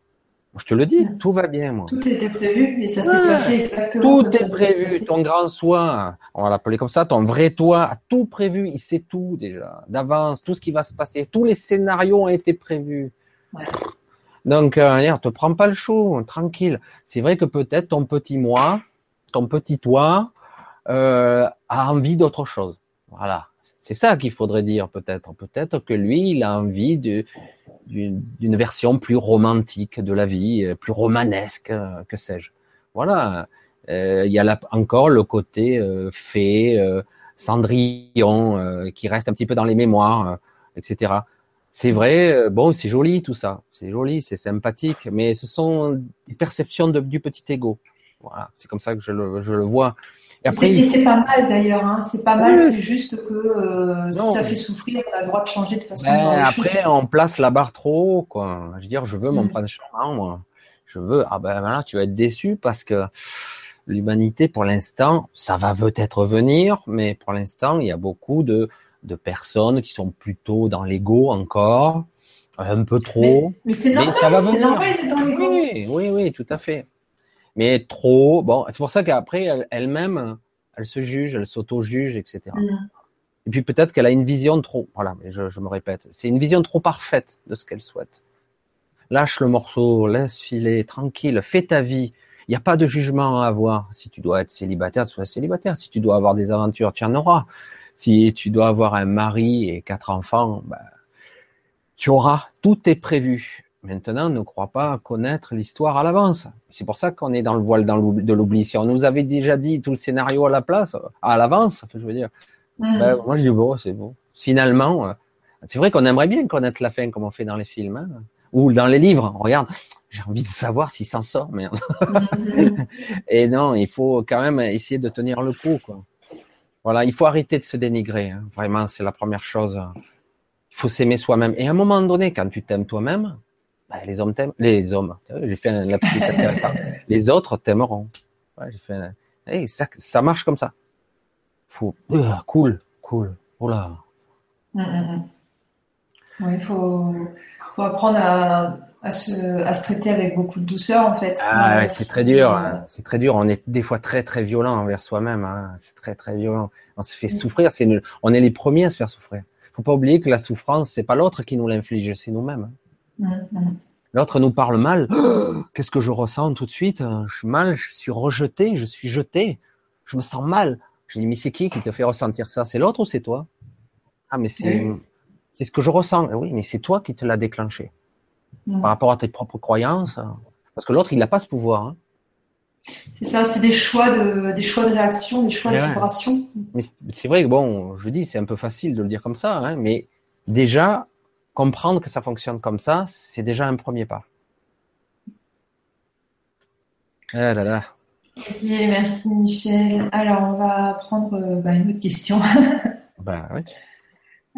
Je te le dis, tout va bien, moi. Tout était prévu et ça s'est passé exactement. Tout est prévu. Ton grand soi, on va l'appeler comme ça, ton vrai toi a tout prévu. Il sait tout déjà, d'avance, tout ce qui va se passer. Tous les scénarios ont été prévus. Ouais. Donc, euh, te prends pas le chaud, tranquille. C'est vrai que peut-être ton petit moi, ton petit toi, euh, a envie d'autre chose. Voilà. C'est ça qu'il faudrait dire peut-être. Peut-être que lui, il a envie d'une version plus romantique de la vie, euh, plus romanesque, euh, que sais-je. Voilà. Euh, il y a là encore le côté fée, Cendrillon, qui reste un petit peu dans les mémoires, etc. C'est vrai, bon, c'est joli tout ça, c'est joli, c'est sympathique, mais ce sont des perceptions du petit ego. Voilà, c'est comme ça que je le vois. Et, après, c'est pas mal d'ailleurs, hein. c'est pas mal, c'est juste que euh, si ça fait souffrir, on a le droit de changer de façon. Ben, après, on place la barre trop haut, quoi. Je veux dire, je veux mon mm. prince charmant, moi. Je veux, ah ben voilà, tu vas être déçu parce que l'humanité, pour l'instant, ça va peut-être venir, mais pour l'instant, il y a beaucoup de, de personnes qui sont plutôt dans l'ego encore, un peu trop. Mais, c'est normal, c'est normal d'être dans l'ego. Oui, oui, oui, tout à fait mais trop. Bon, c'est pour ça qu'après, elle-même, elle, se juge, elle s'auto-juge, etc. Mm. Et puis peut-être qu'elle a une vision trop. Voilà, mais je, je me répète, c'est une vision trop parfaite de ce qu'elle souhaite. Lâche le morceau, laisse filer, tranquille, fais ta vie. Il n'y a pas de jugement à avoir. Si tu dois être célibataire, sois célibataire. Si tu dois avoir des aventures, tu en auras. Si tu dois avoir un mari et quatre enfants, ben, tu auras. Tout est prévu. Maintenant, ne crois pas connaître l'histoire à l'avance. C'est pour ça qu'on est dans le voile de l'oubli. Si on nous avait déjà dit tout le scénario à la place, à l'avance, je veux dire, mm. ben, moi je dis bon, c'est bon. Finalement, euh, c'est vrai qu'on aimerait bien connaître la fin comme on fait dans les films hein. ou dans les livres. On regarde, j'ai envie de savoir s'il s'en sort, merde. Mm. Et non, il faut quand même essayer de tenir le coup, quoi. Voilà, il faut arrêter de se dénigrer. Hein. Vraiment, c'est la première chose. Il faut s'aimer soi-même. Et à un moment donné, quand tu t'aimes toi-même, bah, les hommes t'aiment, les hommes, j'ai fait un lapsus intéressant. les autres t'aimeront. Ouais, j'ai fait un... hey, ça, ça marche comme ça. Faut, euh, cool, cool. Oh là. Mm, mm, mm. Oui, il faut, faut apprendre à, à, se, à se traiter avec beaucoup de douceur en fait. Ah, ouais, c'est très dur. Hein. C'est très dur. On est des fois très très violent envers soi-même. Hein. C'est très très violent. On se fait souffrir. C'est On est les premiers à se faire souffrir. Faut pas oublier que la souffrance, c'est pas l'autre qui nous l'inflige, c'est nous-mêmes. Hein. L'autre nous parle mal. Qu'est-ce que je ressens tout de suite? Je suis mal, je suis rejeté, je suis jeté, je me sens mal. Je dis, mais c'est qui qui te fait ressentir ça? C'est l'autre ou c'est toi? Ah, mais c'est c'est ce que je ressens. Oui, mais c'est toi qui te l'as déclenché. Par rapport à tes propres croyances. Parce que l'autre, il n'a pas ce pouvoir. Hein. C'est ça, c'est des choix de des choix de réaction, des choix de vibration. Mais c'est vrai que bon, je dis, c'est un peu facile de le dire comme ça, hein, mais déjà, comprendre que ça fonctionne comme ça, c'est déjà un premier pas. Ah là là. Ok, merci Michel. Alors, on va prendre euh, bah, une autre question. ben oui.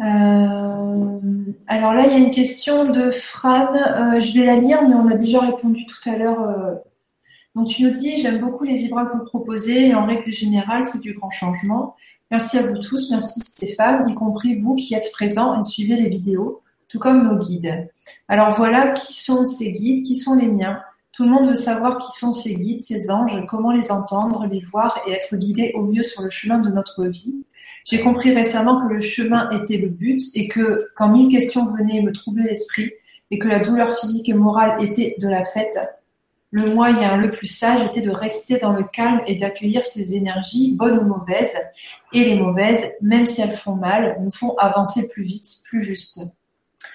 Euh, alors là, il y a une question de Fran. Euh, je vais la lire, mais on a déjà répondu tout à l'heure. Donc, tu nous dis, j'aime beaucoup les vibras que vous proposez et en règle générale, c'est du grand changement. Merci à vous tous, merci Stéphane, y compris vous qui êtes présents et suivez les vidéos tout comme nos guides. Alors voilà, qui sont ces guides, qui sont les miens Tout le monde veut savoir qui sont ces guides, ces anges, comment les entendre, les voir et être guidés au mieux sur le chemin de notre vie. J'ai compris récemment que le chemin était le but et que quand mille questions venaient me troubler l'esprit et que la douleur physique et morale était de la fête, le moyen le plus sage était de rester dans le calme et d'accueillir ces énergies, bonnes ou mauvaises. Et les mauvaises, même si elles font mal, nous font avancer plus vite, plus juste.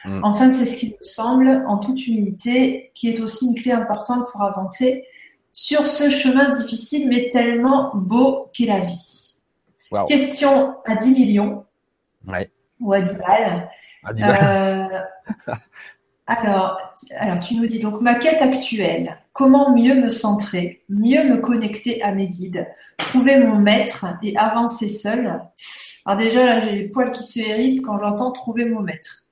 Mm. Enfin, c'est ce qui me semble, en toute humilité, qui est aussi une clé importante pour avancer sur ce chemin difficile, mais tellement beau qu'est la vie. Question à 10 millions. Ouais. Ou à 10 balles. À 10 balles. Euh, Alors, alors, tu nous dis donc ma quête actuelle. Comment mieux me centrer, mieux me connecter à mes guides, trouver mon maître et avancer seul? Alors déjà là, j'ai les poils qui se hérissent quand j'entends trouver mon maître.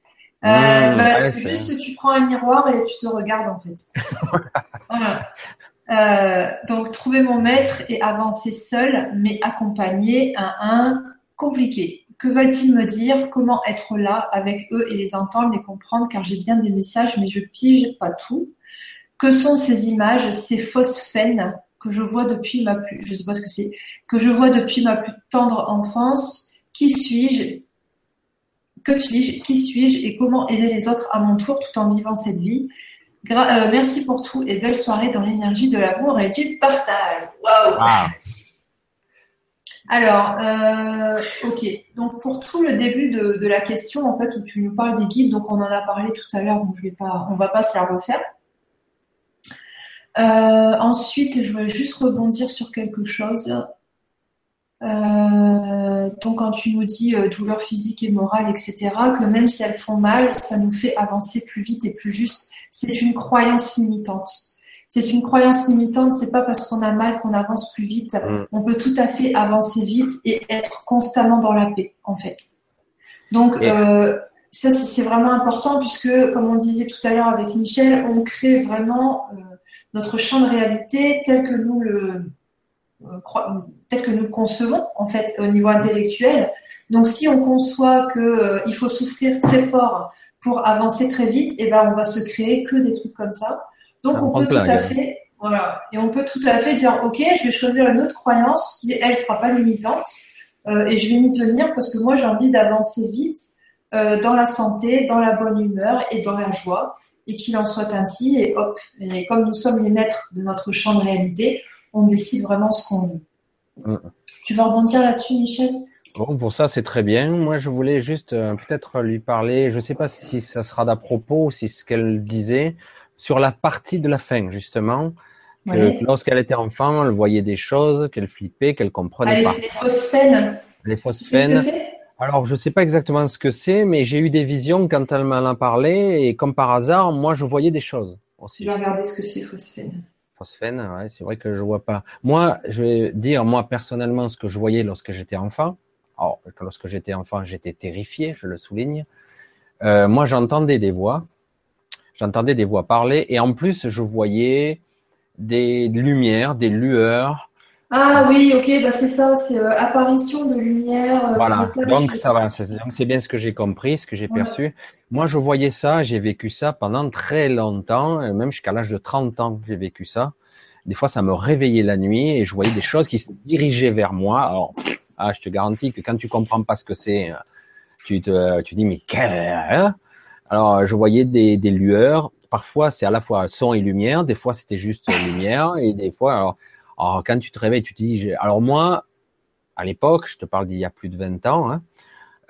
Euh, mmh, bah, juste, tu prends un miroir et tu te regardes en fait. voilà. Euh, donc, trouver mon maître et avancer seul, mais accompagné à un compliqué. Que veulent-ils me dire? Comment être là avec eux et les entendre, les comprendre? Car j'ai bien des messages, mais je pige pas tout. Que sont ces images, ces fausses faines que je vois depuis ma plus, je sais pas ce que c'est, que je vois depuis ma plus tendre enfance? Qui suis-je? Que suis-je Qui suis-je Et comment aider les autres à mon tour tout en vivant cette vie euh, merci pour tout et belle soirée dans l'énergie de l'amour et du partage. Waouh Alors, euh, ok. Donc pour tout le début de, la question, en fait, où tu nous parles des guides, donc on en a parlé tout à l'heure, donc je vais pas, on va pas se la refaire. Euh, ensuite, je voulais juste rebondir sur quelque chose. Donc quand tu nous dis douleur physique et morale, etc., que même si elles font mal, ça nous fait avancer plus vite et plus juste c'est une croyance limitante. C'est une croyance limitante, c'est pas parce qu'on a mal qu'on avance plus vite. Mm. On peut tout à fait avancer vite et être constamment dans la paix, en fait. Donc, euh, ça, c'est vraiment important puisque, comme on disait tout à l'heure avec Michel, on crée vraiment euh, notre champ de réalité tel que nous le euh, tel que nous le concevons, en fait, au niveau intellectuel. Donc, si on conçoit qu'il faut souffrir très fort pour avancer très vite, et ben on va se créer que des trucs comme ça. Donc on peut tout à fait, voilà, et on peut tout à fait dire, ok, je vais choisir une autre croyance qui elle sera pas limitante euh, et je vais m'y tenir parce que moi j'ai envie d'avancer vite euh, dans la santé, dans la bonne humeur et dans la joie et qu'il en soit ainsi et hop. Et comme nous sommes les maîtres de notre champ de réalité, on décide vraiment ce qu'on veut. Mm. Tu vas rebondir là-dessus, Michel? Bon, pour ça, c'est très bien. Moi, je voulais juste euh, peut-être lui parler, je ne sais pas si ça sera d'à propos, si ce qu'elle disait, sur la partie de la fin, justement. Que lorsqu'elle était enfant, elle voyait des choses, qu'elle flippait, qu'elle comprenait pas. Les phosphènes. Les phosphènes. Alors, je ne sais pas exactement ce que c'est, mais j'ai eu des visions quand elle m'en a parlé, et comme par hasard, moi, je voyais des choses aussi. Je vais regarder ce que c'est phosphène. Phosphène, c'est vrai que je vois pas. Moi, je vais dire, moi, personnellement, ce que je voyais lorsque j'étais enfant. Alors, lorsque j'étais enfant, j'étais terrifié, je le souligne. Euh, moi, j'entendais des voix, j'entendais des voix parler, et en plus, je voyais des lumières, des lueurs. Ah oui, ok, bah c'est ça, c'est euh, apparition de lumière. Euh, voilà, donc ça va, c'est bien ce que j'ai compris, ce que j'ai perçu. Moi, je voyais ça, j'ai vécu ça pendant très longtemps, même jusqu'à l'âge de 30 ans, j'ai vécu ça. Des fois, ça me réveillait la nuit et je voyais des choses qui se dirigeaient vers moi. Alors, ah, je te garantis que quand tu comprends pas ce que c'est, tu te, tu dis mais quel hein? Alors, je voyais des, des lueurs. Parfois, c'est à la fois son et lumière. Des fois, c'était juste lumière. Et des fois, alors, alors, quand tu te réveilles, tu te dis. Alors moi, à l'époque, je te parle d'il y a plus de 20 ans. Hein,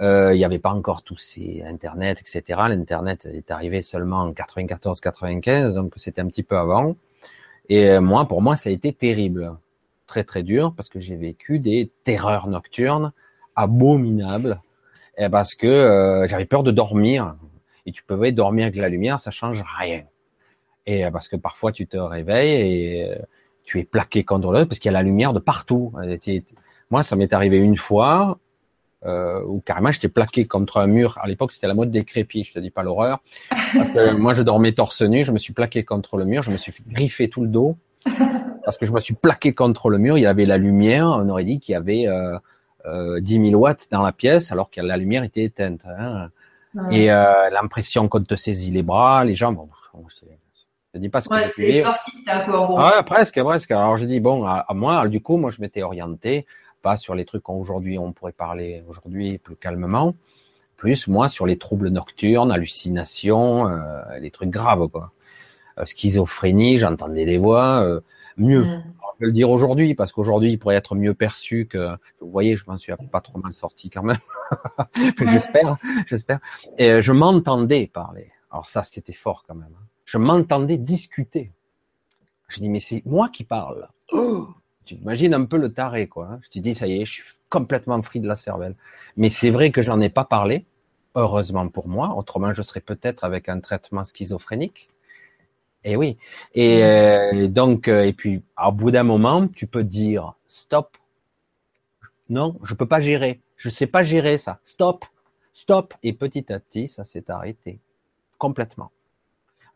euh, il n'y avait pas encore tous ces Internet, etc. L'Internet est arrivé seulement en 94-95, donc c'était un petit peu avant. Et euh, moi, pour moi, ça a été terrible très très dur parce que j'ai vécu des terreurs nocturnes abominables et parce que euh, j'avais peur de dormir et tu pouvais dormir avec la lumière ça change rien et parce que parfois tu te réveilles et tu es plaqué contre le parce qu'il y a la lumière de partout moi ça m'est arrivé une fois euh, où carrément j'étais plaqué contre un mur. À l'époque, c'était la mode des crépis, je te dis pas l'horreur. Parce que moi, je dormais torse nu, je me suis plaqué contre le mur, je me suis griffé tout le dos parce que je me suis plaqué contre le mur. Il y avait la lumière. On aurait dit qu'il y avait euh, euh, 10 000 watts dans la pièce, alors que la lumière était éteinte. Hein. Et euh, l'impression qu'on te saisit les bras, les jambes. Bon, je dis pas ce que ouais, c'était exorciste un peu en gros. Ouais, presque, presque. Alors je dis bon, à, moi, du coup, moi, je m'étais orienté pas sur les trucs qu'aujourd'hui on pourrait parler aujourd'hui plus calmement, plus moi sur les troubles nocturnes, hallucinations, euh, les trucs graves quoi. Euh, schizophrénie, j'entendais des voix, euh, mieux. Mm. Je vais le dire aujourd'hui parce qu'aujourd'hui il pourrait être mieux perçu que. Vous voyez, je m'en suis pas trop mal sorti quand même. j'espère, j'espère. Et euh, je m'entendais parler. Alors ça, c'était fort quand même. Hein. Je m'entendais discuter. Je dis mais c'est moi qui parle. Oh tu imagines un peu le taré quoi. Hein. Je te dis ça y est, je suis complètement free de la cervelle. Mais c'est vrai que j'en ai pas parlé heureusement pour moi, autrement je serais peut-être avec un traitement schizophrénique. Et oui. Et mmh. euh, donc, euh, et puis, au bout d'un moment, tu peux dire stop. Non, je peux pas gérer. Je sais pas gérer ça. Stop, stop. Et petit à petit, ça s'est arrêté complètement.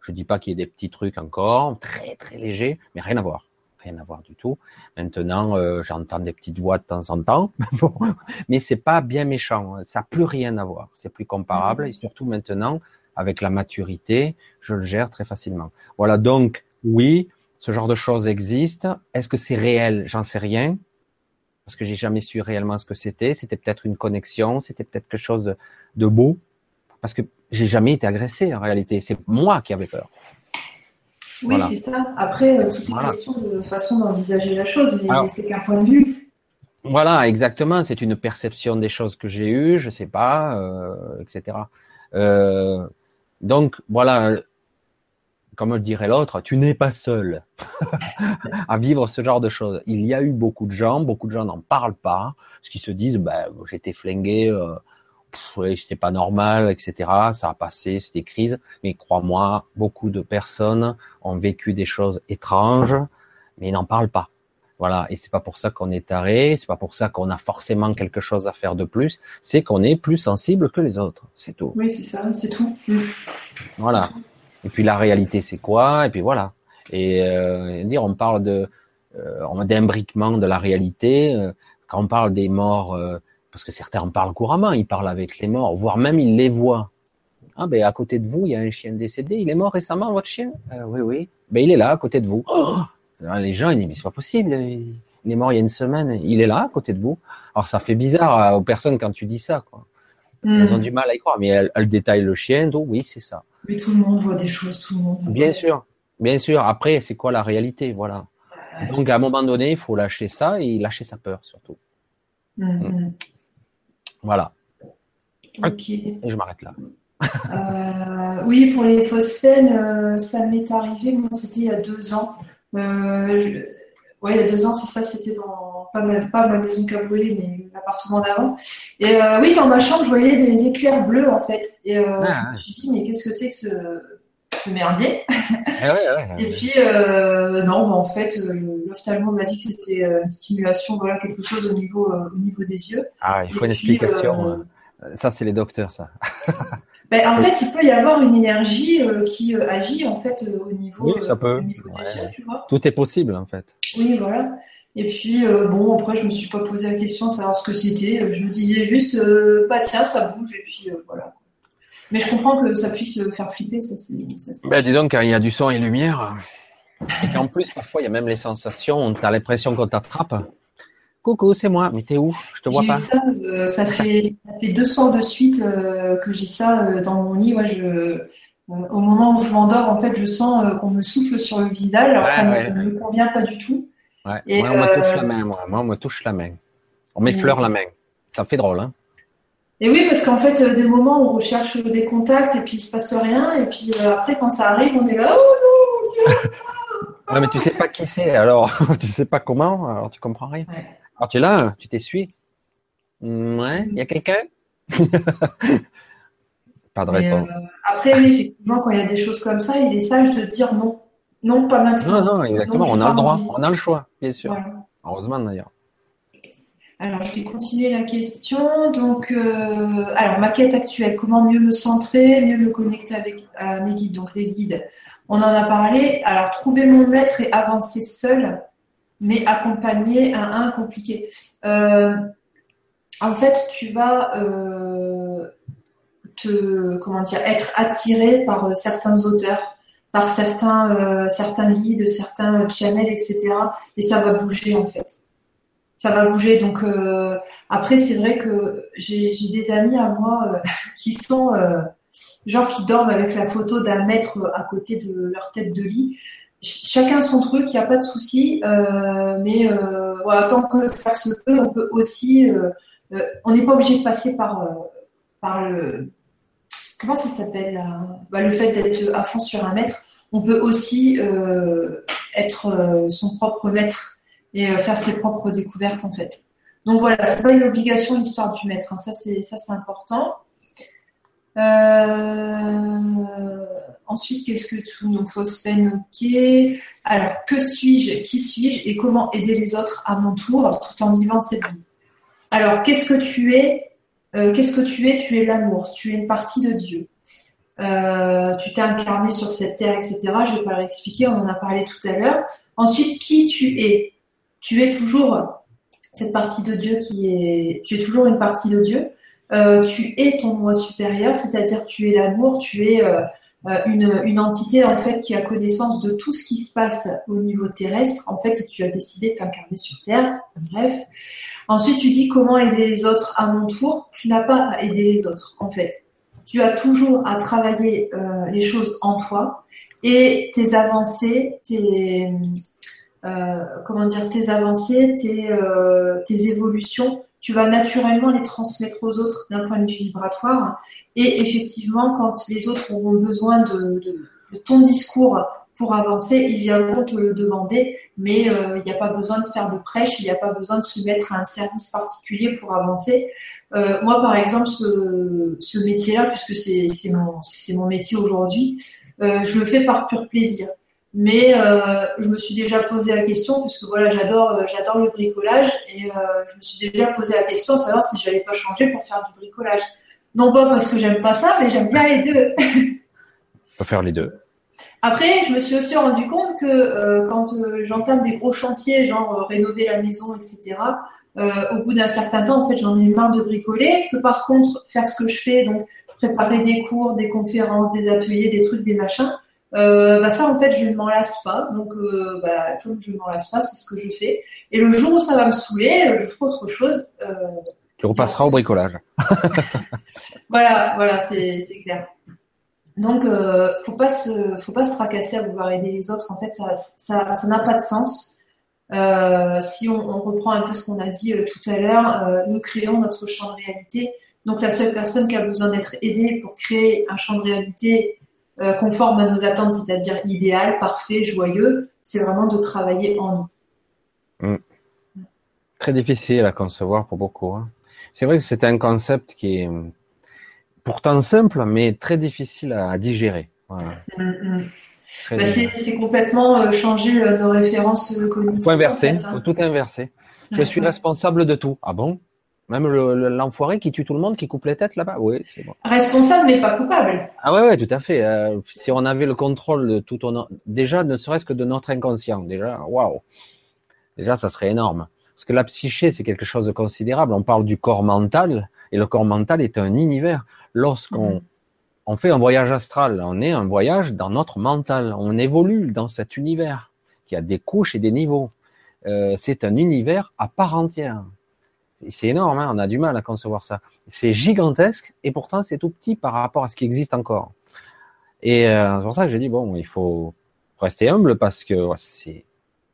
Je dis pas qu'il y ait des petits trucs encore, très très légers, mais rien à voir, rien à voir du tout. Maintenant, euh, j'entends des petites voix de temps en temps, mais c'est pas bien méchant. Ça n'a plus rien à voir. C'est plus comparable mmh. et surtout maintenant, avec la maturité, je le gère très facilement. Voilà, donc oui, ce genre de choses existe. Est-ce que c'est réel? J'en sais rien parce que j'ai jamais su réellement ce que c'était. C'était peut-être une connexion, c'était peut-être quelque chose de, beau, parce que j'ai jamais été agressé en réalité. C'est moi qui avais peur. Oui, c'est ça. Après, euh, tout est question de façon d'envisager la chose, mais c'est qu'un point de vue. Voilà, exactement. C'est une perception des choses que j'ai eues, je sais pas, euh, etc. Euh, donc voilà, comme le dirait l'autre, tu n'es pas seul à vivre ce genre de choses. Il y a eu beaucoup de gens, beaucoup de gens n'en parlent pas, parce qu'ils se disent, ben, j'étais flingué, euh, j'étais pas normal, etc. Ça a passé, c'était crise. Mais crois-moi, beaucoup de personnes ont vécu des choses étranges, mais ils n'en parlent pas. Voilà, et c'est pas pour ça qu'on est taré, c'est pas pour ça qu'on a forcément quelque chose à faire de plus, c'est qu'on est plus sensible que les autres, c'est tout. Oui, c'est ça, c'est tout. Mm. Voilà. Et puis la réalité, c'est quoi? Et puis voilà. Et euh, dire, on parle de, euh, d'imbriquement de la réalité. Euh, quand on parle des morts, parce que certains en parlent couramment, ils parlent avec les morts, voire même ils les voient. Ah ben à côté de vous, il y a un chien décédé. Il est mort récemment, votre chien? Oui, oui. Ben il est là, à côté de vous. Oh les gens, ils disent, mais c'est pas possible. Il est mort il y a une semaine. Il est là, à côté de vous. Alors, ça fait bizarre aux personnes quand tu dis ça, quoi. Elles ont hmm. du mal à y croire, mais elles, détaillent le chien, donc oui, c'est ça. Mais tout le monde voit des choses, tout le monde. Bien sûr, bien sûr. Après, c'est quoi la réalité, voilà. Donc, à un moment donné, il faut lâcher ça et lâcher sa peur, surtout. Hmm, hmm. Voilà. Ok. Et je m'arrête là. Euh, oui, pour les phosphènes, euh, ça m'est arrivé, moi, c'était il y a deux ans. Euh, ouais, il y a deux ans, c'est ça, c'était dans pas ma, pas ma maison qui a brûlé, mais l'appartement d'avant. Et euh, oui, dans ma chambre, je voyais des éclairs bleus en fait. Et ah, je me suis dit, mais qu'est-ce que c'est que ce, merdier? Eh Et puis non, en fait, l'ophtalmo m'a dit que c'était euh, une stimulation, voilà, quelque chose au niveau, au niveau des yeux. Ah, il faut une explication. Ça, c'est les docteurs, ça. Ben, en fait, il peut y avoir une énergie euh, qui euh, agit en fait euh, au niveau, oui, ça peut. des yeux, tu vois. Tout est possible en fait. Oui, voilà. Et puis bon, après, je me suis pas posé la question de savoir ce que c'était. Je me disais juste, pas tiens, ça bouge et puis voilà. Mais je comprends que ça puisse faire flipper, ça c'est. Ben, dis donc, quand il y a du son et lumière, et qu'en plus parfois il y a même les sensations, tu as l'impression qu'on t'attrape. Coucou, c'est moi. Mais t'es où? Je te vois pas. Ça, euh, ça, fait, ça fait deux soirs de suite euh, que j'ai ça euh, dans mon lit. Ouais, je, au moment où je m'endors, en fait, je sens qu'on me souffle sur le visage. Alors ça ne me, convient pas du tout. Ouais. moi, on me touche la main. Moi. moi, on me touche la main. On m'effleure la main. Ça fait drôle, hein et oui, parce qu'en fait, des moments où on recherche des contacts et puis il se passe rien, et puis après, quand ça arrive, on est là, oh non, Dieu mais tu sais pas qui c'est, alors tu sais pas comment, alors tu comprends rien. Alors tu es là, tu t'essuies. Ouais, il y a quelqu'un? Pas de réponse. Euh, après, oui, effectivement, quand il y a des choses comme ça, il est sage de dire non. Non, pas maintenant. Non, non, exactement. on a le droit, on a le choix, bien sûr. Heureusement d'ailleurs. Alors, je vais continuer la question. Donc, euh, alors, ma quête actuelle, comment mieux me centrer, mieux me connecter avec mes guides, donc les guides. On en a parlé. Alors, trouver mon maître et avancer seul mais accompagné un compliqué. Euh, en fait, tu vas euh, te, comment dire, être attiré par euh, certains auteurs, par certains, certains guides, certains channels, etc. Et ça va bouger en fait. Ça va bouger. Donc après, c'est vrai que j'ai des amis à moi qui sont genre qui dorment avec la photo d'un maître à côté de leur tête de lit chacun son truc, il n'y a pas de souci, euh, mais euh, tant que faire se peut, on peut aussi, euh, euh on n'est pas obligé de passer par, euh, par le, comment ça s'appelle, bah, le fait d'être à fond sur un maître. On peut aussi être son propre maître et faire ses propres découvertes en fait. Donc voilà, c'est pas une obligation l'histoire du maître, hein. ça c'est ça c'est important. Ensuite, qu'est-ce que tout nous phosphène Ok. Alors, que suis-je? Qui suis-je? Et comment aider les autres à mon tour tout en vivant cette vie? Alors, qu'est-ce que tu es? Qu'est-ce que tu es? Tu es l'amour. Tu es une partie de Dieu. Euh, tu t'es incarné sur cette terre, etc. Je vais pas l'expliquer, on en a parlé tout à l'heure. Ensuite, qui tu es? Tu es toujours cette partie de Dieu qui est, tu es toujours une partie de Dieu. Euh, tu es ton moi supérieur, c'est-à-dire tu es l'amour, tu es euh, une, une, entité en fait qui a connaissance de tout ce qui se passe au niveau terrestre. En fait, et tu as décidé de t'incarner sur Terre. Bref. Ensuite, tu dis comment aider les autres à mon tour. Tu n'as pas à aider les autres, en fait tu as toujours à travailler euh, les choses en toi et tes avancées, tes euh, comment dire, tes avancées, tes, euh, tes évolutions, tu vas naturellement les transmettre aux autres d'un point de vue vibratoire. Et effectivement, quand les autres auront besoin de, ton discours pour avancer, ils viendront te le demander, mais il n'y a pas besoin de faire de prêche, il n'y a pas besoin de se mettre à un service particulier pour avancer. Euh, moi, par exemple, ce, métier-là, puisque c'est mon, mon métier aujourd'hui, euh, je le fais par pur plaisir. Mais euh, je me suis déjà posé la question, puisque voilà, j'adore euh, j'adore le bricolage, et euh, je me suis déjà posé la question à savoir si j'allais pas changer pour faire du bricolage. Non pas parce que j'aime pas ça, mais j'aime bien les deux. On peut faire les deux. Après, je me suis aussi rendu compte que euh, quand j'entame des gros chantiers, genre rénover la maison, etc., au bout d'un certain temps, en fait, j'en ai marre de bricoler. Que par contre, faire ce que je fais, donc préparer des cours, des conférences, des ateliers, des trucs, des machins, euh, bah ça en fait je ne m'en lasse pas. Donc euh, bah, comme je ne m'en lasse pas c'est ce que je fais. Et le jour où ça va me saouler je ferai autre chose euh, tu repasseras au bricolage. Voilà voilà c'est clair. Donc euh, faut pas se faut pas se tracasser à vouloir aider les autres. En fait ça ça ça n'a pas de sens. Euh, si on, on, reprend un peu ce qu'on a dit tout à l'heure, euh, nous créons notre champ de réalité. Donc la seule personne qui a besoin d'être aidée pour créer un champ de réalité euh, conforme à nos attentes, c'est-à-dire idéal, parfait, joyeux, c'est vraiment de travailler en nous. Mm. Très difficile à concevoir pour beaucoup. Hein. C'est vrai que c'est un concept qui est pourtant simple, mais très difficile à digérer. Voilà. Mm, mm. Bah, c'est complètement euh, changer euh, nos références euh, cognitives. Faut inverser, hein. faut tout inverser. Je suis responsable de tout. Ah bon? Même l'enfoiré qui tue tout le monde, qui coupe les têtes là-bas Oui, c'est bon. Responsable, mais pas coupable. Ah ouais, ouais, tout à fait. si on avait le contrôle de tout, on... déjà, ne serait-ce que de notre inconscient, déjà, waouh Déjà, ça serait énorme. Parce que la psyché, c'est quelque chose de considérable. On parle du corps mental, et le corps mental est un univers. Lorsqu'on mm on fait un voyage astral, on est un voyage dans notre mental, on évolue dans cet univers qui a des couches et des niveaux. Euh, c'est un univers à part entière. C'est énorme, hein, on a du mal à concevoir ça. C'est gigantesque et pourtant c'est tout petit par rapport à ce qui existe encore. Et euh, c'est pour ça que j'ai dit bon, il faut rester humble parce que c'est,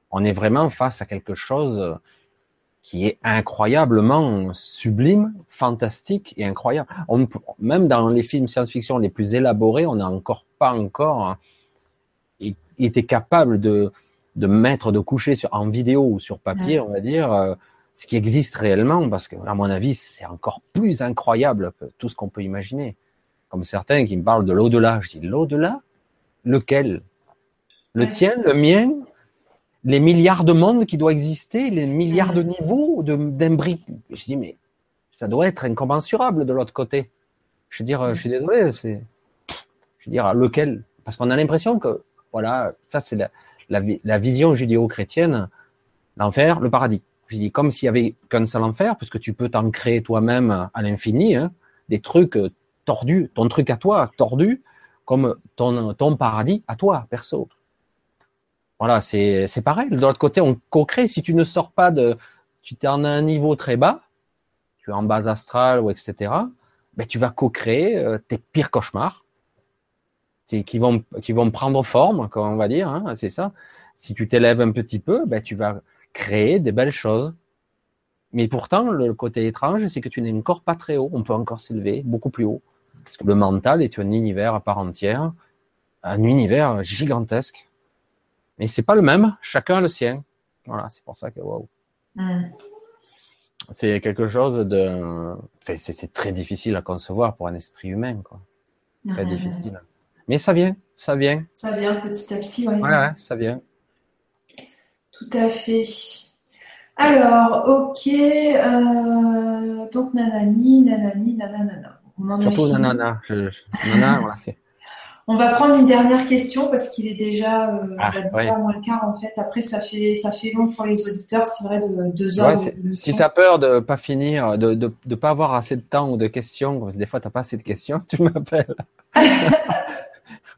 on est vraiment face à quelque chose qui est incroyablement sublime, fantastique et incroyable. On, même dans les films science-fiction les plus élaborés, on n'a encore pas encore hein, été capable de, de mettre, de coucher sur, en vidéo ou sur papier, on va dire, euh, ce qui existe réellement, parce que, à mon avis, c'est encore plus incroyable que tout ce qu'on peut imaginer. Comme certains qui me parlent de l'au-delà. Je dis, l'au-delà? Lequel? Le tien, le mien, les milliards de mondes qui doivent exister, les milliards de niveaux d'imbriques. Je dis, mais ça doit être incommensurable de l'autre côté. Je veux dire, je suis désolé, c'est, je veux dire, lequel? Parce qu'on a l'impression que, voilà, ça c'est la, la, la, vision judéo-chrétienne, l'enfer, le paradis. Je dis, comme s'il y avait qu'un seul enfer, puisque tu peux t'en créer toi-même à l'infini, hein, des trucs tordus, ton truc à toi, tordu, comme ton, ton paradis à toi, perso. Voilà, c'est pareil. De l'autre côté, on co-crée. Si tu ne sors pas de, tu es en un niveau très bas, tu es en base astrale ou etc. Ben tu vas co-créer euh, tes pires cauchemars, qui vont qui vont prendre forme, on va dire. Hein, c'est ça. Si tu t'élèves un petit peu, ben tu vas créer des belles choses. Mais pourtant, le côté étrange, c'est que tu n'es encore pas très haut. On peut encore s'élever beaucoup plus haut. Parce que le mental est un univers à part entière, un univers gigantesque. Mais c'est pas le même, chacun a le sien. Voilà, c'est pour ça que waouh. Mm. C'est quelque chose de. c'est très difficile à concevoir pour un esprit humain, quoi. Très difficile. Mais ça vient, ça vient. Ça vient petit à petit, oui. Ouais, ouais, ça vient. Tout à fait. Alors, ok. Euh, donc, nanani, nanani, nanana. On Surtout nanana. nanana, on l'a fait. On va prendre une dernière question parce qu'il est déjà euh, ah, 10 moins le quart en fait. Après, ça fait ça fait long pour les auditeurs, c'est vrai, de deux heures. si tu as peur de pas finir, de, de de pas avoir assez de temps ou de questions, parce que des fois tu n'as pas assez de questions, tu m'appelles.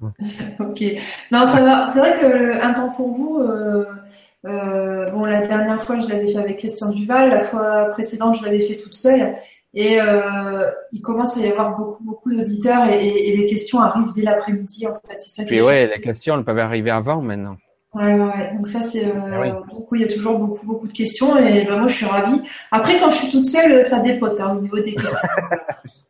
ok. Non, ça va. C'est vrai que un temps pour vous. Euh, euh, bon, la dernière fois, je l'avais fait avec Christian Duval. La fois précédente, je l'avais fait toute seule. Et euh, il commence à y avoir beaucoup, beaucoup d'auditeurs et, et, les questions arrivent dès l'après-midi. En fait, c'est ça. Que ouais, les questions, elles peuvent arriver avant maintenant. Ouais, ouais, Donc ça, c'est euh, ah donc il y a toujours beaucoup, beaucoup de questions et ben, moi, je suis ravie. Après, quand je suis toute seule, ça dépote hein, au niveau des questions.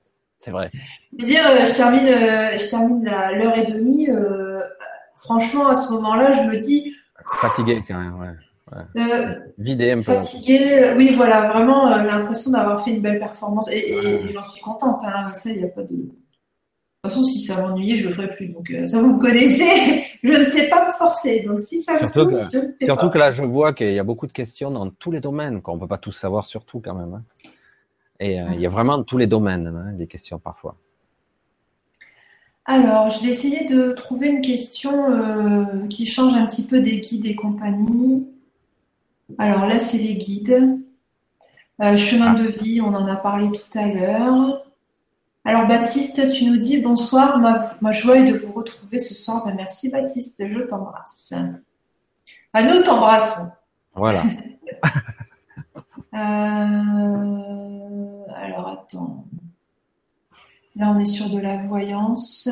c'est vrai. Je veux dire, euh, je termine, euh, je termine l'heure et demie. Euh, franchement, à ce moment-là, je me dis. Fatigué quand même, ouais. Euh, Vidé un peu. Fatigué, oui, voilà, vraiment euh, l'impression d'avoir fait une belle performance et, j'en suis contente. Hein, ça, il n'y a pas de. De toute façon, si ça m'ennuyait, je le ferais plus. Donc, euh, ça vous me connaissez. je ne sais pas me forcer. Donc, si ça me surtout que, je Surtout que là, je vois qu'il y a beaucoup de questions dans tous les domaines. qu'on ne peut pas tout savoir sur tout quand même. Hein. Et il y a vraiment tous les domaines hein, des questions parfois. Alors, je vais essayer de trouver une question qui change un petit peu des guides et compagnie. Alors là, c'est les guides. Euh, chemin de vie, on en a parlé tout à l'heure. Alors Baptiste, tu nous dis bonsoir, ma, joie est de vous retrouver ce soir. Ben, merci Baptiste, je t'embrasse. Ah, nous t'embrassons. Voilà. Euh, alors attends. Là, on est sur de la voyance.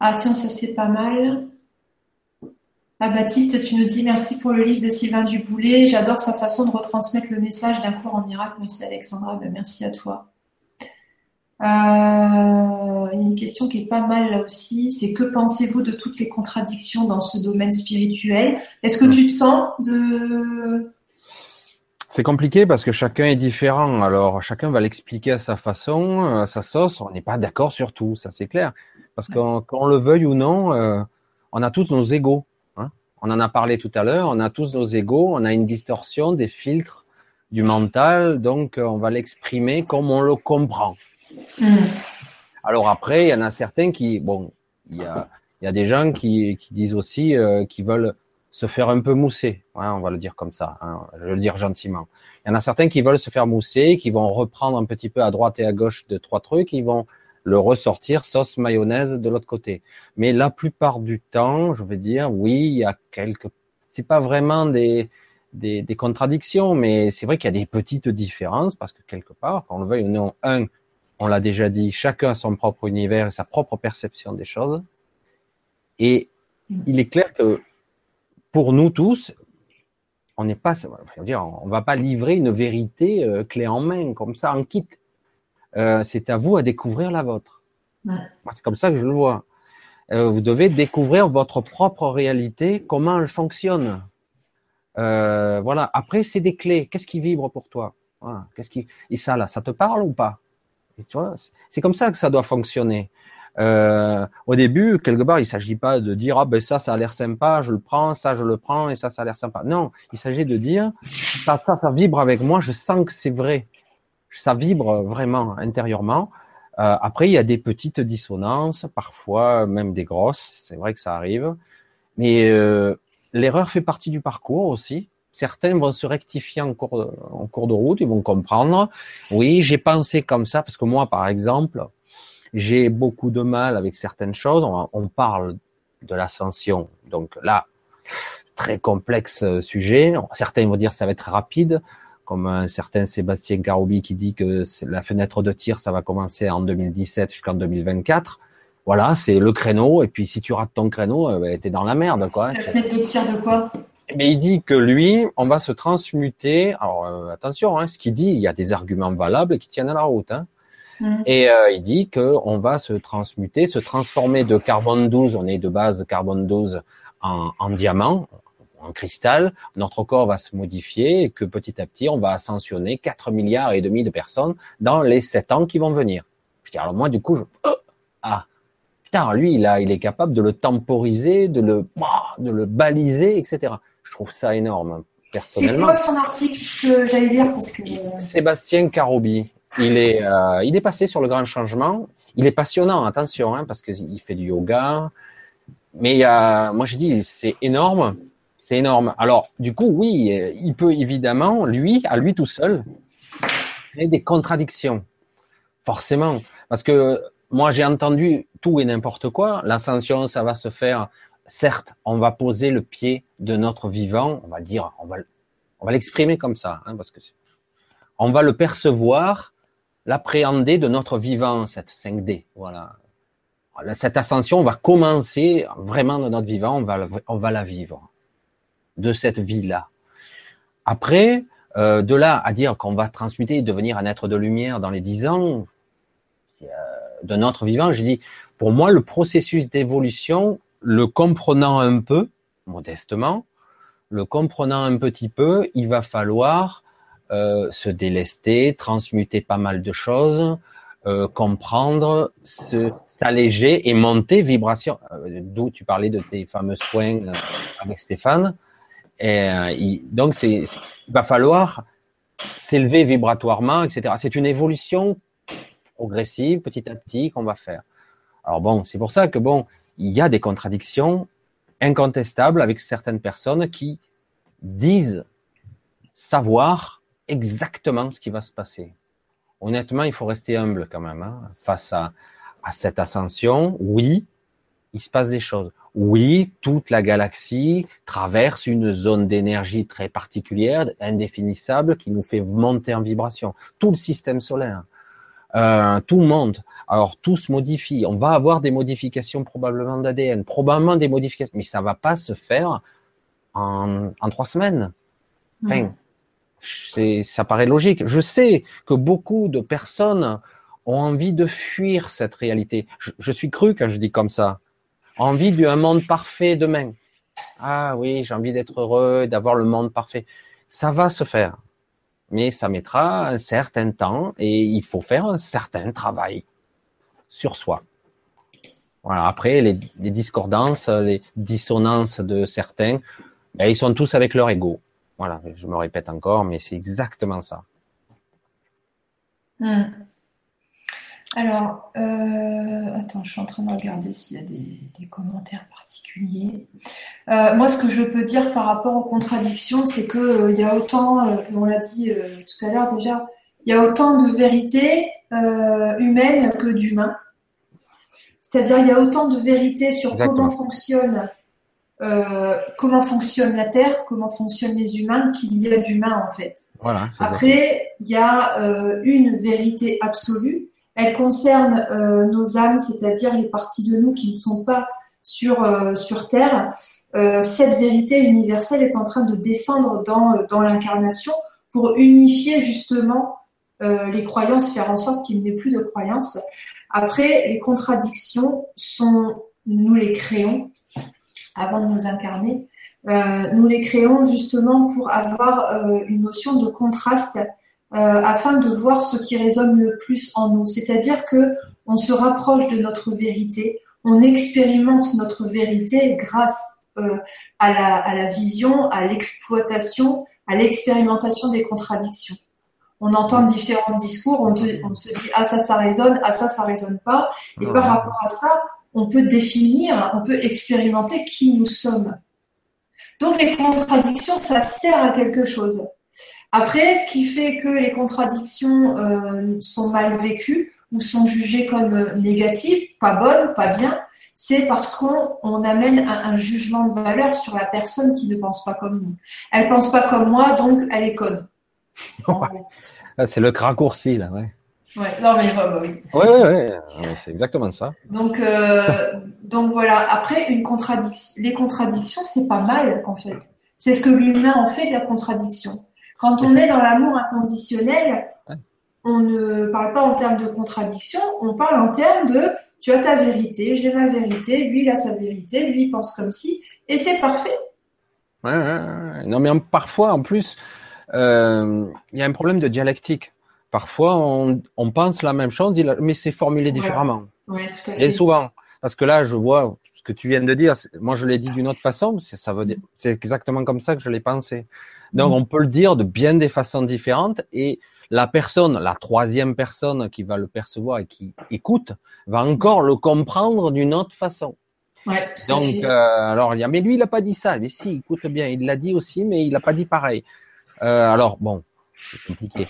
Ah tiens, ça c'est pas mal. Ah, Baptiste, tu nous dis merci pour le livre de Sylvain Duboulet. J'adore sa façon de retransmettre le message d'un cours en miracle. Merci Alexandra, ben, merci à toi. Euh, il y a une question qui est pas mal là aussi. C'est que pensez-vous de toutes les contradictions dans ce domaine spirituel? Est-ce que tu te sens de c'est compliqué parce que chacun est différent. Alors chacun va l'expliquer à sa façon, à sa sauce. On n'est pas d'accord sur tout, ça c'est clair. Parce qu'on le veuille ou non, euh, on a tous nos égaux. On en a parlé tout à l'heure, on a tous nos égaux, on a une distorsion des filtres du mental, donc on va l'exprimer comme on le comprend. Hmm. Alors après, il y en a certains qui, bon, il y a, il y a des gens qui, qui disent aussi euh, qui veulent se faire un peu mousser, on va le dire comme ça, hein, je vais le dire gentiment. Il y en a certains qui veulent se faire mousser, qui vont reprendre un petit peu à droite et à gauche de trois trucs, ils vont le ressortir sauce mayonnaise de l'autre côté. Mais la plupart du temps, je veux dire, oui, il y a quelques, c'est pas vraiment des, des, des contradictions, mais c'est vrai qu'il y a des petites différences parce que quelque part, on le veuille ou non, un, on l'a déjà dit, chacun a son propre univers et sa propre perception des choses. Et il est clair que pour nous tous, on n'est pas, dire, on va pas livrer une vérité euh, clé en main comme ça en kit. Euh, c'est à vous à découvrir la vôtre. C'est comme ça que je le vois. Euh, vous devez découvrir votre propre réalité, comment elle fonctionne. Voilà. Après, c'est des clés. Qu'est-ce qui vibre pour toi? Qu'est-ce qui et ça là, ça te parle ou pas? Tu vois, c'est comme ça que ça doit fonctionner. Au début, quelque part, il s'agit pas de dire ah ben ça, ça a l'air sympa, je le prends, ça je le prends et ça, ça a l'air sympa. Non, il s'agit de dire ça, ça, ça vibre avec moi, je sens que c'est vrai ça vibre vraiment intérieurement. Euh, après, il y a des petites dissonances, parfois même des grosses, c'est vrai que ça arrive. Mais euh, l'erreur fait partie du parcours aussi. Certains vont se rectifier en cours, de, en cours de route, ils vont comprendre. Oui, j'ai pensé comme ça, parce que moi, par exemple, j'ai beaucoup de mal avec certaines choses. On, on parle de l'ascension. Donc là, très complexe sujet. Certains vont dire ça va être rapide comme un certain Sébastien Caroubi qui dit que la fenêtre de tir, ça va commencer en 2017 jusqu'en 2024. Voilà, c'est le créneau. Et puis, si tu rates ton créneau, euh, ben, t'es dans la merde, quoi. La fenêtre de tir de quoi? Mais il dit que lui, on va se transmuter. Alors, euh, attention, hein, ce qu'il dit, il y a des arguments valables qui tiennent à la route. Hein. Mm. Et euh, il dit que on va se transmuter, se transformer de carbone 12, on est de base carbone 12 en, en diamant, en cristal, notre corps va se modifier et que petit à petit, on va ascensionner 4 milliards et demi de personnes dans les 7 ans qui vont venir. Je dis, alors moi, du coup, je, oh, ah, putain, lui, il, a, il est capable de le temporiser, de le, de le baliser, etc. Je trouve ça énorme, personnellement. C'est quoi son article que j'allais dire parce que... Sébastien Carobi. Il est, euh, il est passé sur le grand changement. Il est passionnant, attention, hein, parce qu'il fait du yoga. Mais euh, moi, j'ai dit, c'est énorme. C'est énorme. Alors, du coup, oui, il peut évidemment, lui, à lui tout seul, créer des contradictions. Forcément. Parce que moi, j'ai entendu tout et n'importe quoi. L'ascension, ça va se faire. Certes, on va poser le pied de notre vivant. On va dire, on va, on va l'exprimer comme ça, hein, parce que on va le percevoir, l'appréhender de notre vivant, cette 5D. Voilà. Cette ascension va commencer vraiment de notre vivant. On va, on va la vivre de cette vie-là. Après, euh, de là à dire qu'on va transmuter et devenir un être de lumière dans les dix ans euh, de notre vivant, je dis, pour moi, le processus d'évolution, le comprenant un peu, modestement, le comprenant un petit peu, il va falloir euh, se délester, transmuter pas mal de choses, euh, comprendre, s'alléger et monter vibration. Euh, d'où tu parlais de tes fameux soins avec Stéphane. Et, il, donc, c'est, il va falloir s'élever vibratoirement, etc. C'est une évolution progressive, petit à petit, qu'on va faire. Alors bon, c'est pour ça que bon, il y a des contradictions incontestables avec certaines personnes qui disent savoir exactement ce qui va se passer. Honnêtement, il faut rester humble quand même hein, face à, cette ascension. Oui, il se passe des choses. Oui, toute la galaxie traverse une zone d'énergie très particulière, indéfinissable, qui nous fait monter en vibration. Tout le système solaire, euh, tout monte. Alors tout se modifie. On va avoir des modifications probablement d'ADN, probablement des modifications, mais ça va pas se faire en, trois semaines. Enfin, ça paraît logique. Je sais que beaucoup de personnes ont envie de fuir cette réalité. Je, suis cru quand je dis comme ça envie d'un monde parfait demain. Ah oui, j'ai envie d'être heureux, d'avoir le monde parfait. Ça va se faire, mais ça mettra un certain temps et il faut faire un certain travail sur soi. Voilà. Après, les, discordances, les dissonances de certains, ben, ils sont tous avec leur ego. Voilà. Je me répète encore, mais c'est exactement ça. Hmm. Alors, euh, attends, je suis en train de regarder s'il y a des, commentaires particuliers. Euh, moi, ce que je peux dire par rapport aux contradictions, c'est que euh, il y a autant, on l'a dit tout à l'heure déjà, il y a autant de vérités humaines que d'humains. C'est-à-dire, il y a autant de vérités sur comment fonctionne comment fonctionne la Terre, comment fonctionnent les humains, qu'il y a d'humains en fait. Voilà, Après, il y a une vérité absolue elle concerne euh, nos âmes, c'est-à-dire les parties de nous qui ne sont pas sur, euh, sur Terre. Euh, cette vérité universelle est en train de descendre dans, dans l'incarnation pour unifier justement les croyances, faire en sorte qu'il n'y ait plus de croyances. Après, les contradictions sont, nous les créons avant de nous incarner. nous les créons justement pour avoir une notion de contraste euh, afin de voir ce qui résonne le plus en nous. C'est-à-dire que on se rapproche de notre vérité, on expérimente notre vérité grâce euh, à, la, à, la, vision, à l'exploitation, à l'expérimentation des contradictions. On entend différents discours, on, on, se dit ah ça ça résonne, ah ça ça résonne pas, et par rapport à ça, on peut définir, on peut expérimenter qui nous sommes. Donc les contradictions, ça sert à quelque chose. Après, ce qui fait que les contradictions euh, sont mal vécues ou sont jugées comme euh, négatives, pas bonnes, pas bien, c'est parce qu'on amène un, jugement de valeur sur la personne qui ne pense pas comme nous. Elle pense pas comme moi, donc elle est conne. Ah, c'est le raccourci là, ouais. Ouais, non mais oui. Ouais, ouais, ouais, c'est exactement ça. Donc, euh, donc voilà. Après, une contradiction, les contradictions, c'est pas mal en fait. C'est ce que l'humain en fait de la contradiction. Quand on est dans l'amour inconditionnel, on ne parle pas en termes de contradiction, on parle en termes de tu as ta vérité, j'ai ma vérité, lui il a sa vérité, lui il pense comme si, et c'est parfait. Ouais, non mais parfois en plus, euh, il y a un problème de dialectique. Parfois on, on, pense la même chose, mais c'est formulé différemment. Ouais, tout à fait. Et souvent, parce que là, je vois ce que tu viens de dire. Moi, je l'ai dit d'une autre façon. Ça veut dire, c'est exactement comme ça que je l'ai pensé. Donc, mm. on peut le dire de bien des façons différentes et la personne, la troisième personne qui va le percevoir et qui écoute, va encore le comprendre d'une autre façon. Ouais, Donc, euh, alors il y a, mais lui, il a pas dit ça. Mais si, écoute bien, il l'a dit aussi, mais il a pas dit pareil. Euh, alors bon, c'est compliqué.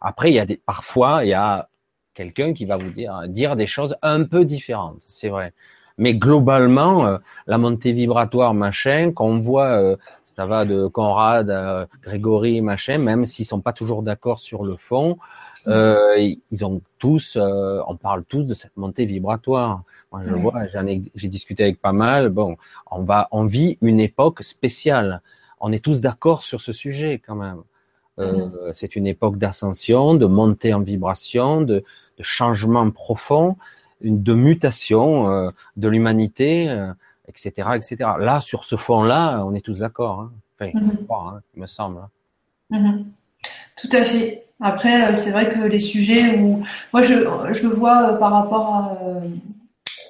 Après, il y a des, parfois, il y a quelqu'un qui va vous dire, dire des choses un peu différentes, c'est vrai. Mais globalement, euh, la montée vibratoire, machin, qu'on voit, euh, ça va de Conrad, euh, Grégory, machin, même s'ils sont pas toujours d'accord sur le fond, ils ont tous, on parle tous de cette montée vibratoire. Moi, je vois, j'en ai, j'ai discuté avec pas mal. Bon, on va, on vit une époque spéciale. On est tous d'accord sur ce sujet quand même. Euh, c'est une époque d'ascension, de montée en vibration, de, de changement profond, de mutation euh, de l'humanité, etc., euh, etc. Là, sur ce fond-là, on est tous d'accord. Hein. Enfin, mm hein, il me semble. Hein. Mm-hmm. Tout à fait. Après, c'est vrai que les sujets où moi je, je le vois par rapport à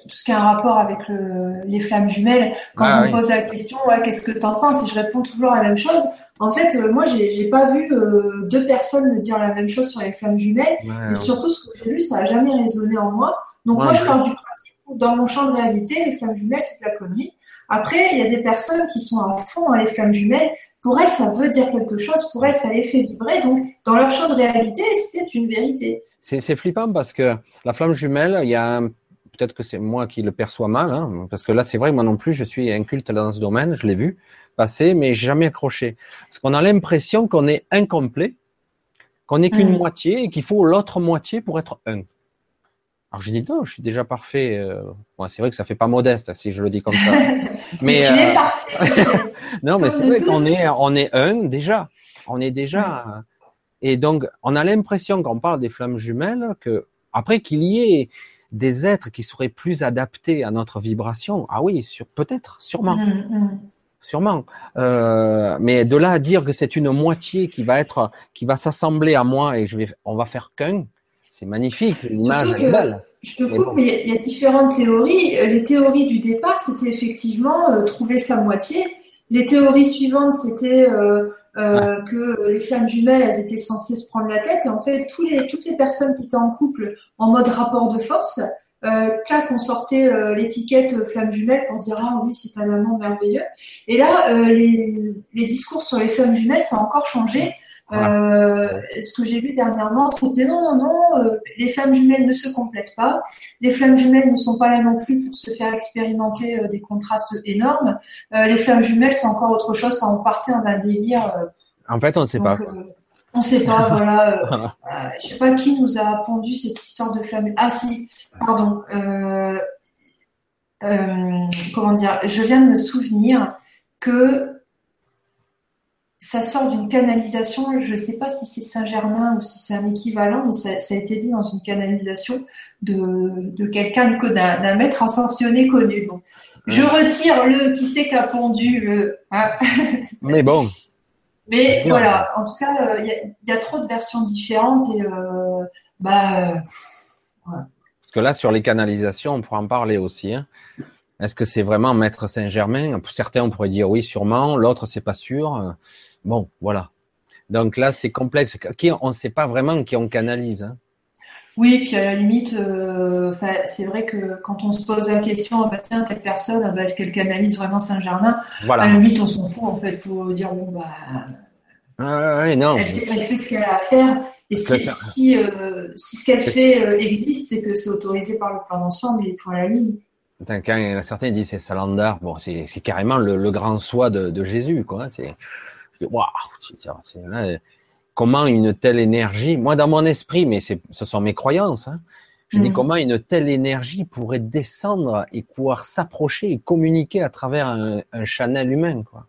tout ce qui a un rapport avec le, les flammes jumelles, quand ah on me pose la question, ouais, qu'est-ce que tu en penses Et je réponds toujours la même chose. En fait, euh, moi, j'ai, j'ai pas vu euh, deux personnes me dire la même chose sur les flammes jumelles. et surtout, ce que j'ai lu, ça a jamais résonné en moi. Donc moi, je pars du principe où dans mon champ de réalité, les flammes jumelles, c'est de la connerie. Après, il y a des personnes qui sont à fond dans les flammes jumelles. Pour elles, ça veut dire quelque chose. Pour elles, ça les fait vibrer. Donc, dans leur champ de réalité, c'est une vérité. C'est, c'est flippant parce que la flamme jumelle, il y a un peut-être que c'est moi qui le perçois mal, hein, parce que là, c'est vrai, moi non plus, je suis inculte dans ce domaine, je l'ai vu passer, mais jamais accroché. Parce qu'on a l'impression qu'on est incomplet, qu'on n'est qu'une mm. moitié et qu'il faut l'autre moitié pour être un. Alors je dis non, je suis déjà parfait. Euh, c'est vrai que ça fait pas modeste si je le dis comme ça. mais, tu es euh, parfait. non, mais c'est vrai qu'on est on est un déjà. On est déjà. Et donc on a l'impression quand on parle des flammes jumelles que après qu'il y ait des êtres qui seraient plus adaptés à notre vibration. Ah oui, sur peut-être, sûrement. Mm, mm. Sûrement. Euh, mais de là à dire que c'est une moitié qui va être, qui va s'assembler à moi et je vais, on va faire qu'un, c'est magnifique. L'image est belle. Je te coupe, mais il y a différentes théories. Les théories du départ, c'était effectivement euh, trouver sa moitié. Les théories suivantes, c'était euh, euh, que les flammes jumelles, elles étaient censées se prendre la tête. Et en fait, les, toutes les personnes qui étaient en couple en mode rapport de force, euh, on sortait euh, l'étiquette euh, flamme jumelle pour dire ah oui, c'est un amant merveilleux. Et là, les, les discours sur les flammes jumelles, ça a encore changé. Euh, ce que j'ai vu dernièrement, c'était non, non, non, euh, les flammes jumelles ne se complètent pas. Les flammes jumelles ne sont pas là non plus pour se faire expérimenter euh, des contrastes énormes. les flammes jumelles sont encore autre chose. Ça, on partait dans un délire. en fait, on ne sait pas. on ne sait pas, voilà. je sais pas qui nous a pondu cette histoire de flammes. Ah si, pardon. comment dire Je viens de me souvenir que ça sort d'une canalisation, je ne sais pas si c'est Saint-Germain ou si c'est un équivalent, mais ça, a été dit dans une canalisation de, de quelqu'un, d'un maître ascensionné connu. Donc, je retire le qui c'est qu'a pondu hein. Mais bon. Mais voilà, en tout cas, euh, il y, a trop de versions différentes et euh, bah. Euh, Parce que là, sur les canalisations, on pourra en parler aussi. Hein. Est-ce que c'est vraiment Maître Saint-Germain? Certains on pourrait dire oui, sûrement. L'autre, c'est pas sûr. Bon, voilà. Donc là, c'est complexe. Qui, on ne sait pas vraiment qui on canalise. Hein. Oui, puis à la limite, euh, c'est vrai que quand on se pose la question, ah bah, tiens, telle personne, ah bah, est-ce qu'elle canalise vraiment Saint-Germain? Voilà. À la limite, on s'en fout, en fait. Il faut dire, bon, bah. Ah, non. Elle, fait, ce qu'elle a à faire? Et si, si, euh, si, ce qu'elle fait euh, existe, c'est que c'est autorisé par le plan d'ensemble et pour la ligne. Quand certains disent c'est Salandar, bon, c'est carrément le, grand soi de, de Jésus, quoi. Hein, c'est comment une telle énergie, moi dans mon esprit, mais ce sont mes croyances, hein, je dis mm. comment une telle énergie pourrait descendre et pouvoir s'approcher et communiquer à travers un, un chanel humain, quoi.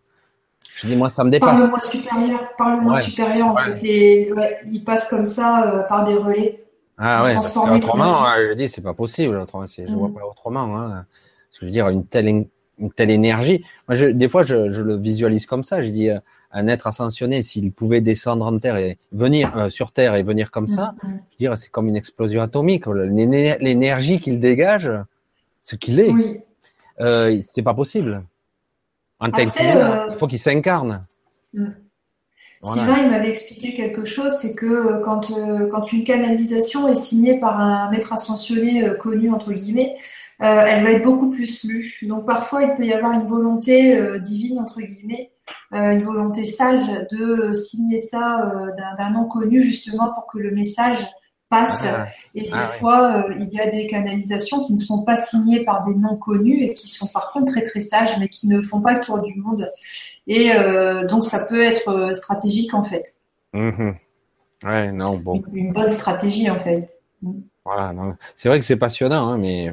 Je dis moi ça me dépasse. Par le moi supérieur, par le moi supérieur, en fait, les, il passe comme ça euh, par des relais. Ah ouais. Autrement, je dis c'est pas possible. Autrement, je vois mm. pas autrement. Hein. je veux dire une telle une telle énergie. Moi, je, des fois, je, je, le visualise comme ça. Je dis, euh, un être ascensionné, s'il pouvait descendre en terre et venir euh, sur terre et venir comme ça, mm, mm. je veux dire, c'est comme une explosion atomique. L'énergie qu'il dégage, ce qu'il est, oui. euh, c'est pas possible. En tel euh, il faut qu'il s'incarne. Mm. Sylvain, il m'avait expliqué quelque chose, c'est que euh, quand, quand une canalisation est signée par un maître ascensionné connu, entre guillemets, elle va être beaucoup plus lue. Donc parfois, il peut y avoir une volonté divine, entre guillemets, euh, une volonté sage de signer ça euh, d'un nom connu justement pour que le message passe. Ah, et des ah, fois, euh, il y a des canalisations qui ne sont pas signées par des noms connus et qui sont par contre très très sages, mais qui ne font pas le tour du monde. Et donc, ça peut être stratégique en fait. Mm-hmm. Ouais, non, bon. Une, bonne stratégie en fait. Voilà, c'est vrai que c'est passionnant, hein, mais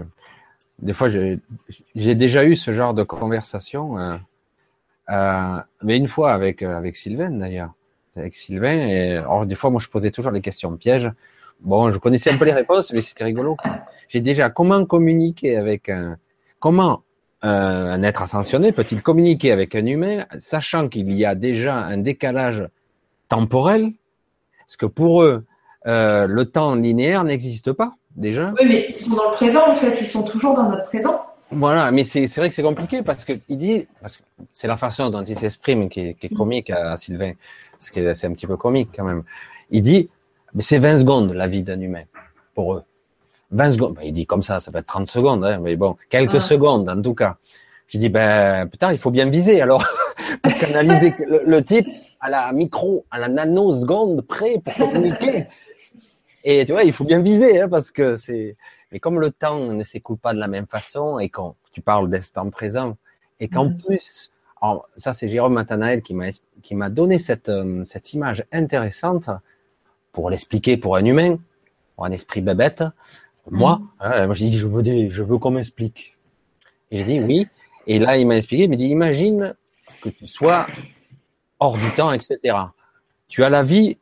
des fois, j'ai déjà eu ce genre de conversation. Euh, mais une fois avec euh, avec Sylvain d'ailleurs, avec Sylvain. Et alors des fois, moi, je posais toujours les questions pièges. Bon, je connaissais un peu les réponses, mais c'était rigolo. J'ai déjà comment communiquer avec un comment euh, un être ascensionné peut-il communiquer avec un humain, sachant qu'il y a déjà un décalage temporel, parce que pour eux, euh, le temps linéaire n'existe pas déjà. Oui, mais ils sont dans le présent en fait, ils sont toujours dans notre présent. Voilà, mais c'est vrai que c'est compliqué parce que il dit, parce que c'est la façon dont il s'exprime qui, qui, est comique à, Sylvain, parce que c'est un petit peu comique quand même. Il dit, mais c'est 20 secondes la vie d'un humain pour eux. 20 secondes, ben, il dit comme ça, ça peut être 30 secondes, hein, mais bon, quelques ah. secondes en tout cas. Je dis, ben putain, il faut bien viser alors pour canaliser le, le, type à la micro, à la nanoseconde près pour communiquer. Et tu vois, il faut bien viser hein, parce que c'est mais comme le temps ne s'écoule pas de la même façon et quand tu parles d'instant présent et qu'en mm. plus, ça c'est Jérôme Matanael qui m'a qui m'a donné cette euh, cette image intéressante pour l'expliquer pour un humain, pour un esprit bébête. Moi, mm. hein, moi j'ai dit je veux des, je veux qu'on m'explique. Et j'ai dit oui. Et là il m'a expliqué, il m'a dit imagine que tu sois hors du temps, etc. Tu as la vie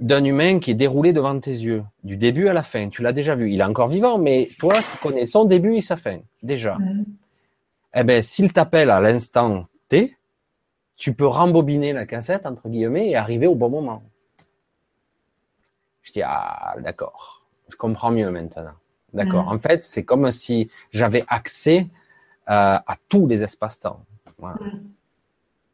d'un humain qui est déroulé devant tes yeux, du début à la fin. Tu l'as déjà vu. Il est encore vivant, mais toi, tu connais son début et sa fin, déjà. Eh ben, s'il t'appelle à l'instant T, tu peux rembobiner la cassette, entre guillemets, et arriver au bon moment. Je dis, ah, d'accord. Je comprends mieux maintenant. D'accord. En fait, c'est comme si j'avais accès euh, à tous les espaces-temps.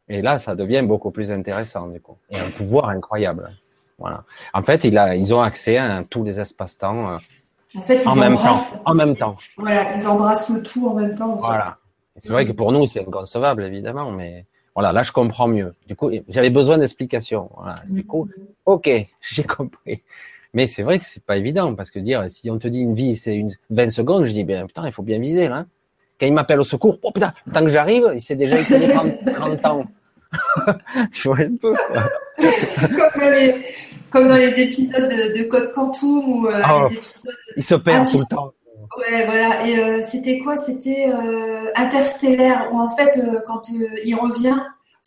Et là, ça devient beaucoup plus intéressant, du coup. Et un pouvoir incroyable. Voilà. En fait, il a, ils ont accès à tous les espaces-temps euh, en, fait, en même temps. En même temps. Voilà, ils embrassent le tout en même temps. voilà. C'est vrai que pour nous, c'est inconcevable, évidemment, mais voilà, là, je comprends mieux. Du coup, j'avais besoin d'explications. Voilà. Du coup, ok, j'ai compris. Mais c'est vrai que c'est pas évident parce que dire si on te dit une vie c'est une 20 secondes, je dis bien putain, il faut bien viser là. Quand il m'appelle au secours, oh putain, tant que j'arrive, il s'est déjà écoulé 30, 30 ans. tu vois un peu. comme, dans les, comme dans les épisodes de, Code Quantum ou euh, oh, Il se perd ah, tout le temps. Ouais, voilà. Et euh, c'était quoi? C'était euh, Interstellaire, où en fait, quand il revient,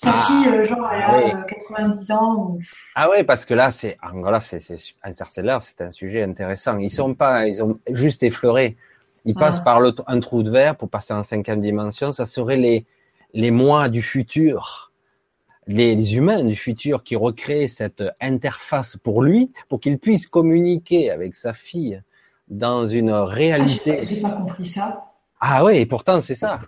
sa ah, fille, genre, elle a 90 ans. Ah ouais, parce que là, c'est, c'est, Interstellar, c'est un sujet intéressant. Ils sont pas, ils ont juste effleuré. Ils passent par le, un trou de verre pour passer en cinquième dimension. Ça serait les, les mois du futur les, humains du futur qui recréent cette interface pour lui, pour qu'il puisse communiquer avec sa fille dans une réalité. Ah, J'ai pas compris ça. Ah oui, et pourtant c'est ça.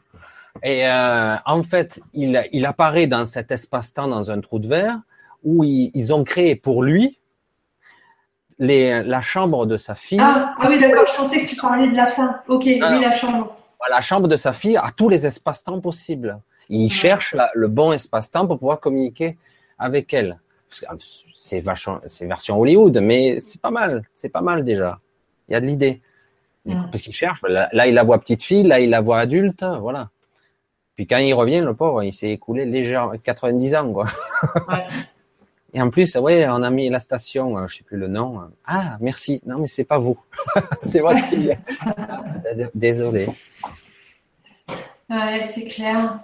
Et euh, en fait, il, il apparaît dans cet espace-temps, dans un trou de verre, où ils, ont créé pour lui les, la chambre de sa fille. Ah, ah oui, d'accord, je pensais que tu parlais de la fin. Ok, oui, la chambre. La chambre de sa fille à tous les espaces-temps possibles. Il cherche le bon espace-temps pour pouvoir communiquer avec elle. C'est version Hollywood, mais c'est pas mal. C'est pas mal déjà. Il y a de l'idée. Parce qu'il cherche. Là, il la voit petite fille, là, il la voit adulte. Voilà. Puis quand il revient, le pauvre, il s'est écoulé légèrement 90 ans, quoi. Et en plus, ouais, on a mis la station, euh, je sais plus le nom. Ah, merci. Non, mais c'est pas vous. c'est votre fille. Désolé. Ouais, c'est clair.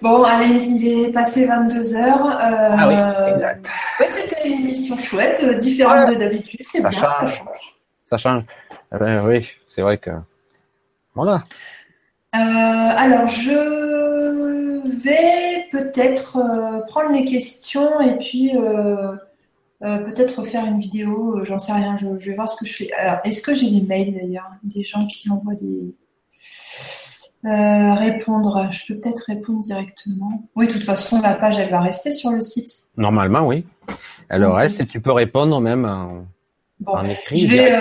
Bon, allez, il est passé 22 heures. Euh, ah oui, exact. Ouais, c'était une émission chouette, euh, différente de d'habitude. C'est bien, ça change. Ça change. Eh ben, oui, c'est vrai que. Voilà. Euh, alors, je vais peut-être prendre les questions et puis peut-être faire une vidéo, j'en sais rien, je, vais voir ce que je fais. Alors, est-ce que j'ai des mails d'ailleurs Des gens qui envoient des. répondre, je peux peut-être répondre directement. Oui, de toute façon, la page, elle va rester sur le site. Normalement, oui. Elle reste et tu peux répondre même en, écrit. Je vais,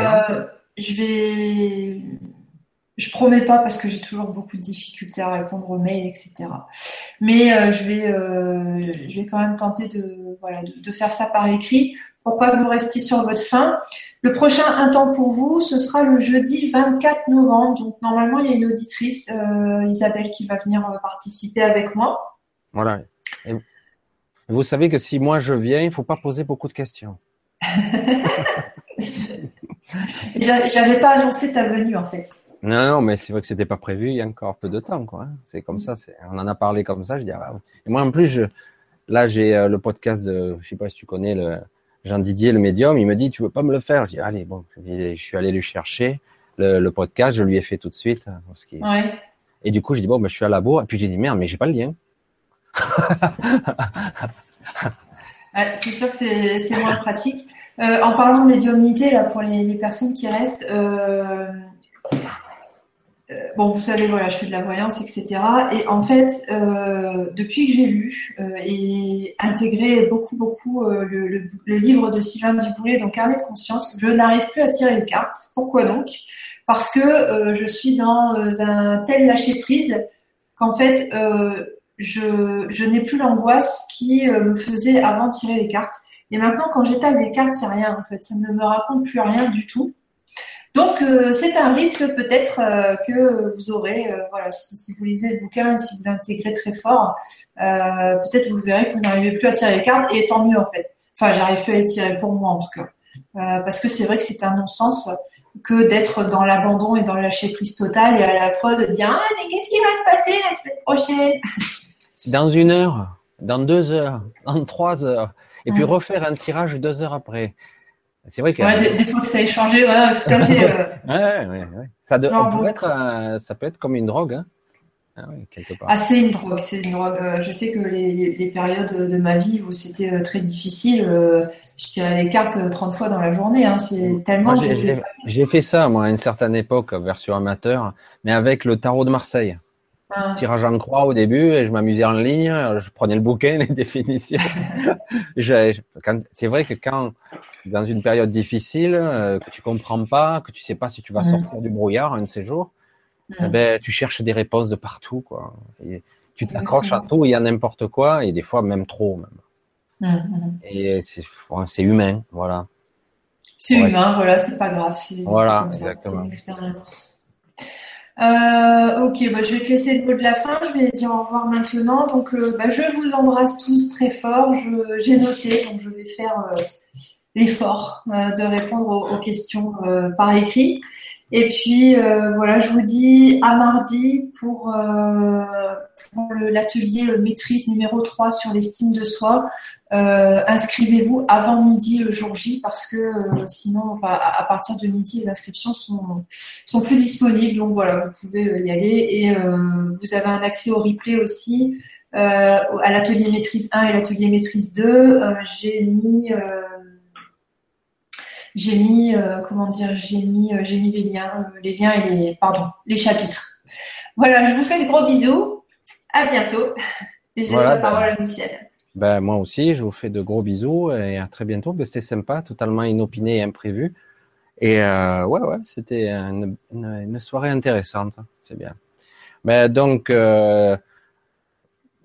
je vais, je promets pas parce que j'ai toujours beaucoup de difficultés à répondre aux mails, etc. Mais euh, je vais, euh, je vais quand même tenter de, voilà, de, faire ça par écrit pour pas que vous restiez sur votre faim. Le prochain un temps pour vous, ce sera le jeudi 24 novembre. Donc normalement, il y a une auditrice, euh, Isabelle, qui va venir participer avec moi. Voilà. Et vous savez que si moi je viens, il faut pas poser beaucoup de questions. J'avais pas annoncé ta venue en fait. Non, non, mais c'est vrai que c'était pas prévu il y a encore peu de temps, quoi. C'est comme ça. On en a parlé comme ça. Je dis, ah, Et moi, en plus, je, là, j'ai euh, le podcast de, je sais pas si tu connais le Jean Didier, le médium. Il me dit, tu veux pas me le faire? Je dis, allez, bon. Je suis allé lui chercher le, podcast. Je lui ai fait tout de suite. Hein, ouais. Et du coup, je dis, bon, ben, je suis à la bourre. Et puis j'ai dit, merde, mais j'ai pas le lien. c'est sûr que c'est moins pratique. Euh, en parlant de médiumnité, là, pour les, personnes qui restent, euh, bon, vous savez, voilà, je fais de la voyance, etc. Et en fait, depuis que j'ai lu et intégré beaucoup, beaucoup le, livre de Sylvain Duboulet, donc Carnet de conscience, je n'arrive plus à tirer les cartes. Pourquoi donc? Parce que je suis dans un tel lâcher prise qu'en fait, je, je n'ai plus l'angoisse qui me faisait avant tirer les cartes. Et maintenant, quand j'étale les cartes, il n'y a rien en fait. Ça ne me raconte plus rien du tout. Donc, euh, c'est un risque peut-être euh, que vous aurez, euh, voilà, si, vous lisez le bouquin et si vous l'intégrez très fort, peut-être vous verrez que vous n'arrivez plus à tirer les cartes et tant mieux en fait. Enfin, j'arrive plus à les tirer pour moi en tout cas. parce que c'est vrai que c'est un non-sens que d'être dans l'abandon et dans le lâcher prise total et à la fois de dire ah mais qu'est-ce qui va se passer la semaine prochaine? Dans une heure, dans deux heures, dans trois heures et puis refaire un tirage deux heures après. C'est vrai que ouais, des, fois que ça a changé, voilà, tout à fait. Euh... ouais, ouais, ouais. Ça, de, peut être, ça peut être comme une drogue, hein. Ah, quelque part. Ah, c'est une drogue, c'est une drogue. Euh, je sais que les, les, périodes de ma vie où c'était euh, très difficile, euh, je tirais les cartes 30 fois dans la journée. Hein. C'est tellement. J'ai fait ça, moi, à une certaine époque, version amateur, mais avec le tarot de Marseille. Ah. Tirage en croix au début, et je m'amusais en ligne, je prenais le bouquin, les définitions. c'est vrai que quand, dans une période difficile, euh, que tu comprends pas, que tu sais pas si tu vas sortir du brouillard un de ces jours, eh ben, tu cherches des réponses de partout, quoi. Et tu t'accroches à tout et à n'importe quoi, et des fois même trop, même. Et c'est humain, voilà. C'est humain, voilà, c'est pas grave. Voilà, exactement. Euh, ok, bah, je vais te laisser le mot de la fin. Je vais dire au revoir maintenant. Donc, euh, bah, je vous embrasse tous très fort. J'ai noté, donc je vais faire euh, l'effort de répondre aux, questions par écrit. Et puis, voilà, je vous dis à mardi pour, pour l'atelier maîtrise numéro 3 sur l'estime de soi. Euh, inscrivez-vous avant midi le jour J parce que euh, sinon, enfin, à, partir de midi, les inscriptions sont, sont plus disponibles. Donc voilà, vous pouvez euh, y aller et vous avez un accès au replay aussi à l'atelier maîtrise 1 et l'atelier maîtrise 2. j'ai mis j'ai mis comment dire j'ai mis j'ai mis les liens les liens et les pardon les chapitres. Voilà, je vous fais de gros bisous. À bientôt. Et je laisse la parole à Michel. Ben, moi aussi, je vous fais de gros bisous et à très bientôt. Ben, c'était sympa, totalement inopiné et imprévu. Et euh, ouais, ouais, c'était une, une, soirée intéressante. C'est bien. Mais ben, donc, euh,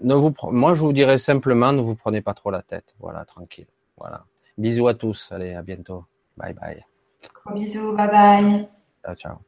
ne vous, moi, je vous dirais simplement, ne vous prenez pas trop la tête. Voilà, tranquille. Voilà. Bisous à tous. Allez, à bientôt. Bye bye. Gros bisous. Bye bye. Ciao, ciao.